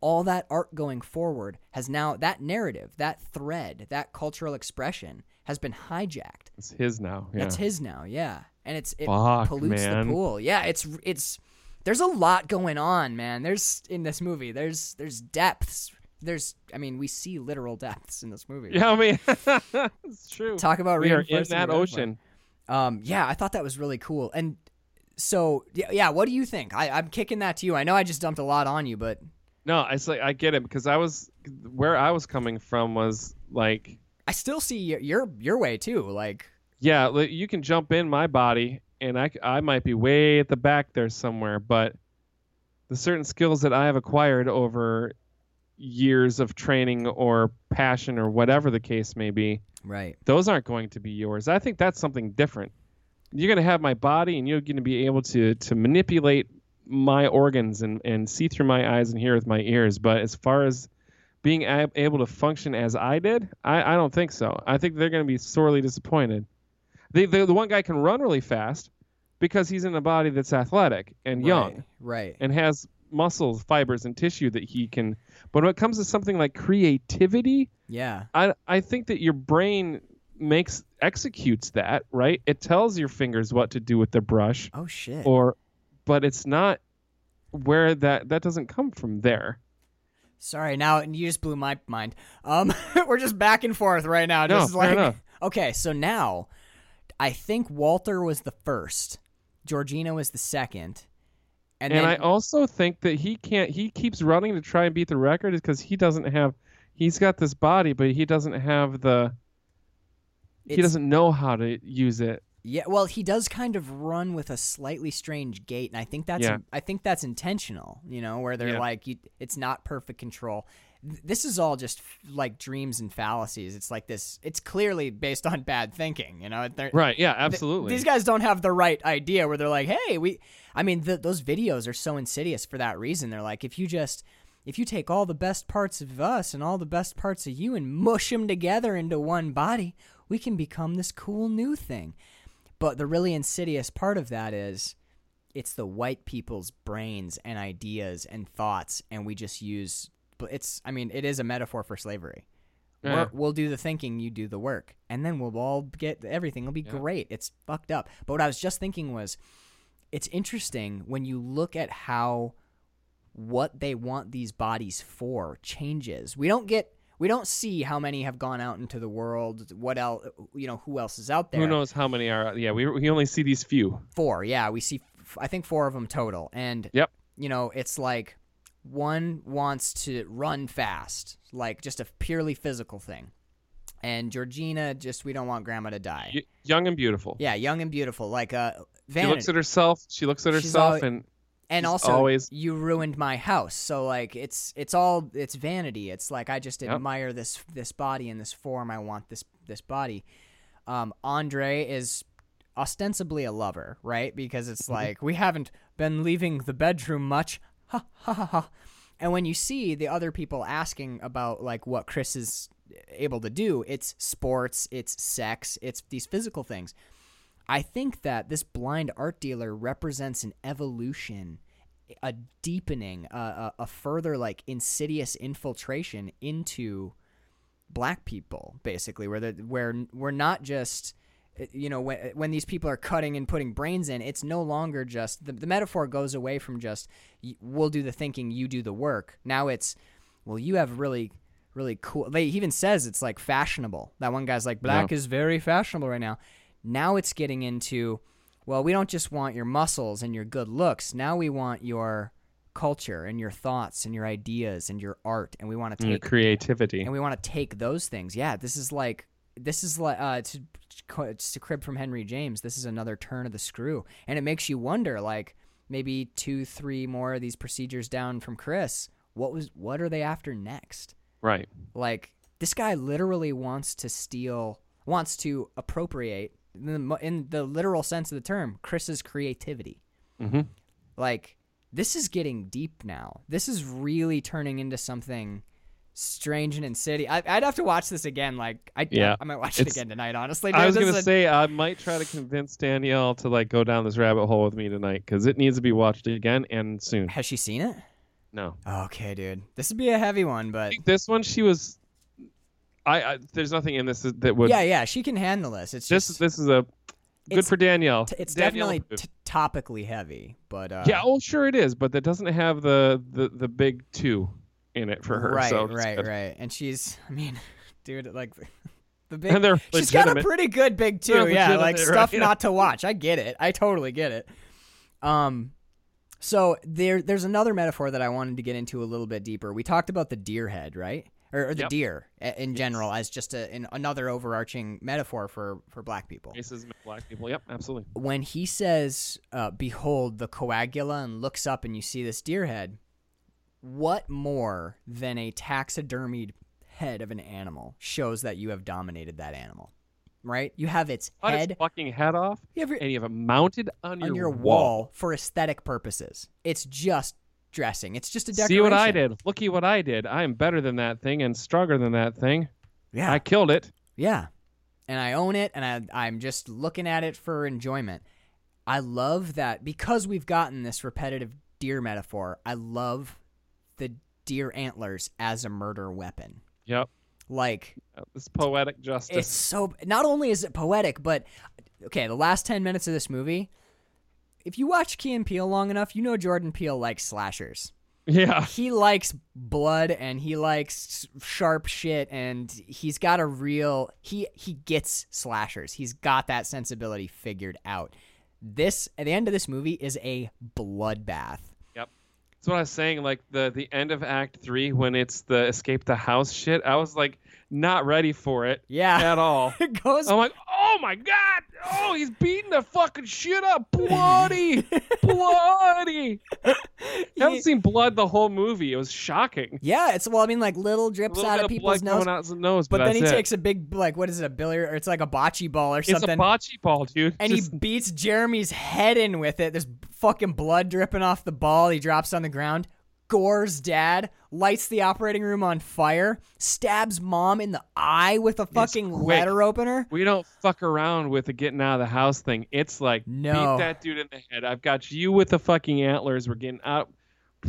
all that art going forward has now that narrative, that thread, that cultural expression has been hijacked. it's his now. Yeah. That's his now, yeah. And it's it Fuck, pollutes man. the pool. Yeah, it's it's there's a lot going on, man. There's in this movie. There's there's depths. There's I mean, we see literal depths in this movie. Yeah, I mean, it's true. Talk about we are in that ocean. Um, yeah, I thought that was really cool. And so yeah, yeah, what do you think? I, I'm kicking that to you. I know I just dumped a lot on you, but No, it's like I get it because I was where I was coming from was like, I still see your your, your way too. Like yeah, you can jump in my body, and I I might be way at the back there somewhere, but the certain skills that I have acquired over years of training or passion or whatever the case may be, right. those aren't going to be yours. I think that's something different. You're going to have my body and you're going to be able to to manipulate my organs and, and see through my eyes and hear with my ears. But as far as being able to function as I did, I, I don't think so. I think they're going to be sorely disappointed. The, the, the one guy can run really fast because he's in a body that's athletic and young Right. and has muscles, fibers, and tissue that he can. But when it comes to something like creativity, Yeah. I I think that your brain makes executes that right. It tells your fingers what to do with the brush, Oh shit. or, but it's not where that that doesn't come from there. Sorry, now you just blew my mind. Um, we're just back and forth right now. No, Just fair like enough. okay, so now I think Walter was the first, Georgina was the second, and, And, then I also think that he can't. He keeps running to try and beat the record is because he doesn't have. He's got this body, but he doesn't have the. He doesn't know how to use it Yeah, well, he does kind of run with a slightly strange gait, and I think that's Yeah. I think that's intentional. You know, where they're Yeah. like, you, it's not perfect control. Th- This is all just like dreams and fallacies. It's like this. It's clearly based on bad thinking. You know, Right. Yeah. th- Absolutely. these guys don't have the right idea. Where they're like, hey, we. I mean, th those videos are so insidious for that reason. They're like, if you just. If you take all the best parts of us and all the best parts of you and mush them together into one body, we can become this cool new thing. But the really insidious part of that is it's the white people's brains and ideas and thoughts, and we just use. But it's, I mean, it is a metaphor for slavery. Yeah. We're, we'll do the thinking, you do the work, and then we'll all get everything. It'll be Yeah. great. It's fucked up. But what I was just thinking was, it's interesting when you look at how what they want these bodies for changes. We don't get. We don't see how many have gone out into the world. What else? You know, who else is out there? Who knows how many are? Yeah. We we only see these few. Four, yeah, we see. f- I think four of them total, and Yep. you know, it's like one wants to run fast, like just a purely physical thing, and Georgina just we don't want Grandma to die. Y- young and beautiful. yeah, young and beautiful, like uh, She looks at herself. She looks at herself, alwa- and and also always- you ruined my house. So like it's it's all it's vanity. It's like I just Yep. admire this this body and this form. I want this this body. Um, Andre is ostensibly a lover, right? Because it's Mm-hmm. like we haven't been leaving the bedroom much. Ha ha ha ha. And when you see the other people asking about like what Chris is able to do, it's sports, it's sex, it's these physical things. I think that this blind art dealer represents an evolution, a deepening, a, a, a further like insidious infiltration into black people, basically, where the, where we're not just Uh, you know when uh, when these people are cutting and putting brains in, it's no longer just the, the metaphor goes away from just we'll do the thinking, you do the work. Now it's well, you have really really cool. They he even says it's like fashionable. That one guy's like black is very fashionable right now. Now it's getting into well, we don't just want your muscles and your good looks. Now we want your culture and your thoughts and your ideas and your art and we want to and your take creativity. and we want to take those things. Yeah, this is like this is like uh, to to crib from Henry James. This is another turn of the screw, and it makes you wonder. Like maybe two, three more of these procedures down from Chris. What was what are they after next? right. Like this guy literally wants to steal, wants to appropriate in the, in the literal sense of the term, Chris's creativity. Mm-hmm. Like this is getting deep now. This is really turning into something strange and insidious. I, I'd have to watch this again. Like I, Yeah. I, might watch it It's- again tonight. Honestly, I was gonna a- say I might try to convince Danielle to like go down this rabbit hole with me tonight because it needs to be watched again and soon. has she seen it? No, Okay, dude. This would be a heavy one, but I think this one she was. I, I there's nothing in this that would. yeah, yeah, she can handle this. It's This just this is a good for Danielle. t- it's Danielle definitely t- topically heavy, but uh, yeah, oh sure it is, but that doesn't have the the the big two in it for her. right, so right, good. right. And she's, I mean, dude, like the big. And they're She's got a pretty good big too. They're yeah. Like stuff right? Yeah. not to watch. I get it. I totally get it. Um, so there, there's another metaphor that I wanted to get into a little bit deeper. We talked about the deer head, right? Or, or the Yep. deer in general as just a, in another overarching metaphor for for black people. Racism black people. Yep, absolutely. When he says, uh, "Behold the coagula," and looks up and you see this deer head, what more than a taxidermied head of an animal shows that you have dominated that animal? Right? You have its Cut head its fucking head off, you have your, and you have it mounted on, on your wall for aesthetic purposes. It's just dressing. It's just a decoration. See what I did? Looky what I did. I am better than that thing and stronger than that thing. Yeah. I killed it. Yeah. And I own it and I, I'm just looking at it for enjoyment. I love that because we've gotten this repetitive deer metaphor, I love the deer antlers as a murder weapon. Yep. Like, This poetic justice. it's so, not only is it poetic, but okay, the last 10 minutes of this movie, if you watch Key and Peele long enough, you know Jordan Peele likes slashers. yeah. he likes blood and he likes sharp shit and he's got a real he he gets slashers he's got that sensibility figured out this at the end of this movie is a bloodbath That's what I was saying. Like the the end of Act Three when it's the escape the house shit. I was like not ready for it yeah at all. it goes I'm like, oh my god, oh he's beating the fucking shit up, bloody, bloody. I haven't seen blood the whole movie. It was shocking. Yeah, it's well, I mean, like little drips out of people's nose, out his nose, but but, then he it. takes a big like what is it, a billiard or it's like a bocce ball or something. It's a bocce ball, dude. and Just- he beats Jeremy's head in with it. There's fucking blood dripping off the ball. He drops on the ground. Gores dad, lights the operating room on fire, stabs mom in the eye with a fucking letter opener. we don't fuck around with the getting out of the house thing. It's like No. beat that dude in the head. I've got you with the fucking antlers. We're getting out.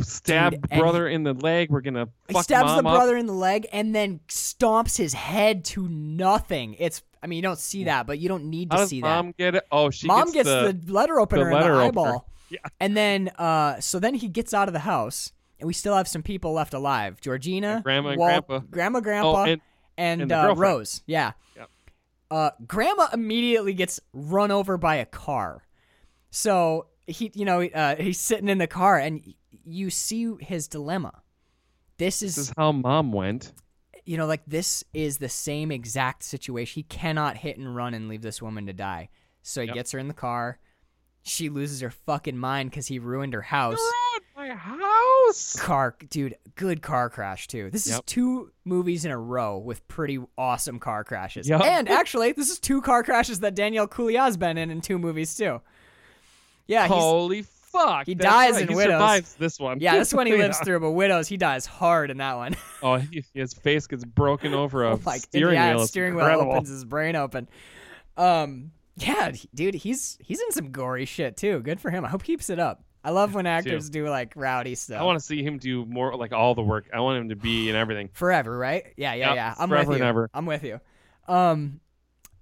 Stab Dude, brother in the leg. We're gonna He stabs mom the up. brother in the leg and then stomps his head to nothing. It's I mean you don't see that, but you don't need How to see mom that. get it? Oh, she Mom gets, gets, the, letter opener letter in the opener. eyeball. Yeah. And then uh so then he gets out of the house and we still have some people left alive. Georgina, And grandma and Walt- grandpa. grandma, grandpa, Oh, and and, and uh. Rose. Yeah. Yep. Uh, grandma immediately gets run over by a car. So he, you know, uh, he's sitting in the car, and you see his dilemma. This is, this is how mom went. you know, like this is the same exact situation. He cannot hit and run and leave this woman to die. So he Yep. gets her in the car. She loses her fucking mind because he ruined her house You're my house. car dude good car crash too this is Yep. two movies in a row with pretty awesome car crashes Yep. and actually this is two car crashes that Daniel Kaluuya's been in in two movies too yeah he's, Holy fuck! he That's dies right. in he Widows. survives this one. yeah this one he lives Yeah. through but widows he dies hard in that one Oh, he, his face gets broken over a like steering yeah, wheel. It's steering wheel incredible. opens his brain open um yeah dude he's he's in some gory shit too good for him i hope he keeps it up i love when actors do like rowdy stuff I want to see him do more, like all the work. I want him to be in everything. forever, right? Yeah, yeah, Yep, yeah. I'm forever with you. and ever. I'm with you. Um,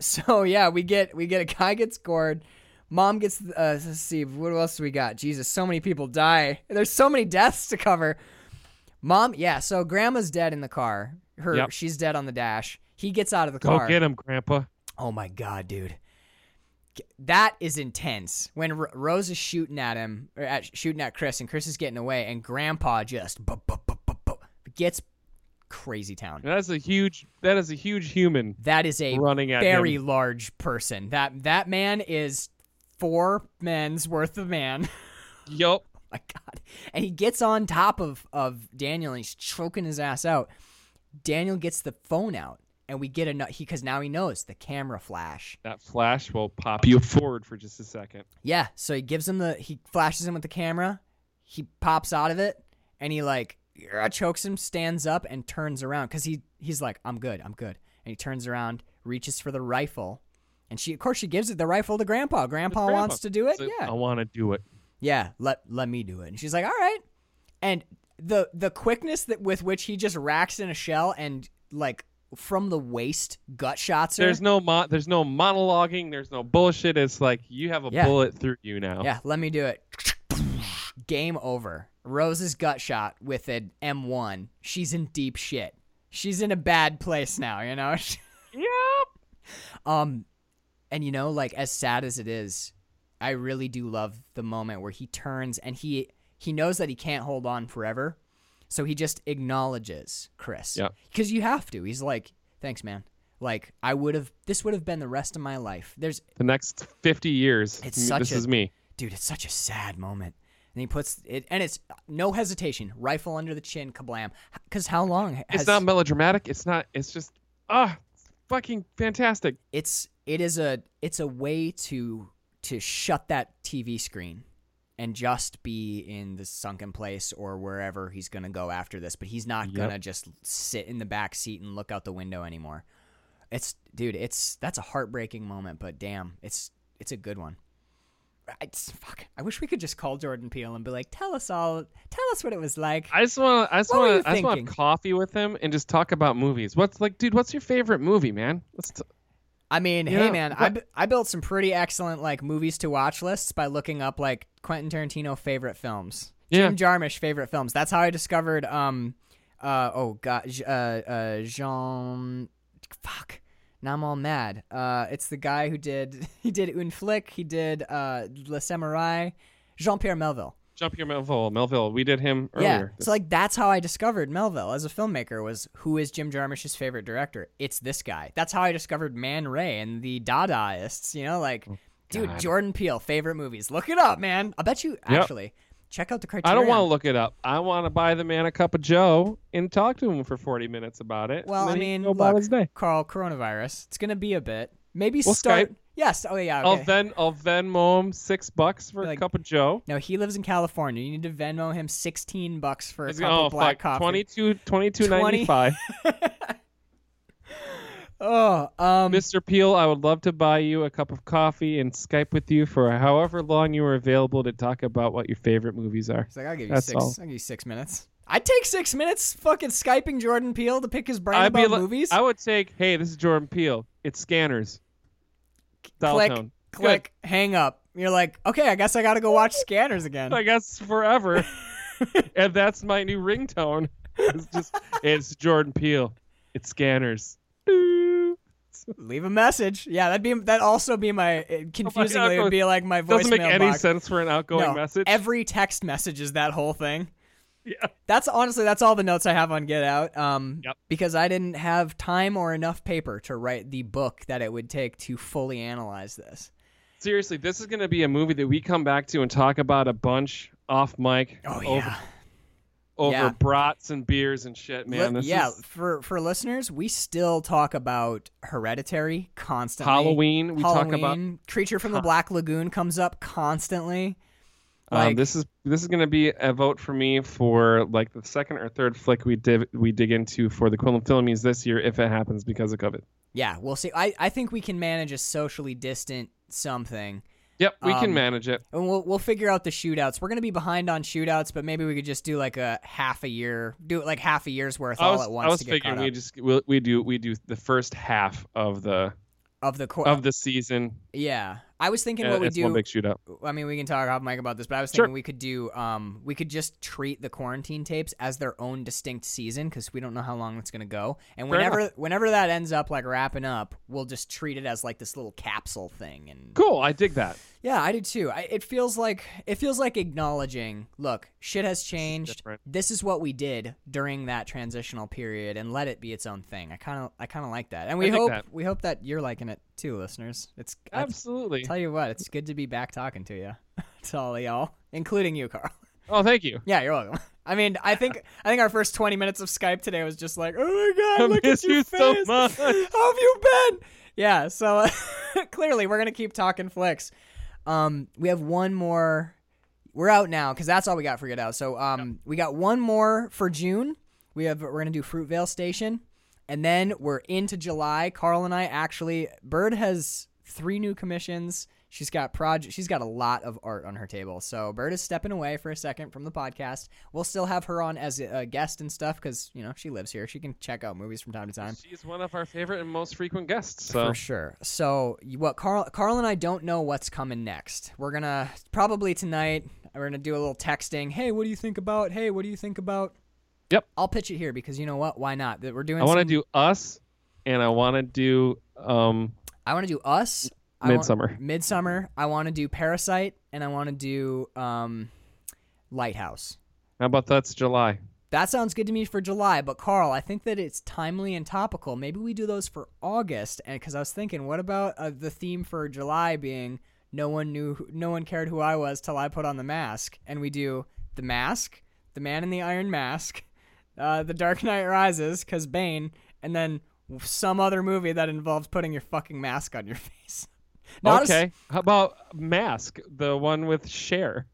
so yeah, we get we get a guy gets scored. Mom gets uh, let's see what else do we got? Jesus, so many people die. There's so many deaths to cover. Mom, yeah. So grandma's dead in the car. Her Yep. she's dead on the dash. He gets out of the car. Go get him, Grandpa. Oh my god, dude. That is intense. When R- Rose is shooting at him, or at, shooting at Chris, and Chris is getting away, and Grandpa just bu- bu- bu- gets crazy town. That's a huge. That is a huge human That is a running at very him. large person. That that man is four men's worth of man. Yup. Oh my god. And he gets on top of of Daniel and he's choking his ass out. Daniel gets the phone out and we get a he cuz now he knows the camera flash. That flash will pop you forward for just a second. Yeah, so he gives him the he flashes him with the camera. He pops out of it and he like chokes him, stands up and turns around cuz he he's like I'm good, I'm good. And he turns around, reaches for the rifle. And she of course she gives it the rifle to grandpa. Grandpa, Grandpa. wants to do it. So, yeah. I want to do it. yeah, let let me do it. And she's like, all right. And the the quickness that with which he just racks in a shell and like from the waist gut shots her. There's no mo- There's no monologuing. There's no bullshit. It's like you have a Yeah. bullet through you now. yeah, let me do it. Game over. Rose's gut shot with an M1. She's in deep shit. She's in a bad place now, you know. Yep. Um, and you know, like as sad as it is, I really do love the moment where he turns and he he knows that he can't hold on forever, so he just acknowledges Chris. Yeah. Because you have to. He's like, "Thanks, man. Like I would have. This would have been the rest of my life." There's, The next 50 years. It's such This a- is me. dude, it's such a sad moment. And he puts it, and it's no hesitation, rifle under the chin, kablam. Because how long? Has, It's not melodramatic. It's not. It's just ah, fucking fantastic. it's it is a it's a way to to shut that TV screen and just be in the sunken place or wherever he's gonna go after this. But he's not Yep. gonna just sit in the back seat and look out the window anymore. It's dude, it's that's a heartbreaking moment, but damn, it's it's a good one. It's, fuck. I wish we could just call Jordan Peele and be like, "Tell us all, tell us what it was like." I just want. I just What were you want. I just want coffee with him and just talk about movies. What's like, dude? What's your favorite movie, man? Let's. T- I mean, You hey know, man, I, I built some pretty excellent like movies to watch lists by looking up like Quentin Tarantino favorite films, Yeah. Jim Jarmusch favorite films. That's how I discovered um uh oh god uh uh Jean fuck now I'm all mad. Uh, it's the guy who did he did Un Flic, he did uh Le Samouraï, Jean Pierre Melville. Jean-Pierre Melville. Melville. We did him earlier. Yeah, so like that's how I discovered Melville as a filmmaker was who is Jim Jarmusch's favorite director? It's this guy. That's how I discovered Man Ray and the Dadaists. You know, like, oh, dude, Jordan Peele favorite movies. Look it up, man. I bet you actually check out the criteria. I don't want to look it up. I want to buy the man a cup of Joe and talk to him for 40 minutes about it. Well, I then he can mean, look. Carl, coronavirus. It's gonna be a bit. Maybe We'll start. Skype. Yes. Oh yeah. Okay. I'll. Ven I'll Venmo him six bucks for Like- a cup of Joe. no, he lives in California. You need to Venmo him sixteen bucks for a He's cup oh of black fuck, coffee. 22 22 20. 95. Oh, um, Mr. Peele, I would love to buy you a cup of coffee and Skype with you for however long you are available to talk about what your favorite movies are. He's like, I'll give you That's six. all. I'll give you six minutes. I'd take six minutes, fucking skyping Jordan Peele to pick his brain I'd be about li- movies. I would take, hey, this is Jordan Peele. It's Scanners. Click, Dial-tone. click, hang up. You're like, okay, I guess I got to go watch Scanners again. I guess forever. and that's my new ringtone. It's just it's Jordan Peele. It's Scanners. Leave a message. Yeah, that'd be that. Also be my uh, confusingly it would be like my voicemail Doesn't make any box. sense for an outgoing no, message. every text message is that whole thing. Yeah. That's honestly that's all the notes I have on Get Out. Um, Yep. because I didn't have time or enough paper to write the book that it would take to fully analyze this. Seriously, this is going to be a movie that we come back to and talk about a bunch off mic Oh over, yeah. over Yeah. brats and beers and shit, man. Li- yeah, is for for listeners, we still talk about Hereditary constantly. Halloween. We Halloween, talk about Creature from the Black Lagoon comes up constantly. Um, this is this is going to be a vote for me for like the second or third flick we div- we dig into for the Quillen Filmies this year if it happens because of COVID. yeah, we'll see. I I think we can manage a socially distant something. Yep, we can Um, manage it. And we'll we'll figure out the shootouts. We're gonna be behind on shootouts, but maybe we could just do like a half a year, do it like half a year's worth I all was, at once I was to figuring we just we we do we do the first half of the of the core. of the season. yeah, I was thinking and what we do. one big shootout. I mean, we can talk off mic about this, but I was Sure. thinking we could do, um, we could just treat the quarantine tapes as their own distinct season because we don't know how long it's gonna go. And Fair whenever, whenever that ends up like wrapping up, we'll just treat it as like this little capsule thing. And Cool, I dig that. yeah, I do too. I, it feels like it feels like acknowledging, look, shit has changed. This is what we did during that transitional period, and let it be its own thing. I kind of, I kind of like that, and we hope, that. we hope that you're liking it too, listeners. It's I- Absolutely. Tell you what, it's good to be back talking to you, to all of y'all, including you, Carl. Oh, thank you. Yeah, you're welcome. I mean, I think I think our first 20 minutes of Skype today was just like, oh my god, I look miss at your you so much. How have you been? Yeah, so uh, clearly we're gonna keep talking flicks. Um, we have one more. We're out now because that's all we got for Get Out. So um, we got one more for June. We have we're gonna do Fruitvale Station, and then we're into July. Carl and I actually, Bird has three new commissions. She's got project. She's got a lot of art on her table. So Bird is stepping away for a second from the podcast. We'll still have her on as a guest and stuff because you know she lives here. She can check out movies from time to time. She's one of our favorite and most frequent guests. So For sure. So what Carl Carl and I don't know what's coming next. We're gonna probably tonight we're gonna do a little texting. Hey, what do you think about? Hey, what do you think about? Yep. I'll pitch it here because you know what? Why not? That we're doing. I want to some- do us, and I want to do um I want to do us. I want- Midsommar. Midsommar. I want to do Parasite, and I want to do um, Lighthouse. How about that's July? That sounds good to me for July, but Carl, I think that it's timely and topical. Maybe we do those for August, and because I was thinking, what about uh, the theme for July being no one knew, no one cared who I was till I put on the mask, and we do the mask, the Man in the Iron Mask, uh, the Dark Knight Rises, cause Bane, and then some other movie that involves putting your fucking mask on your face. Not okay. How about Mask, the one with Cher?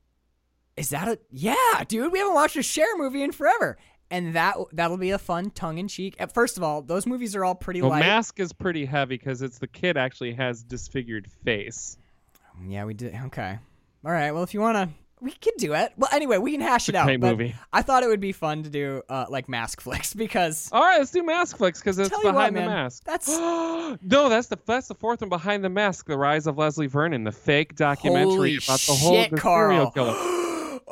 Is that a yeah, dude? We haven't watched a Cher movie in forever, and that that'll be a fun tongue in cheek. First of all, those movies are all pretty Well, light. Mask is pretty heavy because it's the kid actually has disfigured face. yeah, we did. Okay, all right. Well, if you wanna, we could do it. Well, anyway, we can hash it out. Great but movie. I thought it would be fun to do uh, like mask flicks because All right, let's do Mask Flicks because it's Tell you what, behind the man, mask. that's no, that's the that's the fourth one behind the mask, the rise of Leslie Vernon, the fake documentary Holy about the whole shit, the serial killer.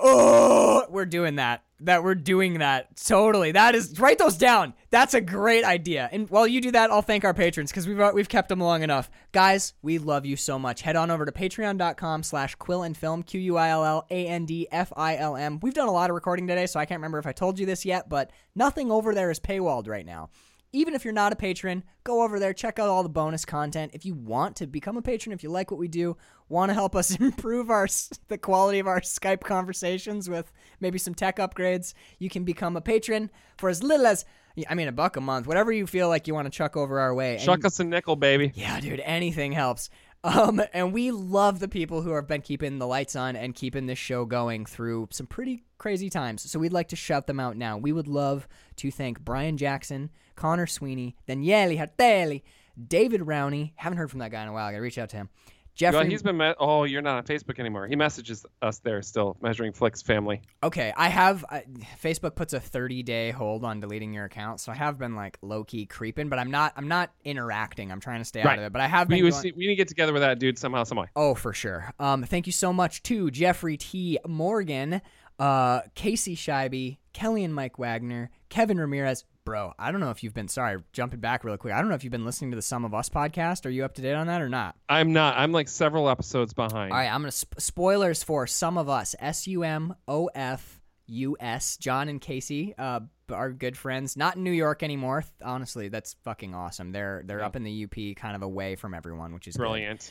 Oh, we're doing that. That we're doing that. Totally. That is write those down. That's a great idea. And while you do that, I'll thank our patrons because we've uh, we've kept them long enough. Guys, we love you so much. Head on over to patreon.com slash quill and film, Q U I L L A N D F I L M. We've done a lot of recording today, so I can't remember if I told you this yet, but nothing over there is paywalled right now even if you're not a patron, go over there, check out all the bonus content. If you want to become a patron, if you like what we do, want to help us improve our the quality of our Skype conversations with maybe some tech upgrades, you can become a patron for as little as I mean a buck a month, whatever you feel like you want to chuck over our way. Chuck and, us a nickel, baby. Yeah, dude, anything helps. Um, and we love the people who have been keeping the lights on and keeping this show going through some pretty crazy times. So we'd like to shout them out now. We would love to thank Brian Jackson, Connor Sweeney, Daniele Hartelli, David Rowney. Haven't heard from that guy in a while. I gotta reach out to him. Jeffrey, he's been. Me- oh, you're not on Facebook anymore. He messages us there still. Measuring Flicks family. Okay, I have. Uh, Facebook puts a 30 day hold on deleting your account, so I have been like low key creeping, but I'm not. I'm not interacting. I'm trying to stay right. out of it, but I have been. We, going- we need to get together with that dude somehow, some way. Oh, for sure. Um, thank you so much to Jeffrey T. Morgan, uh, Casey Scheibe, Kelly and Mike Wagner, Kevin Ramirez, bro, I don't know if you've been sorry, jumping back really quick. I don't know if you've been listening to the Sum of Us podcast. Are you up to date on that or not? I'm not. I'm like several episodes behind. All right, I'm gonna sp- spoilers for Sum of Us. S U M O F U S. John and Casey, uh, are good friends. Not in New York anymore. Honestly, that's fucking awesome. They're they're Yeah. up in the UP, kind of away from everyone, which is good. Brilliant.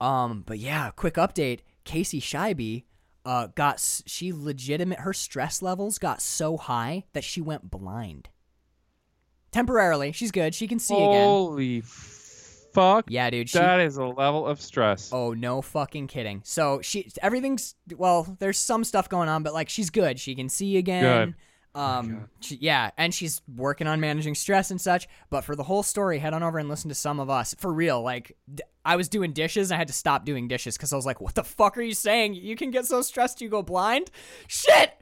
Um, but yeah, quick update. Casey Scheibe, uh, got s- she legitimate her stress levels got so high that she went blind. Temporarily, she's good. She can see again. Holy fuck! Yeah, dude. She, that is a level of stress. oh no, fucking kidding. So she everything's well. There's some stuff going on, but like she's good. She can see again. Um, she, yeah, and she's working on managing stress and such. But for the whole story, head on over and listen to Sum of Us for real. Like, d- I was doing dishes, I had to stop doing dishes because I was like, "What the fuck are you saying? You can get so stressed you go blind? Shit!"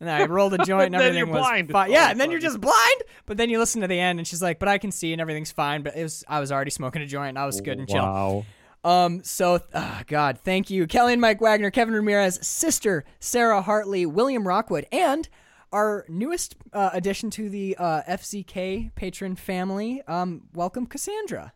And then I rolled a joint and everything was blind. fine. Yeah, Oh, and then you're just blind. But then you listen to the end, and she's like, "But I can see and everything's fine." But it was I was already smoking a joint, and I was good and chill. Wow. Um, so, uh, God, thank you. Kelly and Mike Wagner, Kevin Ramirez, sister Sarah Hartley, William Rockwood, and our newest uh, addition to the uh, FCK patron family. Um, welcome, Cassandra.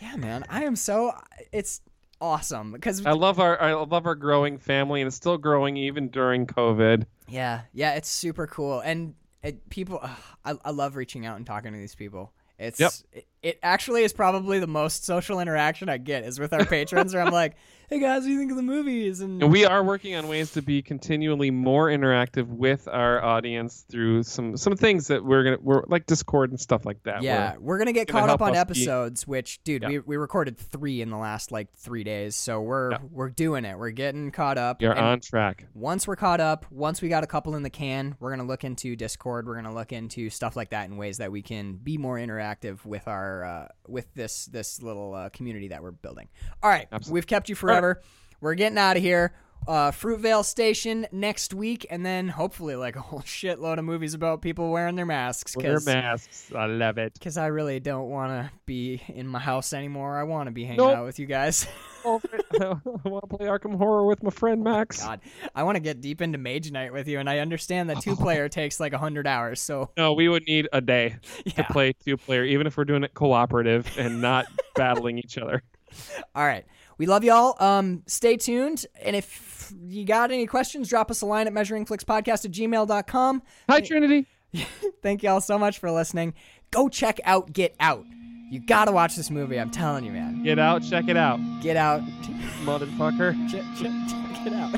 Yeah, man, I am so. It's awesome because I love our I love our growing family, and it's still growing even during COVID. yeah, yeah, it's super cool, and it, people, ugh, I, I love reaching out and talking to these people. It's Yep. it, it actually is probably the most social interaction I get is with our patrons, where I'm like, "Hey guys, what do you think of the movies?" And And we are working on ways to be continually more interactive with our audience through some some things that we're gonna we're like Discord and stuff like that. Yeah, We're- we're gonna get gonna caught up on us be- episodes. Which, dude, Yeah. we, we recorded three in the last like three days, so we're Yeah. we're doing it. We're getting caught up. you're and on track. once we're caught up, once we got a couple in the can, we're gonna look into Discord. We're gonna look into stuff like that in ways that we can be more interactive with our uh, with this this little uh, community that we're building. All right, Absolutely. we've kept you forever. We're getting out of here. Uh, Fruitvale Station next week, and then hopefully like a whole shitload of movies about people wearing their masks. Wear masks. I love it. because I really don't want to be in my house anymore. I want to be hanging Nope. out with you guys. I want to play Arkham Horror with my friend Max. God, I want to get deep into Mage Knight with you, and I understand that two player takes like hundred hours. So No, we would need a day to play two player, even if we're doing it cooperative and not battling each other. All right, we love y'all. Um, stay tuned, and if you got any questions, drop us a line at measuringflixpodcast at gmail.com. Hi, Trinity. Thank y'all so much for listening. Go check out Get Out. You gotta watch this movie. I'm telling you, man. Get out, check it out, Get out. motherfucker. Check, check it out.